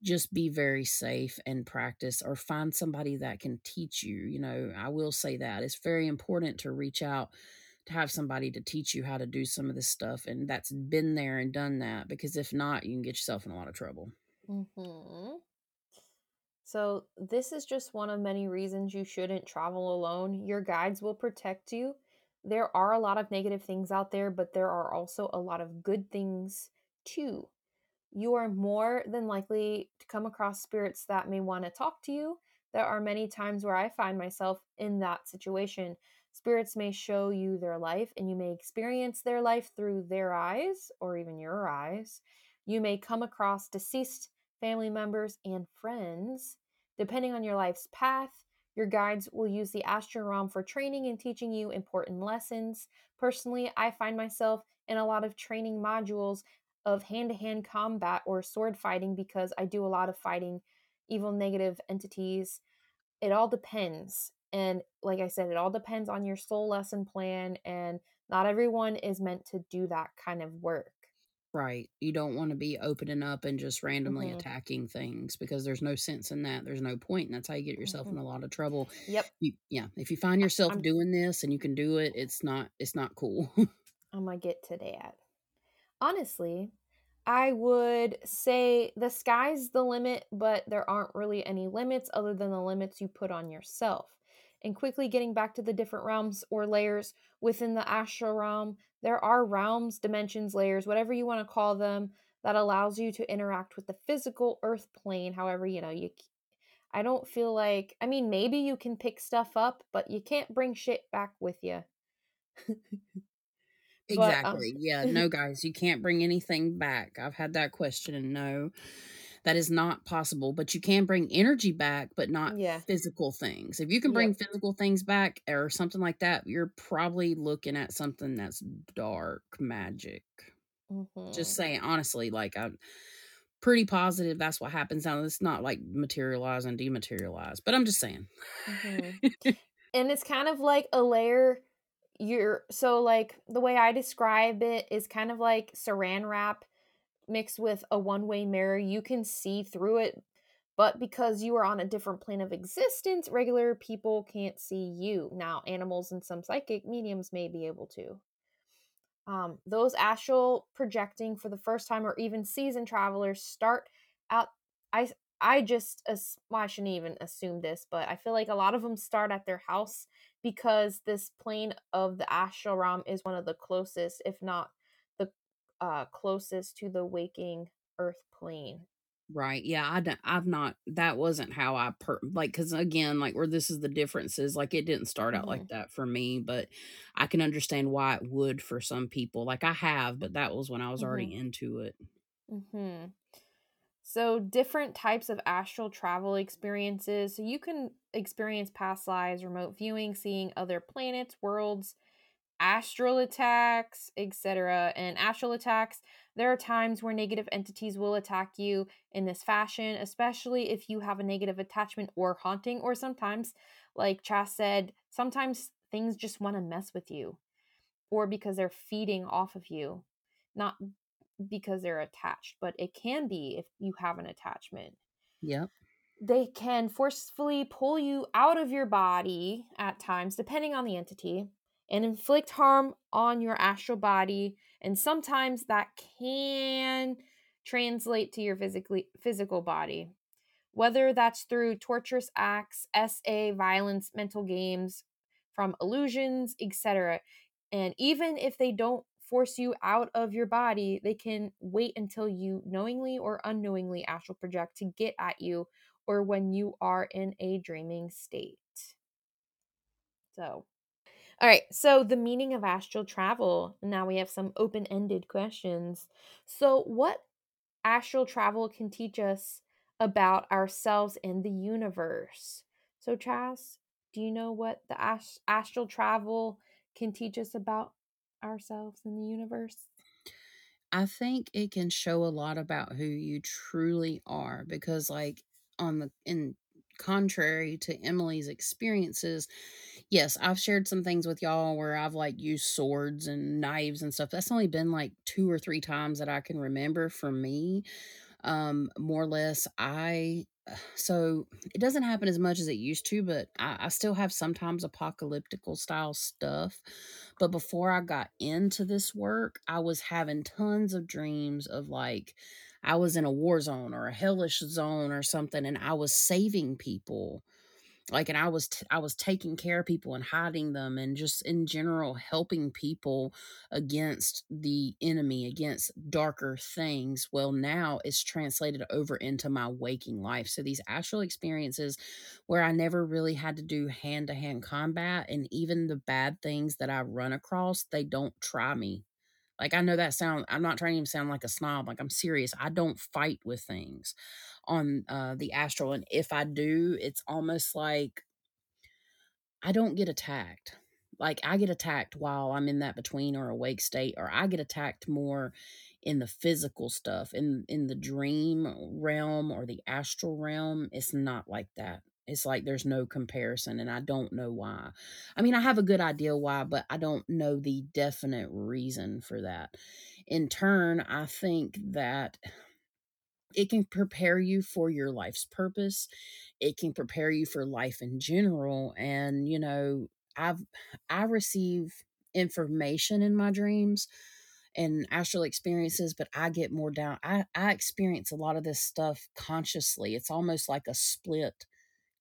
just be very safe and practice or find somebody that can teach you you know i will say that it's very important to reach out to have somebody to teach you how to do some of this stuff and that's been there and done that because if not you can get yourself in a lot of trouble hmm So, this is just one of many reasons you shouldn't travel alone. Your guides will protect you. There are a lot of negative things out there, but there are also a lot of good things too. You are more than likely to come across spirits that may want to talk to you. There are many times where I find myself in that situation. Spirits may show you their life, and you may experience their life through their eyes or even your eyes. You may come across deceased family members and friends. Depending on your life's path, your guides will use the astral realm for training and teaching you important lessons. Personally, I find myself in a lot of training modules of hand to hand combat or sword fighting because I do a lot of fighting evil negative entities. It all depends. And like I said, it all depends on your soul lesson plan, and not everyone is meant to do that kind of work. right you don't want to be opening up and just randomly hmm attacking things because there's no sense in that there's no point and that's how you get yourself hmm in a lot of trouble Yep. you, yeah if you find yourself I'm doing this and you can do it it's not it's not cool *laughs* I'm gonna get to that. Honestly, I would say the sky's the limit, but there aren't really any limits other than the limits you put on yourself. And quickly getting back to the different realms or layers within the astral realm, there are realms, dimensions, layers, whatever you want to call them, that allows you to interact with the physical earth plane. However, you know, you I don't feel like I mean maybe you can pick stuff up, but you can't bring shit back with you. *laughs* But um Exactly. Yeah. *laughs* No, guys, you can't bring anything back. I've had that question, and no, that is not possible. But you can bring energy back, but not yeah. physical things. If you can bring Yep. physical things back or something like that, you're probably looking at something that's dark magic. Just Mhm. saying, honestly, like I'm pretty positive that's what happens now. It's not like materialize and dematerialize, but I'm just saying. Mhm. *laughs* And it's kind of like a layer you're so like the way I describe it is kind of like saran wrap mixed with a one-way mirror. You can see through it, but because you are on a different plane of existence, regular people can't see you. Now, animals and some psychic mediums may be able to. Um, those astral projecting for the first time or even seasoned travelers start out I I just well, I shouldn't even assume this, but I feel like a lot of them start at their house because this plane of the astral realm is one of the closest, if not uh closest to the waking earth plane. Right. Yeah, I don't, I've not that wasn't how I per like cuz again, like where this is the differences, like it didn't start out hmm like that for me, but I can understand why it would for some people. Like I have, but that was when I was hmm already into it. mm-hmm. So, different types of astral travel experiences. So, you can experience past lives, remote viewing, seeing other planets, worlds, astral attacks, etc. And astral attacks, there are times where negative entities will attack you in this fashion, especially if you have a negative attachment or haunting, or sometimes, like Chas said, sometimes things just want to mess with you, or because they're feeding off of you. Not because they're attached, but it can be if you have an attachment. Yep. They can forcefully pull you out of your body at times, depending on the entity, and inflict harm on your astral body. And sometimes that can translate to your physically physical body, whether that's through torturous acts, SA, violence, mental games, from illusions, etc. And even if they don't force you out of your body, they can wait until you knowingly or unknowingly astral project to get at you or when you are in a dreaming state. So, all right, so the meaning of astral travel. Now we have some open ended questions. So, what astral travel can teach us about ourselves and the universe? So, Chas, do you know what the ast- astral travel can teach us about ourselves and the universe? I think it can show a lot about who you truly are because like on the in contrary to Emily's experiences, yes, I've shared some things with y'all where I've like used swords and knives and stuff. That's only been like two or three times that I can remember for me. Um, more or less, I *sighs* so it doesn't happen as much as it used to, but I, I still have sometimes apocalyptical style stuff. But before I got into this work, I was having tons of dreams of like I was in a war zone or a hellish zone or something, and I was saving people like and i was t- i was taking care of people and hiding them and just in general helping people against the enemy against darker things well now it's translated over into my waking life. So these astral experiences where i never really had to do hand-to-hand combat and even the bad things that i run across they don't try me like I know that sound I'm not trying to sound like a snob, like I'm serious. I don't fight with things on uh the astral and if I do, it's almost like I don't get attacked. Like I get attacked while I'm in that between or awake state or I get attacked more in the physical stuff in in the dream realm or the astral realm. It's not like that. It's like there's no comparison and I don't know why. I mean, I have a good idea why, but I don't know the definite reason for that. In turn, I think that it can prepare you for your life's purpose. It can prepare you for life in general. And, you know, I've, I receive information in my dreams and astral experiences, but I get more down. I, I experience a lot of this stuff consciously. It's almost like a split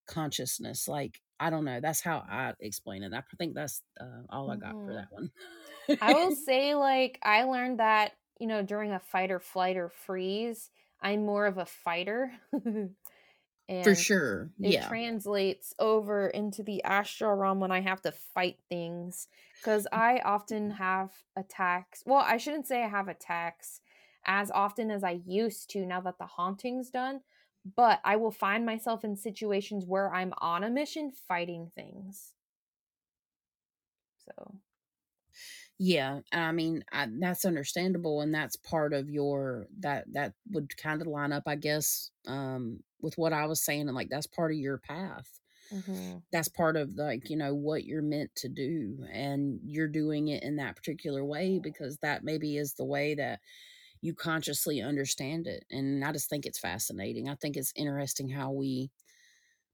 consciousness. Like, I don't know. That's how I explain it. I think that's uh, all I got for hmm that one. I will *laughs* say, like, I learned that, you know, during a fight or flight or freeze, I'm more of a fighter. *laughs* for and sure. it Yeah. translates over into the astral realm when I have to fight things. Because I often have attacks. Well, I shouldn't say I have attacks as often as I used to now that the haunting's done. But I will find myself in situations where I'm on a mission fighting things. So, Yeah, I mean, I, that's understandable, and that's part of your that that would kind of line up, I guess, um, with what I was saying, and like that's part of your path. hmm That's part of like you know what you're meant to do, and you're doing it in that particular way because that maybe is the way that you consciously understand it. And I just think it's fascinating. I think it's interesting how we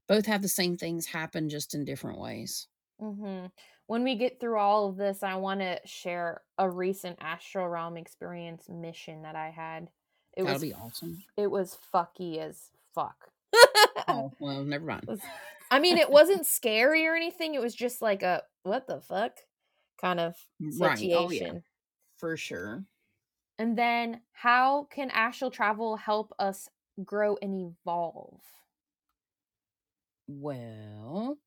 both have the same things happen just in different ways. hmm When we get through all of this, I want to share a recent astral realm experience mission that I had. It That'll was be awesome. it was fucky as fuck. Oh, *laughs* well, never mind. I mean, it wasn't scary or anything. It was just like a what the fuck kind of Right. situation. Oh, yeah. For sure. And then, how can astral travel help us grow and evolve? Well,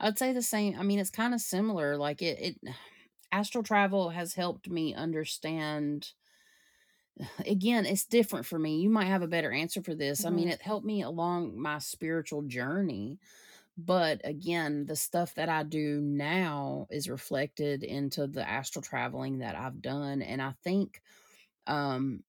I'd say the same. I mean, it's kind of similar. Like it, it *sighs* astral travel has helped me understand. *sighs* Again, it's different for me. You might have a better answer for this. I mean, Mhm. it helped me along my spiritual journey. But again, the stuff that I do now is reflected into the astral traveling that I've done. And I think um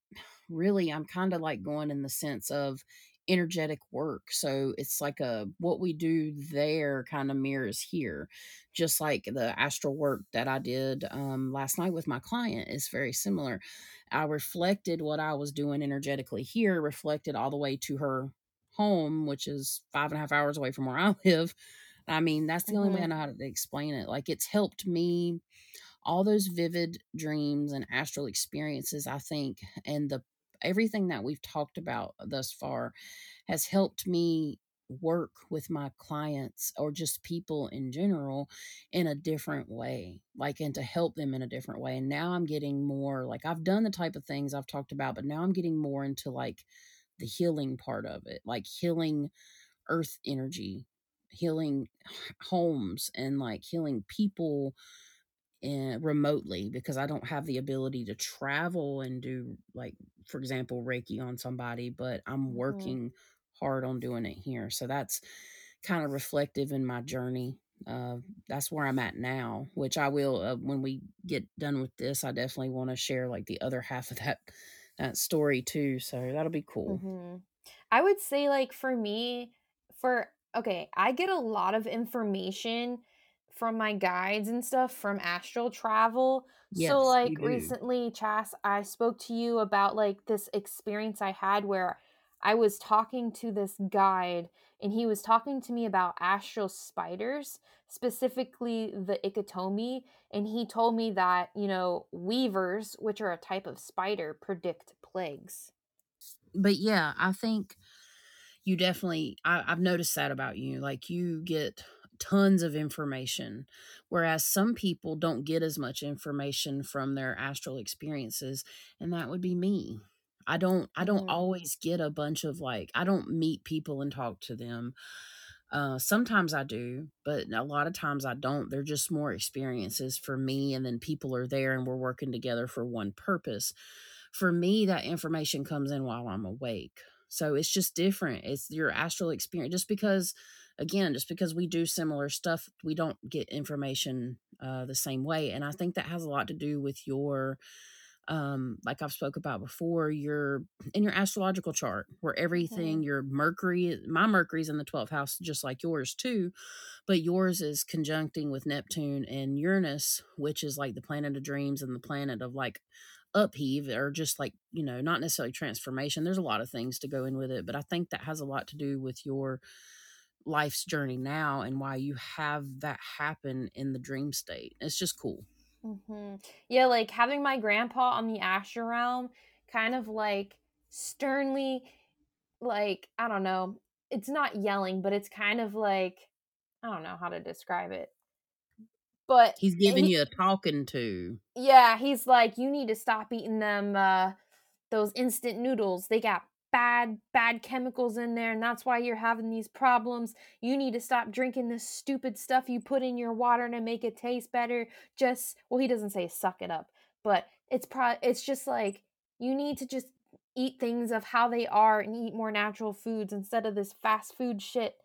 really i'm kind of like going in the sense of energetic work so it's like a what we do there kind of mirrors here just like the astral work that i did um last night with my client is very similar. I reflected what i was doing energetically here reflected all the way to her home which is five and a half hours away from where i *laughs* live. I mean that's the only way i know how to explain it like it's helped me all those vivid dreams and astral experiences i think and the everything that we've talked about thus far has helped me work with my clients or just people in general in a different way like and to help them in a different way and now i'm getting more like i've done the type of things i've talked about but now i'm getting more into like the healing part of it like healing earth energy healing homes and like healing people eh, remotely because I don't have the ability to travel and do like for example Reiki on somebody, but I'm Mhm. working hard on doing it here. So that's kind of reflective in my journey. Uh, that's where I'm at now, which I will uh, when we get done with this. I definitely want to share like the other half of that that story too. So that'll be cool. Mhm. I would say, like, for me, for okay, I get a lot of information from my guides and stuff from astral travel. Yes, So, like, recently, Chas, I spoke to you about like this experience I had where I was talking to this guide and he was talking to me about astral spiders, specifically the Ikatomi. And he told me that, you know, weavers, which are a type of spider, predict plagues. but yeah, I think you definitely I, I've noticed that about you. Like you get tons of information, whereas some people don't get as much information from their astral experiences, and that would be me. I don't I don't Mhm. always get a bunch of like I don't meet people and talk to them. Uh, sometimes I do, but a lot of times I don't. They're just more experiences for me, and then people are there and we're working together for one purpose. For me, that information comes in while I'm awake. So it's just different. It's your astral experience. Just because, again, just because we do similar stuff, we don't get information uh, the same way. And I think that has a lot to do with your um like i've spoke about before your in your astrological chart where everything Mhm. your mercury my mercury's in the 12th house just like yours too but yours is conjuncting with neptune and uranus which is like the planet of dreams and the planet of like upheave or just like you know not necessarily transformation there's a lot of things to go in with it but i think that has a lot to do with your life's journey now and why you have that happen in the dream state it's just cool hmm Yeah, like having my grandpa on the astral realm, kind of like sternly, like, I don't know, it's not yelling, but it's kind of like, I don't know how to describe it. But he's giving he, you a talking to yeah, he's like, you need to stop eating them, uh, those instant noodles. They got bad, bad chemicals in there, and that's why you're having these problems. You need to stop drinking this stupid stuff you put in your water to make it taste better. Just, well, he doesn't say suck it up, but it's pro, it's just like you need to just eat things of how they are and eat more natural foods instead of this fast food shit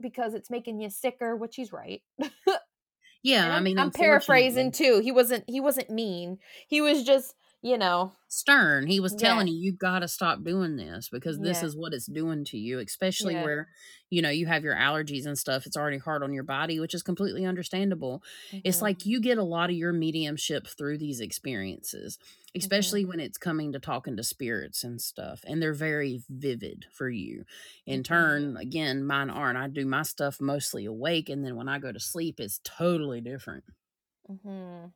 because it's making you sicker, which he's right. *laughs* yeah i mean I'm paraphrasing too. He wasn't he wasn't mean. He was just, you know, stern. He was telling yeah, you, you've got to stop doing this because this is what it's doing to you, especially where, you know, you have your allergies and stuff. It's already hard on your body, which is completely understandable. It's Mhm, like you get a lot of your mediumship through these experiences, mhm, especially when it's coming to talking to spirits and stuff. And they're very vivid for you. In mhm, turn, again, mine aren't. I do my stuff mostly awake. And then when I go to sleep, it's totally different. mhm.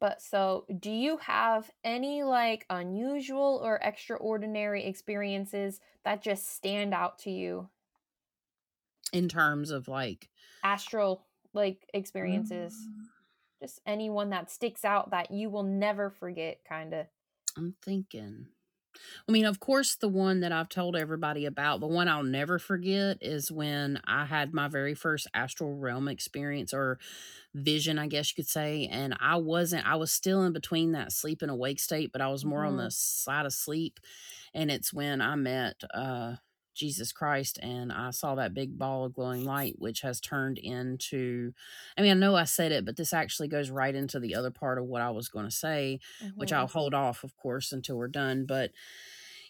But so, do you have any like unusual or extraordinary experiences that just stand out to you? In terms of like Astral like experiences. um, Just anyone that sticks out that you will never forget, kinda. I'm thinking. I mean, of course, the one that I've told everybody about, the one I'll never forget is when I had my very first astral realm experience or vision, I guess you could say. And I wasn't, I was still in between that sleep and awake state, but I was more on the side of sleep. And it's when I met uh Jesus Christ and I saw that big ball of glowing light, which has turned into I mean, I know I said it, but this actually goes right into the other part of what I was going to say, which I'll Mhm. hold off, of course, until we're done. But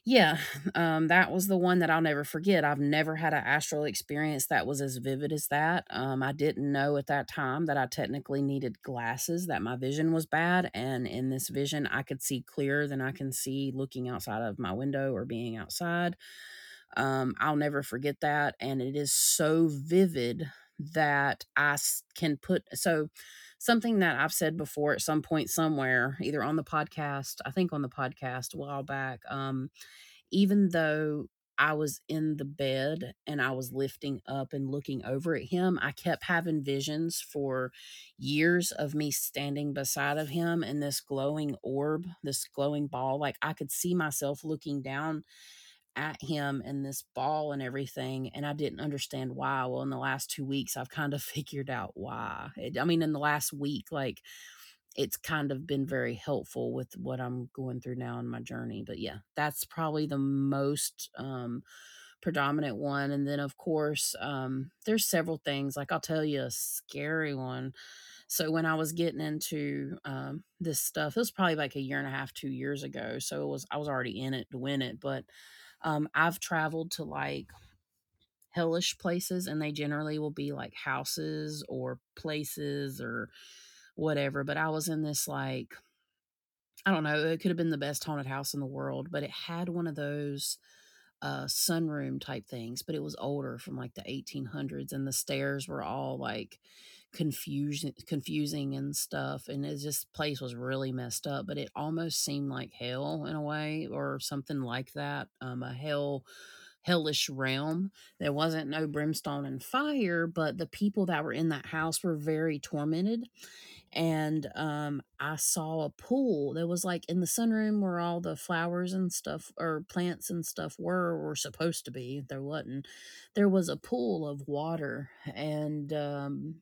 yeah, um, that was the one that I'll never forget. I've never had an astral experience that was as vivid as that. Um, I didn't know at that time that I technically needed glasses, that my vision was bad. And in this vision, I could see clearer than I can see looking outside of my window or being outside. Um, I'll never forget that. And it is so vivid that I can put, so something that I've said before at some point somewhere, either on the podcast, I think on the podcast a while back, um, even though I was in the bed and I was lifting up and looking over at him, I kept having visions for years of me standing beside of him and this glowing orb, this glowing ball. Like I could see myself looking down at him and this ball and everything and I didn't understand why. Well, in the last 2 weeks I've kind of *laughs* figured out why. It, I mean in the last week like it's kind of been very helpful with what I'm going through now in my journey. But yeah, that's probably the most um predominant one and then of course um there's several things like I'll tell you a scary one. So when I was getting into um this stuff, it was probably like a year and a half, 2 years ago. So it was I was already in it to win it, but um I've traveled to like hellish places and they generally will be like houses or places or whatever, but I was in this like I don't know, it could have been the best haunted house in the world, but it had one of those uh sunroom type things, but it was older from like the 1800s and the stairs were all like confusion confusing and stuff and it just place was really messed up, but it almost seemed like hell in a way or something like that. Um a hell hellish realm. There wasn't no brimstone and fire, but the people that were in that house were very tormented and um I saw a pool that was like in the sunroom where all the flowers and stuff or plants and stuff were were supposed to be. There wasn't. There was a pool of water and um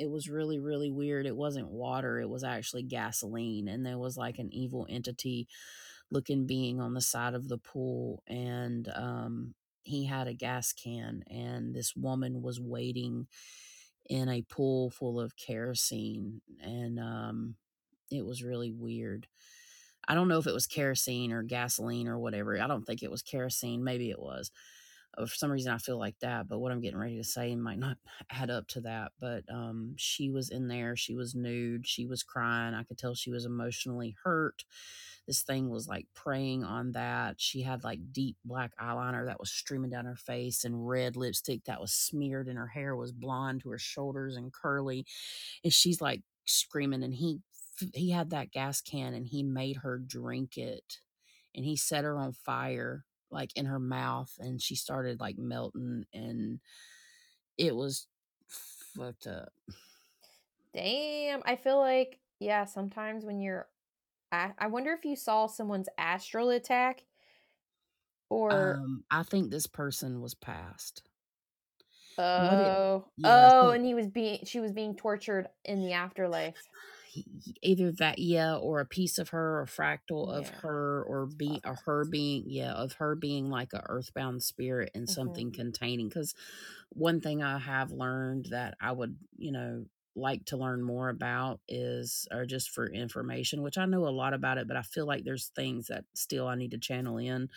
it was really really weird. It wasn't water, it was actually gasoline and there was like an evil entity looking being on the side of the pool and um he had a gas can and this woman was waiting in a pool full of kerosene and um it was really weird. I don't know if it was kerosene or gasoline or whatever. I don't think it was kerosene. Maybe it was. Uh, For some reason, I feel like that. But what I'm getting ready to say might not *laughs* add up to that. But um, she was in there. She was nude. She was crying. I could tell she was emotionally hurt. This thing was like preying on that. She had like deep black eyeliner that was streaming down her face and red lipstick that was smeared, and her hair was blonde to her shoulders and curly. And she's like screaming, and he he had that gas can and he made her drink it and he set her on fire like in her mouth and she started like melting and it was fucked up Damn, I feel like yeah, sometimes when you're I, I wonder if you saw someone's astral attack or um i think this person was passed what it Oh. yeah Oh, and he was being she was being tortured in the afterlife. He- either that yeah or a piece of her or fractal of Yeah. her or be or her being yeah of her being like a earthbound spirit and Mhm. something containing because one thing i have learned that i would you know like to learn more about is or just for information which i know a lot about it but i feel like there's things that still i need to channel in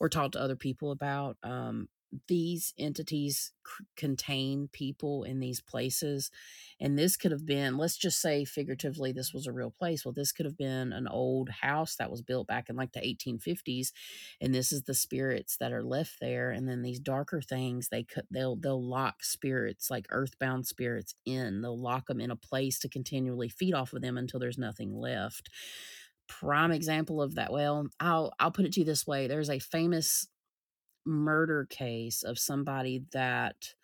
or talk to other people about um these entities c- contain people in these places and this could have been let's just say figuratively this was a real place well this could have been an old house that was built back in like the 1850s and this is the spirits that are left there and then these darker things they could they'll they'll lock spirits like earthbound spirits in they'll lock them in a place to continually feed off of them until there's nothing left. Prime example of that well i'll i'll put it to you this way there's a famous murder case of somebody that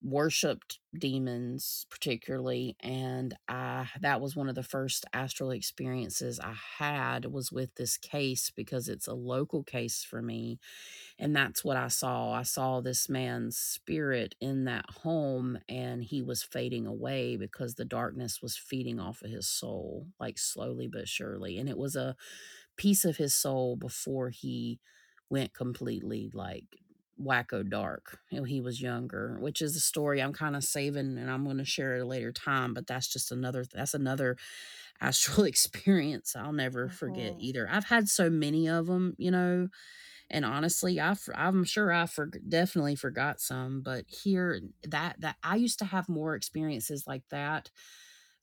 worshiped demons particularly and i that was one of the first astral experiences i had was with this case because it's a local case for me and that's what i saw. I saw this man's spirit in that home and he was fading away because the darkness was feeding off of his soul like slowly but surely and it was a piece of his soul before he went completely like wacko dark when he was younger which is a story i'm kind of saving and i'm going to share at a later time but that's just another that's another *laughs* astral experience i'll never forget Mhm. either i've had so many of them you know and honestly i i'm sure i for, definitely forgot some but here that that i used to have more experiences like that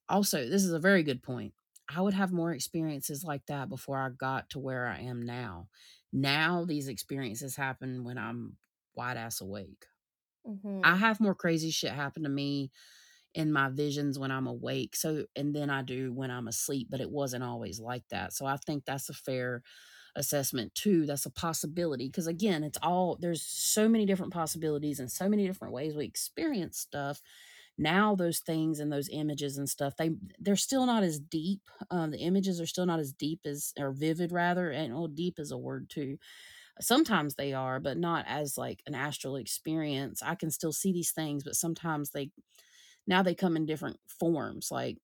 also this is a very good point i would have more experiences like that before i got to where i am now now these experiences happen when i'm wide ass awake Mhm. i have more crazy shit happen to me in my visions when i'm awake so and then i do when i'm asleep but it wasn't always like that so i think that's a fair assessment too that's a possibility because again it's all there's so many different possibilities and so many different ways we experience stuff now those things and those images and stuff they they're still not as deep um the images are still not as deep as or vivid rather and oh deep is a word too. Sometimes they are but not as like an astral experience. I can still see these things but sometimes they now they come in different forms like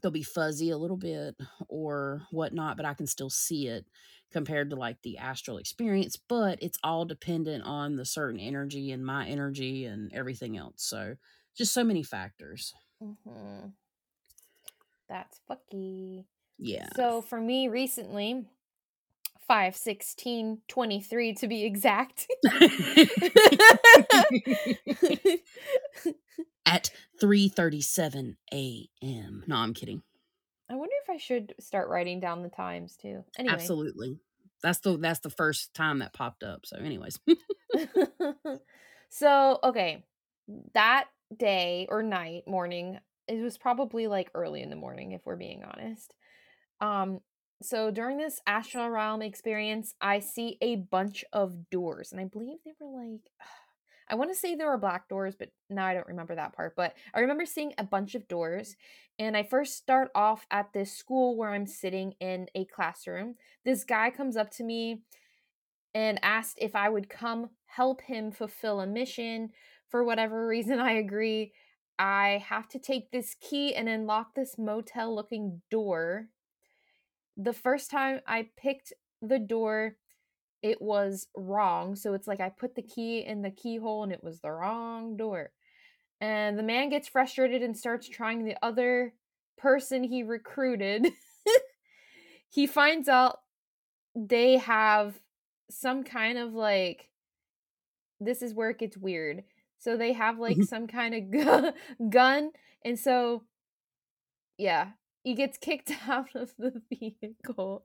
they'll be fuzzy a little bit or whatnot but i can still see it compared to like the astral experience but it's all dependent on the certain energy and my energy and everything else so just so many factors Mhm. That's fucky. yeah So for me recently, 5 16 23 to be exact. *laughs* *laughs* at 3:37 a.m. No, I'm kidding. I wonder if I should start writing down the times too. Anyway. Absolutely. That's the that's the first time that popped up. So anyways. *laughs* so, okay. That day or night, morning, it was probably like early in the morning if we're being honest. Um so during this astral realm experience, I see a bunch of doors and I believe they were like *sighs* I want to say there were black doors, but now I don't remember that part. But I remember seeing a bunch of doors. And I first start off at this school where I'm sitting in a classroom. This guy comes up to me and asked if I would come help him fulfill a mission. For whatever reason, I agree. I have to take this key and unlock this motel looking door. The first time I picked the door, it was wrong. So it's like I put the key in the keyhole and it was the wrong door. And the man gets frustrated and starts trying the other person he recruited. *laughs* he finds out they have some kind of like this is where it gets weird. So they have like mm-hmm. some kind of gu- *laughs* gun and so yeah, he gets kicked *laughs* out of the vehicle.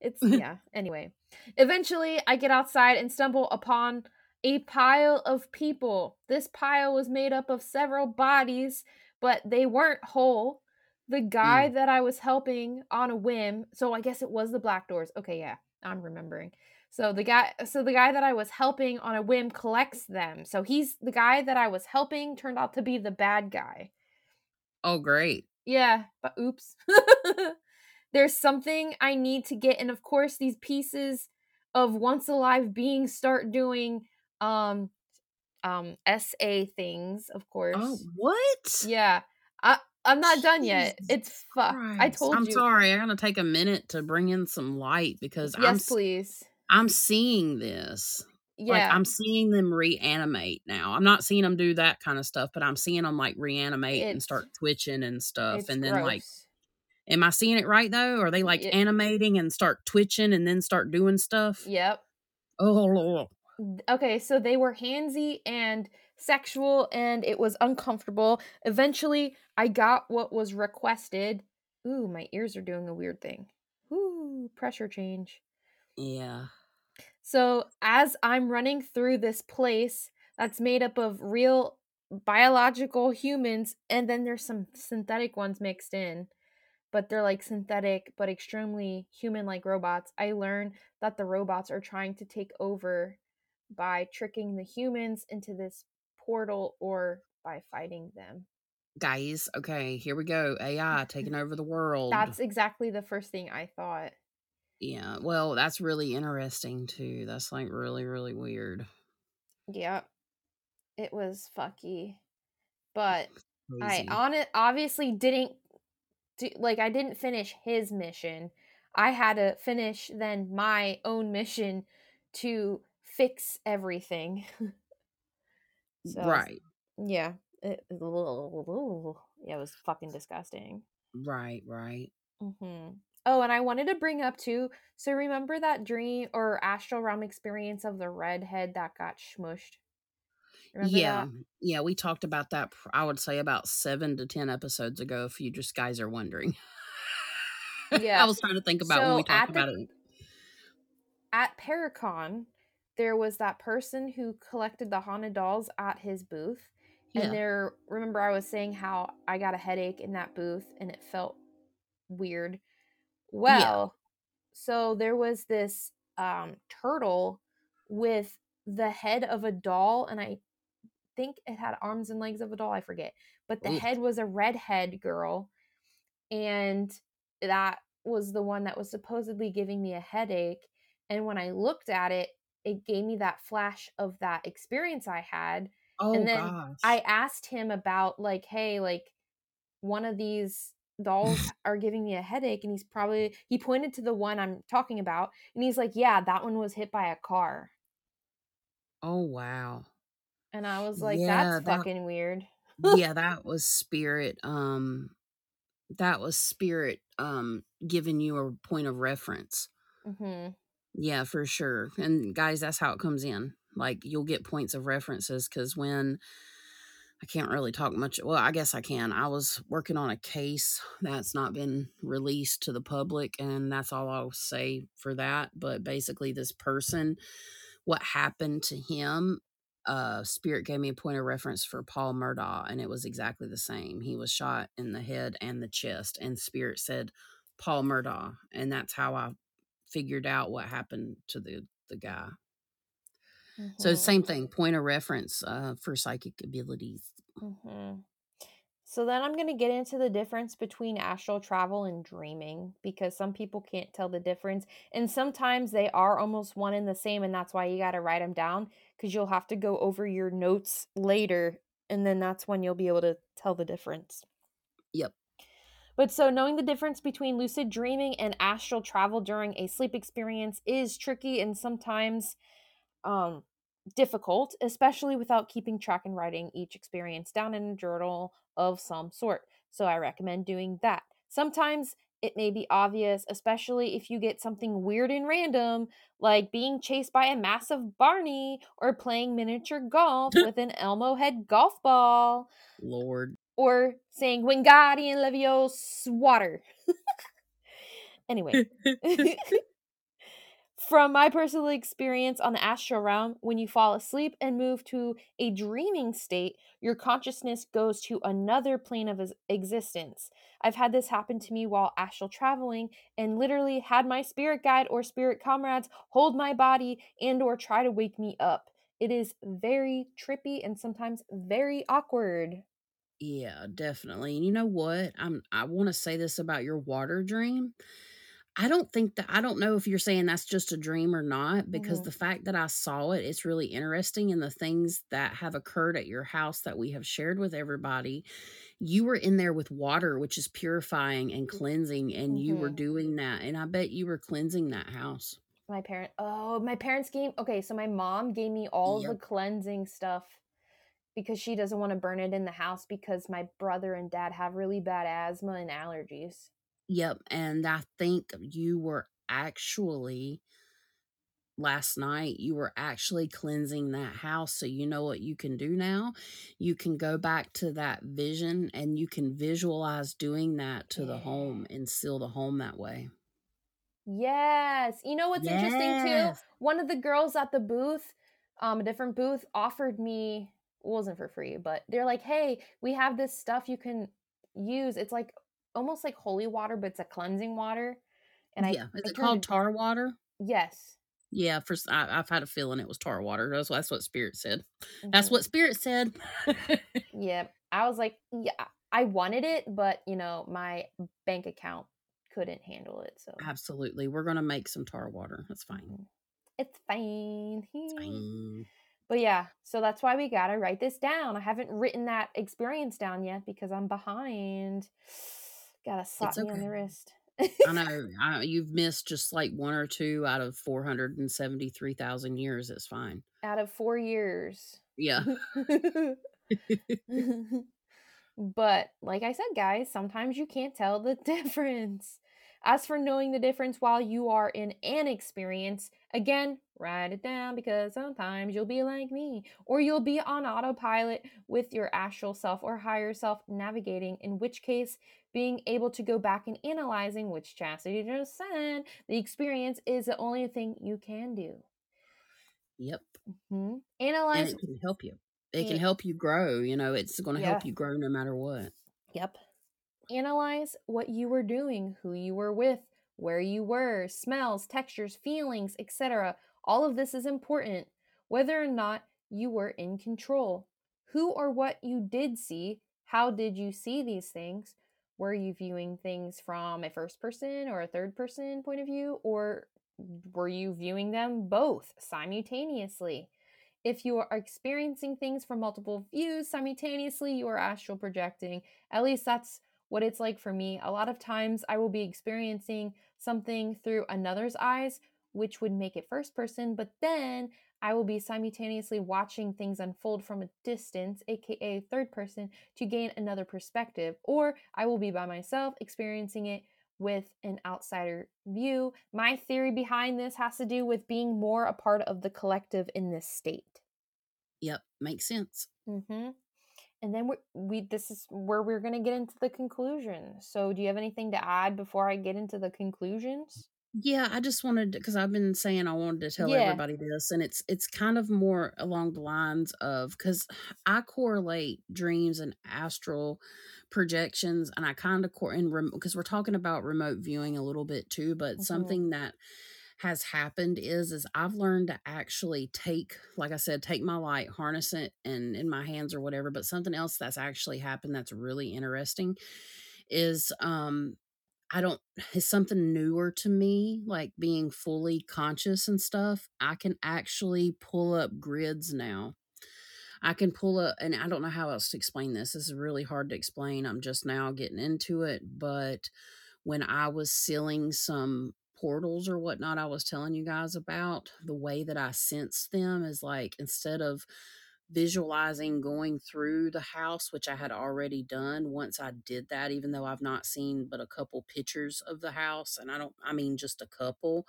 It's *laughs* yeah, anyway. Eventually, I get outside and stumble upon a pile of people. This pile was made up of several bodies, but they weren't whole. The guy mm. that I was helping on a whim, so I guess it was the Black Doors. Okay, yeah, I'm remembering. So the guy so the guy that I was helping on a whim collects them. So he's the guy that I was helping turned out to be the bad guy. oh great. Yeah, but oops. *laughs* There's something I need to get and of course these pieces of once alive beings start doing um um SA things, of course. Oh what? Yeah. I I'm not done yet. It's fuck. I told I'm you. sorry. I'm gonna take a minute to bring in some light because I'm Yes, please. I'm seeing this. Like Yeah. I'm seeing them reanimate now. I'm not seeing them do that kind of stuff, but I'm seeing them like reanimate and start twitching and stuff. and then gross. like, am I seeing it right though? Are they like Ye- animating and start twitching and then start doing stuff? Yep. Oh, Lord. Okay, so they were handsy and sexual and it was uncomfortable. Eventually, I got what was requested. Ooh, my ears are doing a weird thing. Ooh, pressure change. Yeah. So, as I'm running through this place that's made up of real biological humans and then there's some synthetic ones mixed in, but they're like synthetic but extremely human-like robots. I learn that the robots are trying to take over by tricking the humans into this portal or by fighting them. Guys, okay, here we go. *laughs* AI taking over the world. That's exactly the first thing I thought. Yeah. Well, that's really interesting too. That's like really, really weird. Yeah. It was fucky. But I on it obviously didn't do like I didn't finish his mission. I had to finish then my own mission to fix everything. *laughs* So, right. yeah. It, yeah, it was fucking disgusting. Right, right. hmm Oh, and I wanted to bring up too. So remember that dream or astral realm experience of the redhead that got smushed? Remember yeah. that? Yeah, we talked about that I would say about 7 to 10 episodes ago if you just guys are wondering. *laughs* Yeah. I was trying to think about when we talked at the- about it. At Paracon, there was that person who collected the haunted dolls at his booth. Yeah. And there, remember, I was saying how I got a headache in that booth and it felt weird. Well, so there was this um, turtle with the head of a doll, and I think it had arms and legs of a doll. I forget, but the Ugh. head was a redhead girl, and that was the one that was supposedly giving me a headache. And when I looked at it, it gave me that flash of that experience I had oh and then gosh. I asked him about like, hey, like one of these dolls *laughs* are giving me a headache, and he's probably he pointed to the one I'm talking about, and he's like, yeah, that one was hit by a car, oh wow. and I was like, Yeah, that's that- fucking weird. *laughs* yeah, that was spirit um that was spirit um giving you a point of reference. hmm Yeah, for sure. And guys, that's how it comes in. Like you'll get points of references because when I can't really talk much. Well, I guess I can. I was working on a case that's not been released to the public, and that's all I'll say for that. But basically, this person, what happened to him, uh, Spirit gave me a point of reference for Paul Murdaugh, and it was exactly the same. He was shot in the head and the chest, and Spirit said Paul Murdaugh, and that's how I figured out what happened to the the guy. So Mhm, same thing, point of reference uh, for psychic abilities. mhm. So then I'm going to get into the difference between astral travel and dreaming because some people can't tell the difference. And sometimes they are almost one and the same. And that's why you got to write them down because you'll have to go over your notes later. And then that's when you'll be able to tell the difference. Yep. But so knowing the difference between lucid dreaming and astral travel during a sleep experience is tricky and sometimes um, difficult, especially without keeping track and writing each experience down in a journal of some sort. So I recommend doing that. Sometimes it may be obvious, especially if you get something weird and random, like being chased by a massive Barney or playing miniature golf *laughs* with an Elmo head golf ball Lord. or saying Wingardium Leviosa water. *laughs* anyway, *laughs* from my personal experience on the astral realm, when you fall asleep and move to a dreaming state, your consciousness goes to another plane of existence. I've had this happen to me while astral traveling and literally had my spirit guide or spirit comrades hold my body and or try to wake me up. It is very trippy and sometimes very awkward. Yeah, definitely. And you know what? I'm I want to say this about your water dream. I don't think that I don't know if you're saying that's just a dream or not because Mhm. the fact that I saw it, it's really interesting and the things that have occurred at your house that we have shared with everybody. You were in there with water, which is purifying and cleansing, and you were Mhm. doing that. And I bet you were cleansing that house. My parent oh, my parents gave okay, so my mom gave me all Yep. the cleansing stuff because she doesn't want to burn it in the house because my brother and dad have really bad asthma and allergies. Yep. And I think you were actually last night, you were actually cleansing that house. So you know what you can do now? You can go back to that vision and you can visualize doing that to the home and seal the home that way. Yes. You know what's interesting too? One of the girls at the booth, um, a different booth, offered me wasn't for free, but they're like, "Hey, we have this stuff you can use. It's like almost like holy water, but it's a cleansing water." And I, Yeah. Is I it called tar water? yes. Yeah, for I, have had a feeling it was tar water. That's, that's what Spirit said. That's hmm what Spirit said. Yeah. I was like, yeah, I wanted it, but you know, my bank account couldn't handle it. So Absolutely. We're gonna make some tar water. That's fine. mhm. it's fine. It's fine. But yeah, so that's why we gotta write this down. I haven't written that experience down yet because I'm behind. Gotta slap It's me on the okay. wrist. I know I, you've missed just like one or two out of four hundred and seventy-three thousand years. It's fine. Out of four years. Yeah. *laughs* *laughs* but like I said, guys, sometimes you can't tell the *laughs* difference. As for knowing the difference while you are in an experience, again, write it down because sometimes you'll be like me, or you'll be on autopilot with your astral self or higher self navigating, in which case, being able to go back and analyzing, which Chasity just said, the experience is the only thing you can do. yep. hmm And Analyze. it can help you. It can help you grow. You know, it's going to Yeah. help you grow no matter what. Yep. Analyze what you were doing, who you were with, where you were, smells, textures, feelings, etc. All of this is important, whether or not you were in control. Who or what you did see, how did you see these things? Were you viewing things from a first person or a third person point of view, or were you viewing them both simultaneously? If you are experiencing things from multiple views simultaneously, you are astral projecting. At least that's what it's like for me. A lot of times I will be experiencing something through another's eyes, which would make it first person, but then I will be simultaneously watching things unfold from a distance, aka third person, to gain another perspective. Or I will be by myself experiencing it with an outsider view. My theory behind this has to do with being more a part of the collective in this state. Yep. Makes sense. Mm-hmm. And then we we this is where we're gonna get into the conclusion. So, do you have anything to add before I get into the conclusions? Yeah, I just wanted because I've been saying I wanted to tell Yeah. everybody this, and it's it's kind of more along the lines of because I correlate dreams and astral projections, and I kind of core and because we're talking about remote viewing a little bit too, but Mhm. something that has happened is is I've learned to actually take, like I said, take my light, harness it, and in my hands or whatever. But something else that's actually happened that's really interesting is um I don't it's something newer to me, like being fully conscious and stuff. I can actually pull up grids now. I can pull up and I don't know how else to explain this. This is really hard to explain. I'm just now getting into it, but when I was sealing some portals or whatnot I was telling you guys about, the way that I sensed them is like instead of visualizing going through the house, which I had already done once I did that, even though I've not seen but a couple pictures of the house. And I don't, I mean, just a couple.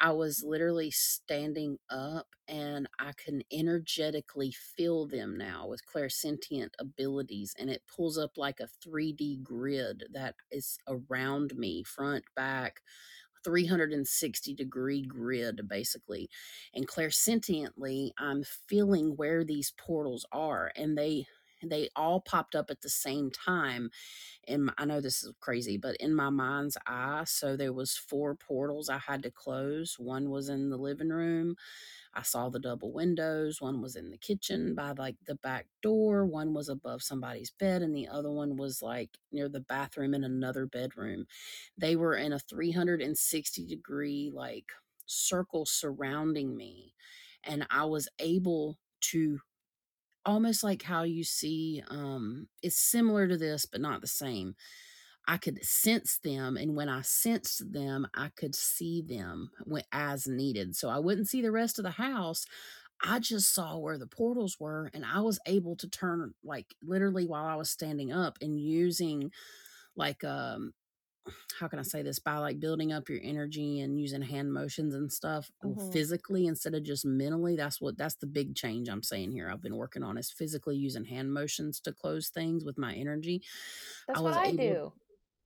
I was literally standing up and I can energetically feel them now with clairsentient abilities. And it pulls up like a 3D grid that is around me, front, back, 360 degree grid basically and clairsentiently i'm feeling where these portals are and they they all popped up at the same time and i know this is crazy but in my mind's eye so there was four portals i had to close one was in the living room I saw the double windows. One was in the kitchen by like the back door, one was above somebody's bed, and the other one was like near the bathroom in another bedroom. They were in a 360 degree like circle surrounding me. And I was able to almost like how you see um it's similar to this but not the same I could sense them, and when I sensed them, I could see them when, as needed. So I wouldn't see the rest of the house. I just saw where the portals were, and I was able to turn like literally while I was standing up and using like um how can I say this? By like building up your energy and using hand motions and stuff Mhm. physically instead of just mentally. That's what that's the big change I'm saying here. I've been working on is physically using hand motions to close things with my energy. I That's what was I able do.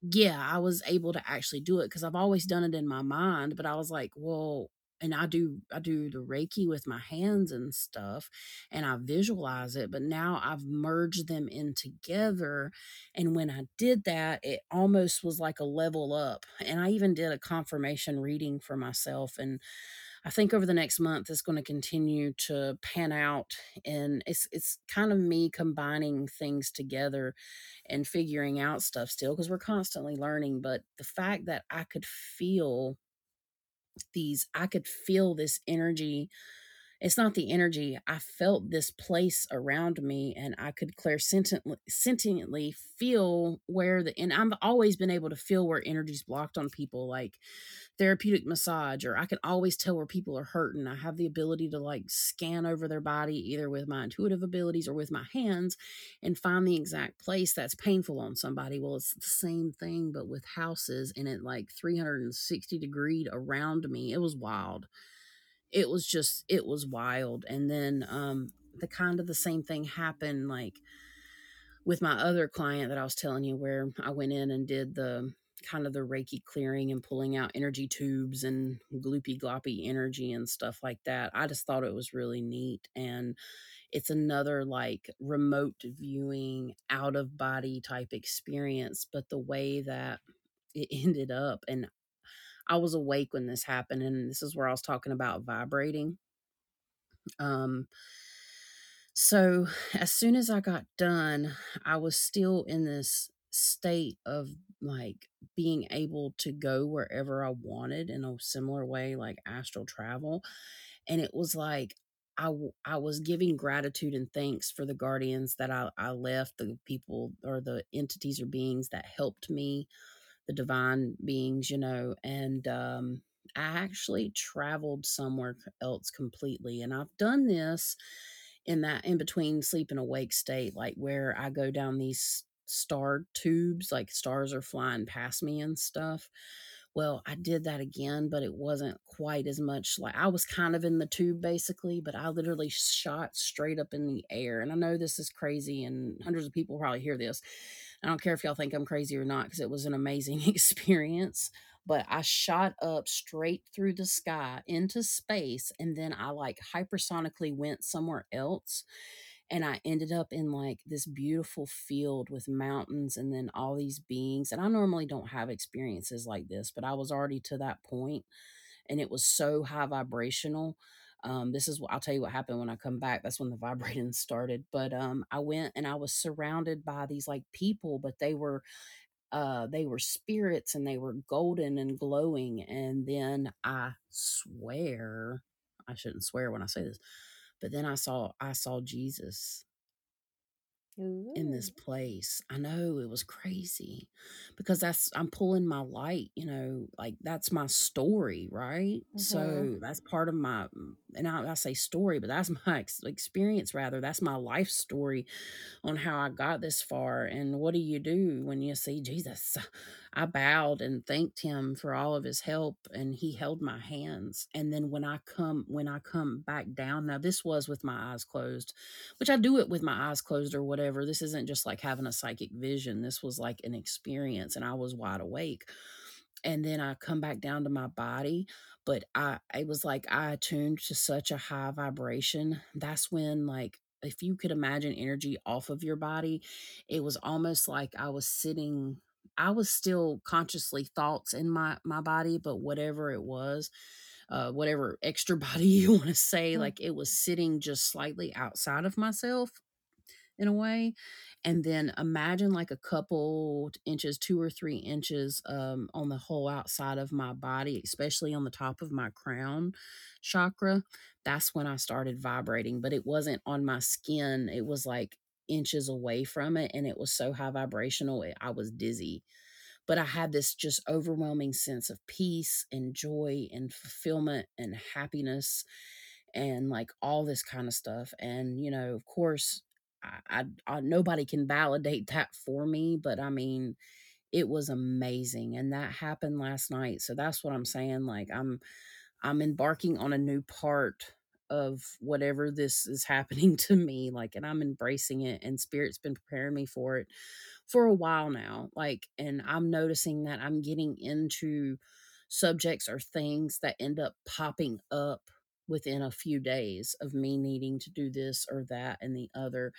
yeah, I was able to actually do it because I've always done it in my mind, but I was like, well, and I do I do the Reiki with my hands and stuff, and I visualize it, but now I've merged them in together. And when I did that, it almost was like a level up. And I even did a confirmation reading for myself. And I think over the next month it's going to continue to pan out and it's it's kind of me combining things together and figuring out stuff still because we're constantly learning but the fact that I could feel these I could feel this energy it's not the energy. I felt this place around me and I could clairsentiently sentiently feel where the and I've always been able to feel where energy's blocked on people, like therapeutic massage, or I can always tell where people are hurting. I have the ability to like scan over their body either with my intuitive abilities or with my hands and find the exact place that's painful on somebody. Well, it's the same thing, but with houses and it like 360 degree around me. It was wild it was just it was wild and then um the kind of the same thing happened like with my other client that I was telling you where I went in and did the kind of the reiki clearing and pulling out energy tubes and gloopy gloppy energy and stuff like that. I just thought it was really neat and it's another like remote viewing out of body type experience but the way that it *laughs* ended up and I was awake when this happened and this is where I was talking about vibrating um, so as soon as I got done, I was still in this state of like being able to go wherever I wanted in a similar way, like astral travel. And it was like, I, I was giving gratitude and thanks for the guardians that I, I left, the people or the entities or beings that helped me, the divine beings, you know, and um, I actually traveled somewhere else completely. And I've done this in that in between sleep and awake state, like where I go down these star tubes, like stars are flying past me and stuff. Well, I did that again, but it wasn't quite as much like I was kind of in the tube basically, but I literally shot straight up in the air. And I know this is crazy, and hundreds of people probably hear this. I don't care if y'all think I'm crazy or not because it was an amazing *laughs* experience. But I shot up straight through the sky into space, and then I like hypersonically went somewhere else and I ended up in like this beautiful field with mountains and then all these beings. And I normally don't have experiences like this, but I was already to that point and it was so high vibrational. Um, this is what I'll tell you what happened when I come back. That's when the *laughs* vibrating started. But um, I went and I was surrounded by these like people, but they were uh they were spirits and they were golden and glowing. And then I swear, I shouldn't swear when I say this, but then I saw I saw Jesus in this place. I know it was crazy because that's I'm pulling my light, you know, like that's my story, right? Mhm. So that's part of my mm, and I, I say story, but that's *laughs* my ex- experience rather. That's my life story on how I got this far. And what do you do when you see Jesus? I bowed and thanked him for all of his help and he held my hands. And then when I come when I come back down, now this was with my eyes closed, which I do it with my eyes closed or whatever. This isn't just like having a psychic vision. This was like an experience and I was wide awake. And then I come back down to my body but I it was like I attuned to such a high vibration. That's when like if you could imagine energy off of your body, it was almost like I was sitting I was still consciously thoughts in my my body, but whatever it was, uh whatever extra *laughs* body you want to say, Mm. like it was sitting just slightly outside of myself in a way. And then imagine like a couple inches, two or three inches um, on the whole outside of my body, especially on the top of my crown chakra. That's when I started vibrating, but it wasn't on my skin. It was like inches away from it. And it was so high vibrational, it, I was dizzy. But I had this just overwhelming sense of peace and joy and fulfillment and happiness and like all this kind of stuff. And, you know, of course, I, I, I nobody can validate that for me, but I mean, it was amazing and that happened last night so that's what i'm saying like i'm i'm embarking on a new part of whatever this is happening *laughs* to me like and i'm embracing it and spirit's been preparing me for it for a while now like and i'm noticing that i'm getting into subjects or things that end up popping up within a few days of me needing to do this or that and the other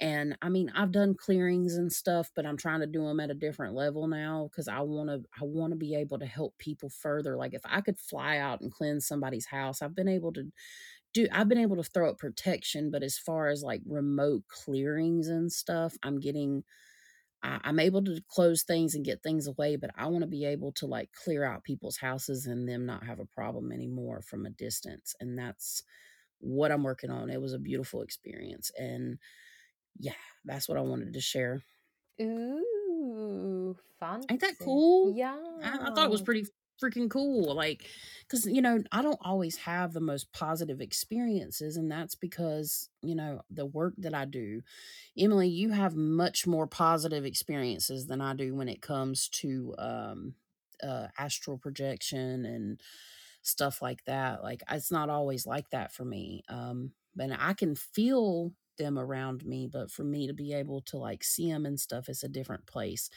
and I mean, I've done clearings and stuff, but I'm trying to do them at a different level now because I want to I want to be able to help people further. Like if I could fly out and cleanse somebody's house, I've been able to do I've been able to throw up protection, but as far as like remote clearings and stuff, I'm getting I, I'm able to close things and get things away, but I want to be able to like clear out people's houses and them not have a problem anymore from a distance. And that's what I'm working on. It was a beautiful experience. And yeah, that's what I wanted to share. Ooh, fun. Ain't that cool? Yeah. I, I thought it was pretty freaking cool. Like, because, you know, I don't always have the most positive experiences, and that's because, you know, the work that I do. Emily, you have much more positive experiences than I do when it comes to um, uh, astral projection and stuff like that. Like, it's not always like that for me. Um, but I can feel them around me but for me to be able to like see them and stuff it's a different place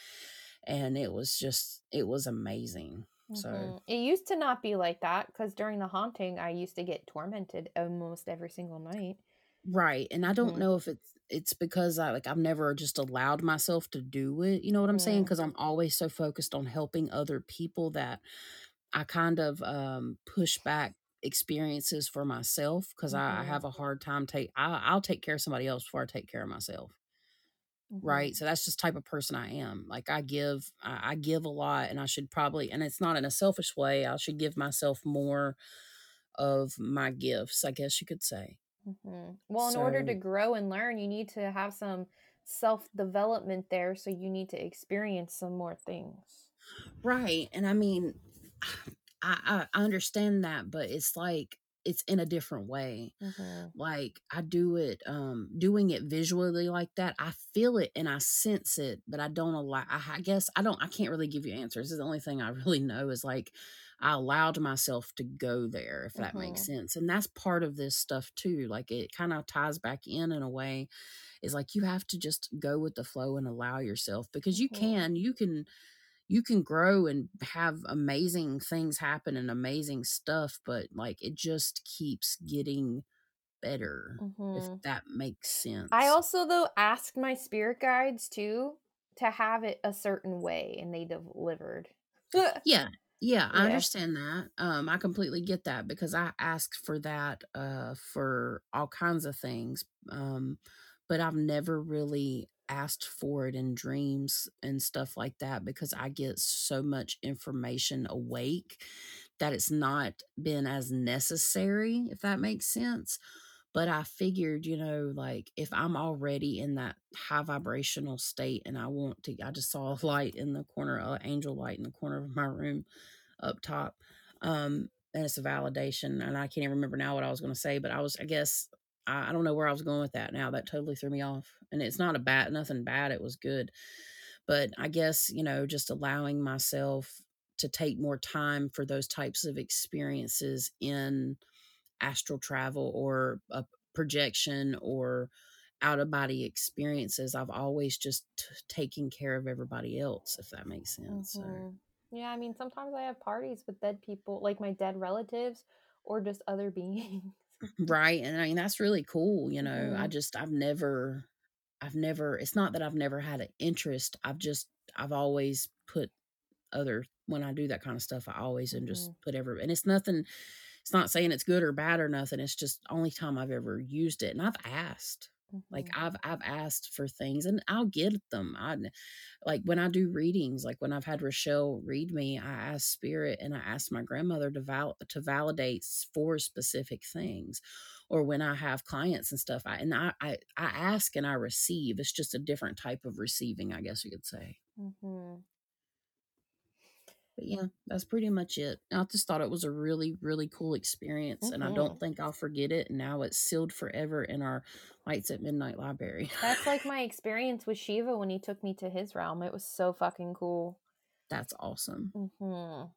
and it was just it was amazing so Mhm. It used to not be like that because during the haunting, I used to get tormented almost every single night. right and i don't Mhm. know if it's it's because i like i've never just allowed myself to do it you know what i'm saying Mhm. because i'm always so focused on helping other people that i kind of um push back experiences for myself because I, I Mhm. have a hard time take I, i'll take care of somebody else before i take care of myself right Mhm. so that's just type of person i am like i give I, I give a lot and i should probably and it's not in a selfish way i should give myself more of my gifts i guess you could say Mhm. Well, in order to grow and learn, you need to have some self development there. So you need to experience some more things. right and i mean *sighs* I I understand that but it's like it's in a different way Mhm. like i do it um doing it visually like that i feel it and i sense it but i don't allow i, I guess i don't i can't really give you answers the only thing i *laughs* really know is like i allowed myself to go there if that makes Mhm. sense and that's part of this stuff too like it kind of ties back in in a way is like you have to just go with the flow and allow yourself because you Mhm. can you can you can grow and have amazing things happen and amazing stuff but like it just keeps getting better if Mhm. that makes sense I also though asked my spirit guides too to have it a certain way, and they delivered. *laughs* yeah yeah i yeah. understand that um i completely get that because i asked for that uh for all kinds of things um but i've never really asked for it in dreams and stuff like that because i get so much information awake that it's not been as necessary if that makes sense but I figured, you know, like if I'm already in that high vibrational state and I want to, I just saw a light in the corner, uh, angel light in the corner of my room up top. Um, and it's a validation. And I can't even remember now what I was going to say, but I was, I guess, I, I don't know where I was going with that now. That totally threw me off. And it's not a bad, nothing bad. It was good. But I guess, you know, just allowing myself to take more time for those types of experiences in astral travel or a projection or out of body experiences, I've always just t- taken care of everybody else, if that makes sense. So, Mhm. Yeah, I mean, sometimes I have parties with dead people, like my dead relatives, or just other *laughs* beings. Right. And I mean, that's really cool. You know, I Mhm. just, I've never, I've never, it's not that I've never had an interest. I've just, I've always put other, when I do that kind of stuff, I always and just Mhm. put every, and it's nothing, it's not saying it's good or bad or nothing. It's just only time I've ever used it. And I've asked, like Mhm. I've I've asked for things and I'll get them. I like when I do readings, like when I've had Rochelle read me, I ask spirit and I ask my grandmother to val- to validate for specific things. Or when I have clients and stuff, I and I, I I ask and I receive. It's just a different type of receiving, I guess you could say. Mhm. But yeah, that's pretty much it. I just thought it was a really, really cool experience, and I don't think I'll forget it. And now it's sealed forever in our Lights at Midnight library. That's like *laughs* my experience with Shiva when he took me to his realm. It was so fucking cool. That's awesome. hmm All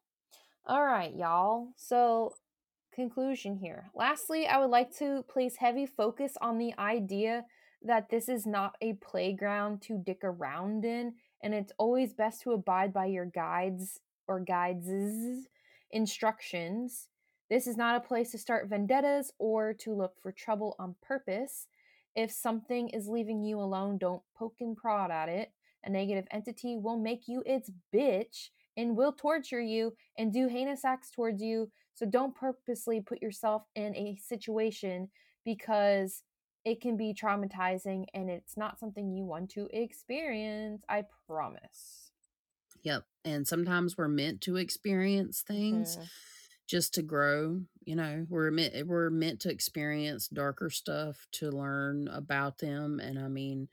right, y'all. So, conclusion here. Lastly, I would like to place heavy focus on the idea that this is not a playground to dick around in, and it's always best to abide by your guides or guides' instructions. This is not a place to start vendettas or to look for trouble on purpose. If something is leaving you alone, don't poke and prod at it. A negative entity will make you its bitch and will torture you and do heinous acts towards you. So don't purposely put yourself in a situation because it can be traumatizing and it's not something you want to experience. I promise. Yep. And sometimes we're meant to experience things Mhm. just to grow. You know, we're meant we're meant to experience darker stuff to learn about them. And I mean,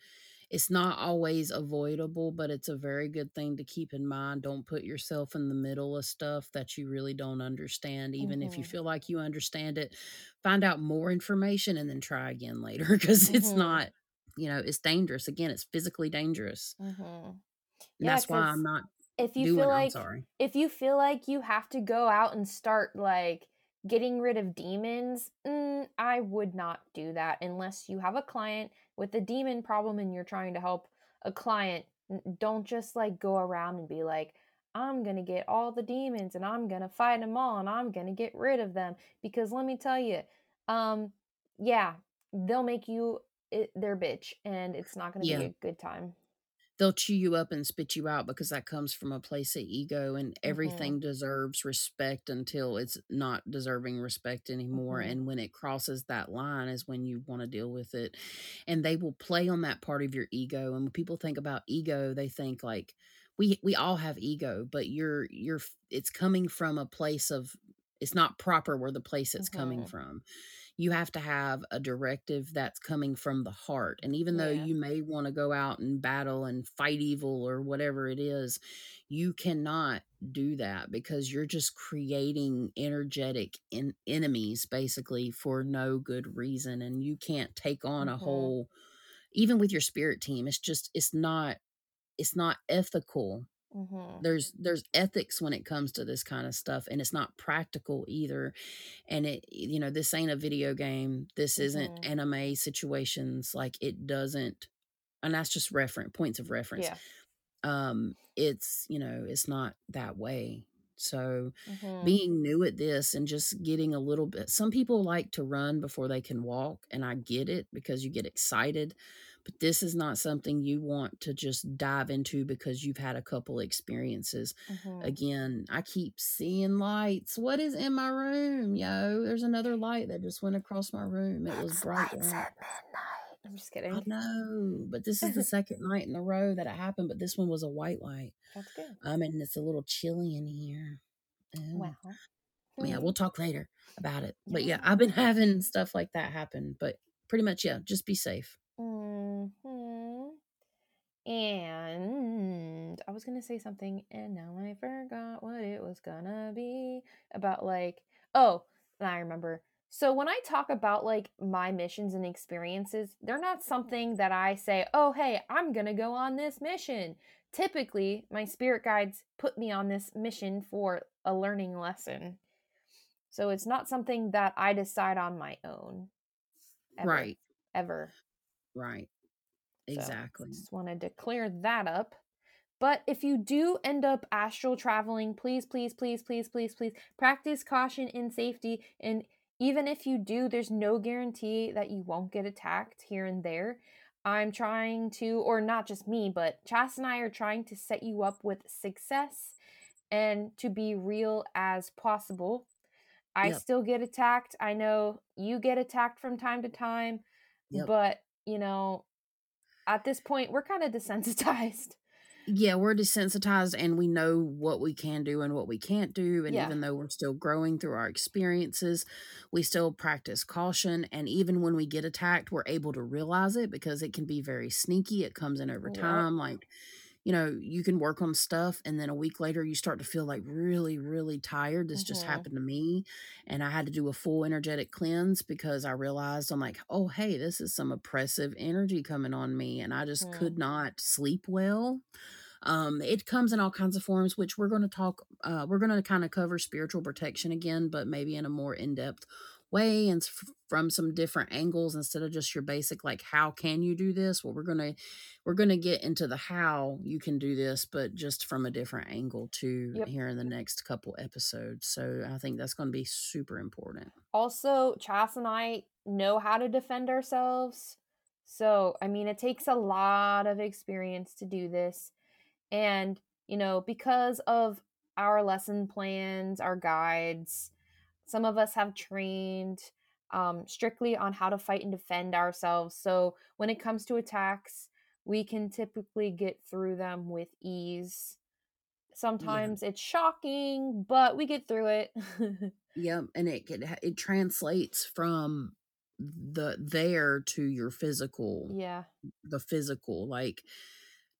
it's not always avoidable, but it's a very good thing to keep in mind. Don't put yourself in the middle of stuff that you really don't understand. Even if you Mhm. feel like you understand it, find out more information and then try again later because it's Mhm. not, you know, it's dangerous. Again, it's physically dangerous. Mhm. And Yeah, that's why I'm not if you feel like if you feel like you have to go out and start like getting rid of demons, mm, I would not do that unless you have a client with a demon problem and you're trying to help a client. Don't just like go around and be like, I'm gonna get all the demons and I'm gonna fight them all and I'm gonna get rid of them because let me tell you, um, yeah, they'll make you it, their bitch and it's not gonna be a good time. They'll chew you up and spit you out because that comes from a place of ego and Mm-hmm. everything deserves respect until it's not deserving respect anymore. Mhm. And when it crosses that line is when you want to deal with it. And they will play on that part of your ego. And when people think about ego, they think like we we all have ego, but you're you're it's coming from a place of it's not proper where the place it's coming Mhm. from you have to have a directive that's coming from the heart. And even though you may want to go out and battle and fight evil or whatever it is, you cannot do that because you're just creating energetic en- enemies basically for no good reason. And you can't take on a Mhm. whole, even with your spirit team, it's just, it's not, it's not ethical Mhm. there's there's ethics when it comes to this kind of stuff and it's not practical either and it you know this ain't a video game this isn't Mhm. anime situations like it doesn't and that's just reference points of reference Yeah. um it's you know it's not that way so Mhm. being new at this and just getting a little bit some people like to run before they can walk and i get it because you get excited but this is not something you want to just dive into because you've had a couple experiences Mhm. again i keep seeing lights what is in my room yo there's another light that just went across my room it was bright lights at midnight. I'm just kidding. I know, but this is the *laughs* second night in a row that it happened, but this one was a white light. That's good. Um, and it's a little chilly in here. Oh, Well. yeah, we'll talk later about it. But Yeah. I've been *laughs* having stuff like that happen, but pretty much, yeah, just be safe. Hmm And I was gonna say something, and now I forgot what it was gonna be about. Like, oh, I remember. So when I talk about like my missions and experiences, they're not something that I say, "Oh, hey, I'm gonna go on this mission." Typically, my spirit guides put me on this mission for a learning lesson. So it's not something that I decide on my own. Ever. Right, Ever. Right. So, Exactly. just wanted to clear that up. But if you do end up astral traveling, please, please, please, please, please, please practice caution and safety. And even if you do, there's no guarantee that you won't get attacked here and there. I'm trying to, or not just me, but Chas and I are trying to set you up with success and to be real as possible. I Yep. still get attacked. I know you get attacked from time to time, Yep. but you know, at this point, we're kind of desensitized. Yeah, we're desensitized and we know what we can do and what we can't do. And Yeah. even though we're still growing through our experiences, we still practice caution. And even when we get attacked, we're able to realize it because it can be very sneaky. It comes in over Yep. time. Like, you know, you can work on stuff and then a week later you start to feel like really, really tired. This just Mhm. happened to me. And I had to do a full energetic cleanse because I realized I'm like, oh, hey, this is some oppressive energy coming on me. And I just Mhm. could not sleep well. Um, it comes in all kinds of forms, which we're going to talk, uh, we're going to kind of cover spiritual protection again, but maybe in a more in depth way and f- from some different angles instead of just your basic like how can you do this well we're to we're to get into the how you can do this but just from a different angle too Yep. here in the next couple episodes so i think that's to be super important Also, Chas and I know how to defend ourselves. So, I mean, it takes a lot of experience to do this. And, you know, because of our lesson plans, our guides, some of us have trained um, strictly on how to fight and defend ourselves. So, when it comes to attacks, we can typically get through them with ease. Sometimes it's shocking, but we get through it. *laughs* Yep, and it could it translates from the there to your physical yeah. the physical, like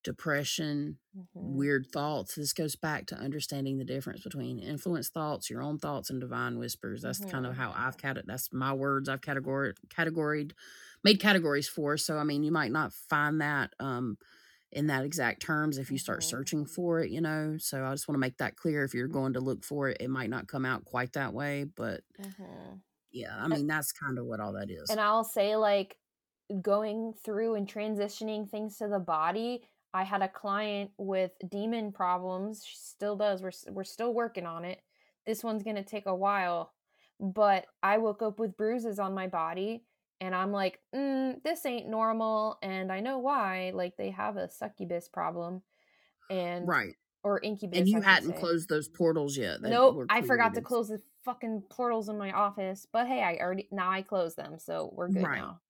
depression, Mhm. weird thoughts. This goes back to understanding the difference between influence thoughts, your own thoughts, and divine whispers. That's kind of Mhm. how I've cat that's my words I've categoried made categories for. So I mean, you might not find that um in that exact terms if you start Mhm. searching for it, you know. So I just want to make that clear. If you're going to look for it, it might not come out quite that way, but Mhm. yeah, I mean that's kind of what all that is. And I'll say, like, going through and transitioning things to the body. I had a client with demon problems. She still does. We're we're still working on it. This one's gonna take a while, but I woke up with bruises on my body, and I'm like, mm, this ain't normal, and I know why. Like they have a succubus problem, and right. or incubus. And you hadn't say. closed those portals yet. Nope, I forgot to close the fucking portals in my office. But hey, I already now I closed them, so we're good Right. now.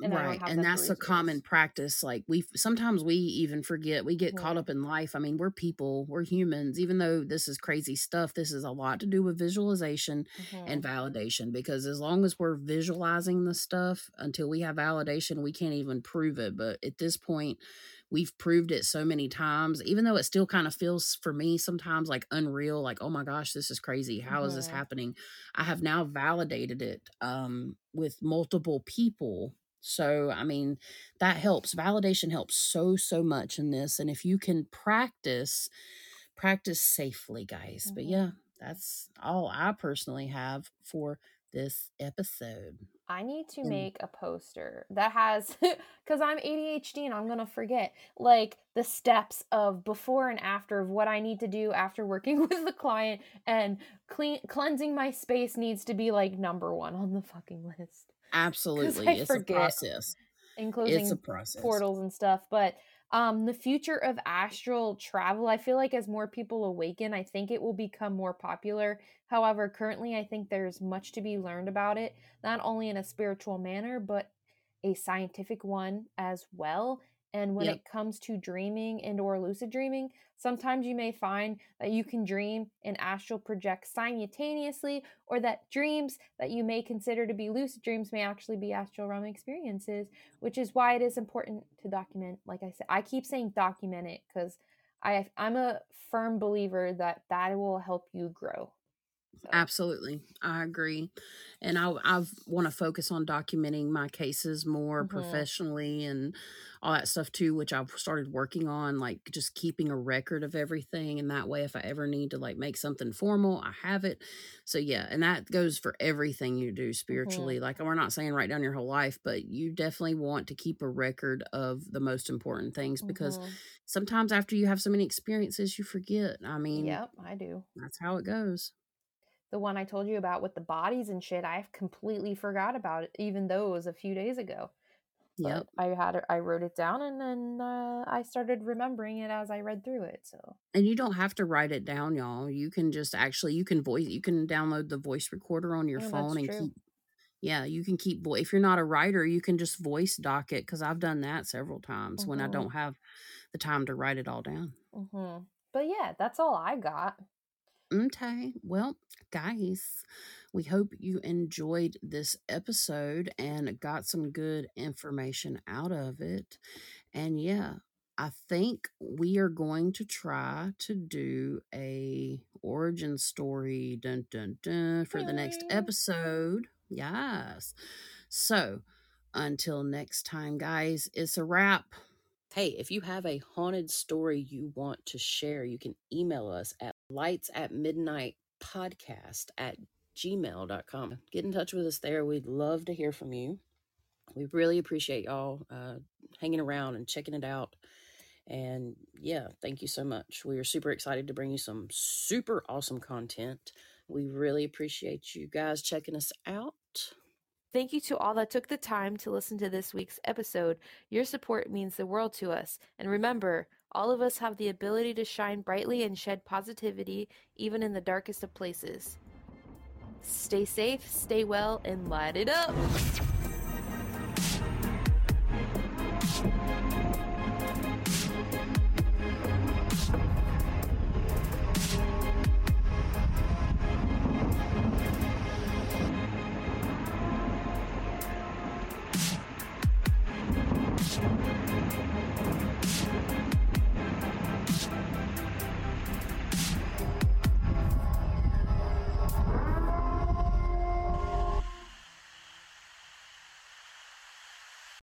And Right. And that's a common practice. Like we sometimes we even forget, we get caught Mhm. up in life. I mean, we're people, we're humans. Even though this is crazy stuff, this is a lot to do with visualization and Mhm. validation because as long as we're visualizing the stuff until we have validation, we can't even prove it. But at this point, we've proved it so many times, even though it still kind of feels for me sometimes like unreal, like, oh my gosh, this is crazy. How is this Mhm. happening? I have now validated it um, with multiple people. So, I mean, that helps. Validation helps so, so much in this. And if you can practice, practice safely, guys. But Mhm. yeah, that's all I personally have for this episode. I need to And- make a poster that has *laughs* because I'm ADHD and I'm gonna forget like the steps of before and after of what I need to do after working *laughs* with the client and clean cleansing my space needs to be like number one on the fucking list. Absolutely. It's forget. a process. and It's a process. portals and stuff but um the future of astral travel i feel like as more people awaken i think it will become more popular however currently i think there's much to be learned about it not only in a spiritual manner but a scientific one as well and when Yep. it comes to dreaming and or lucid dreaming sometimes you may find that you can dream and astral project simultaneously or that dreams that you may consider to be lucid dreams may actually be astral realm experiences which is why it is important to document like i said i keep saying document it because i i'm a firm believer that that will help you grow so Absolutely. I agree. And I I want to focus on documenting my cases more Mhm. professionally and all that stuff too, which I've started working on, like just keeping a record of everything. And that way, if I ever need to like make something formal, I have it. So, yeah. And that goes for everything you do spiritually. Like, we're not saying write down your whole life, but you definitely want to keep a record of the most important things because Mhm. sometimes after you have so many experiences, you forget. I mean, yep i do that's how it goes. The one i told you about with the bodies and shit i completely forgot about it even though it was a few days ago Yep. but i had i wrote it down and then uh, i started remembering it as i read through it so And you don't have to write it down, y'all. You can just actually you can voice you can download the voice recorder on your Yeah, phone and true. keep yeah, you can keep if you're not a writer, you can just voice dock it cuz I've done that several times when I Mhm. don't have the time to write it all down. hmm but yeah that's all i got Okay. Well, guys, we hope you enjoyed this episode and got some good information out of it. And yeah, I think we are going to try to do a origin story dun dun dun for the next episode. Yes. So until next time, guys, it's a wrap. Hey, if you have a haunted story you want to share, you can email us at lights at midnight podcast at gmail.com. Get in touch with us there. We'd love to hear from you. We really appreciate y'all uh, hanging around and checking it out. And yeah, thank you so much. We are super excited to bring you some super awesome content. We really appreciate you guys checking us out. Thank you to all that took the time to listen to this week's episode. Your support means the world to us. And remember, all of us have the ability to shine brightly and shed positivity even in the darkest of places. Stay safe, stay well, and light it up!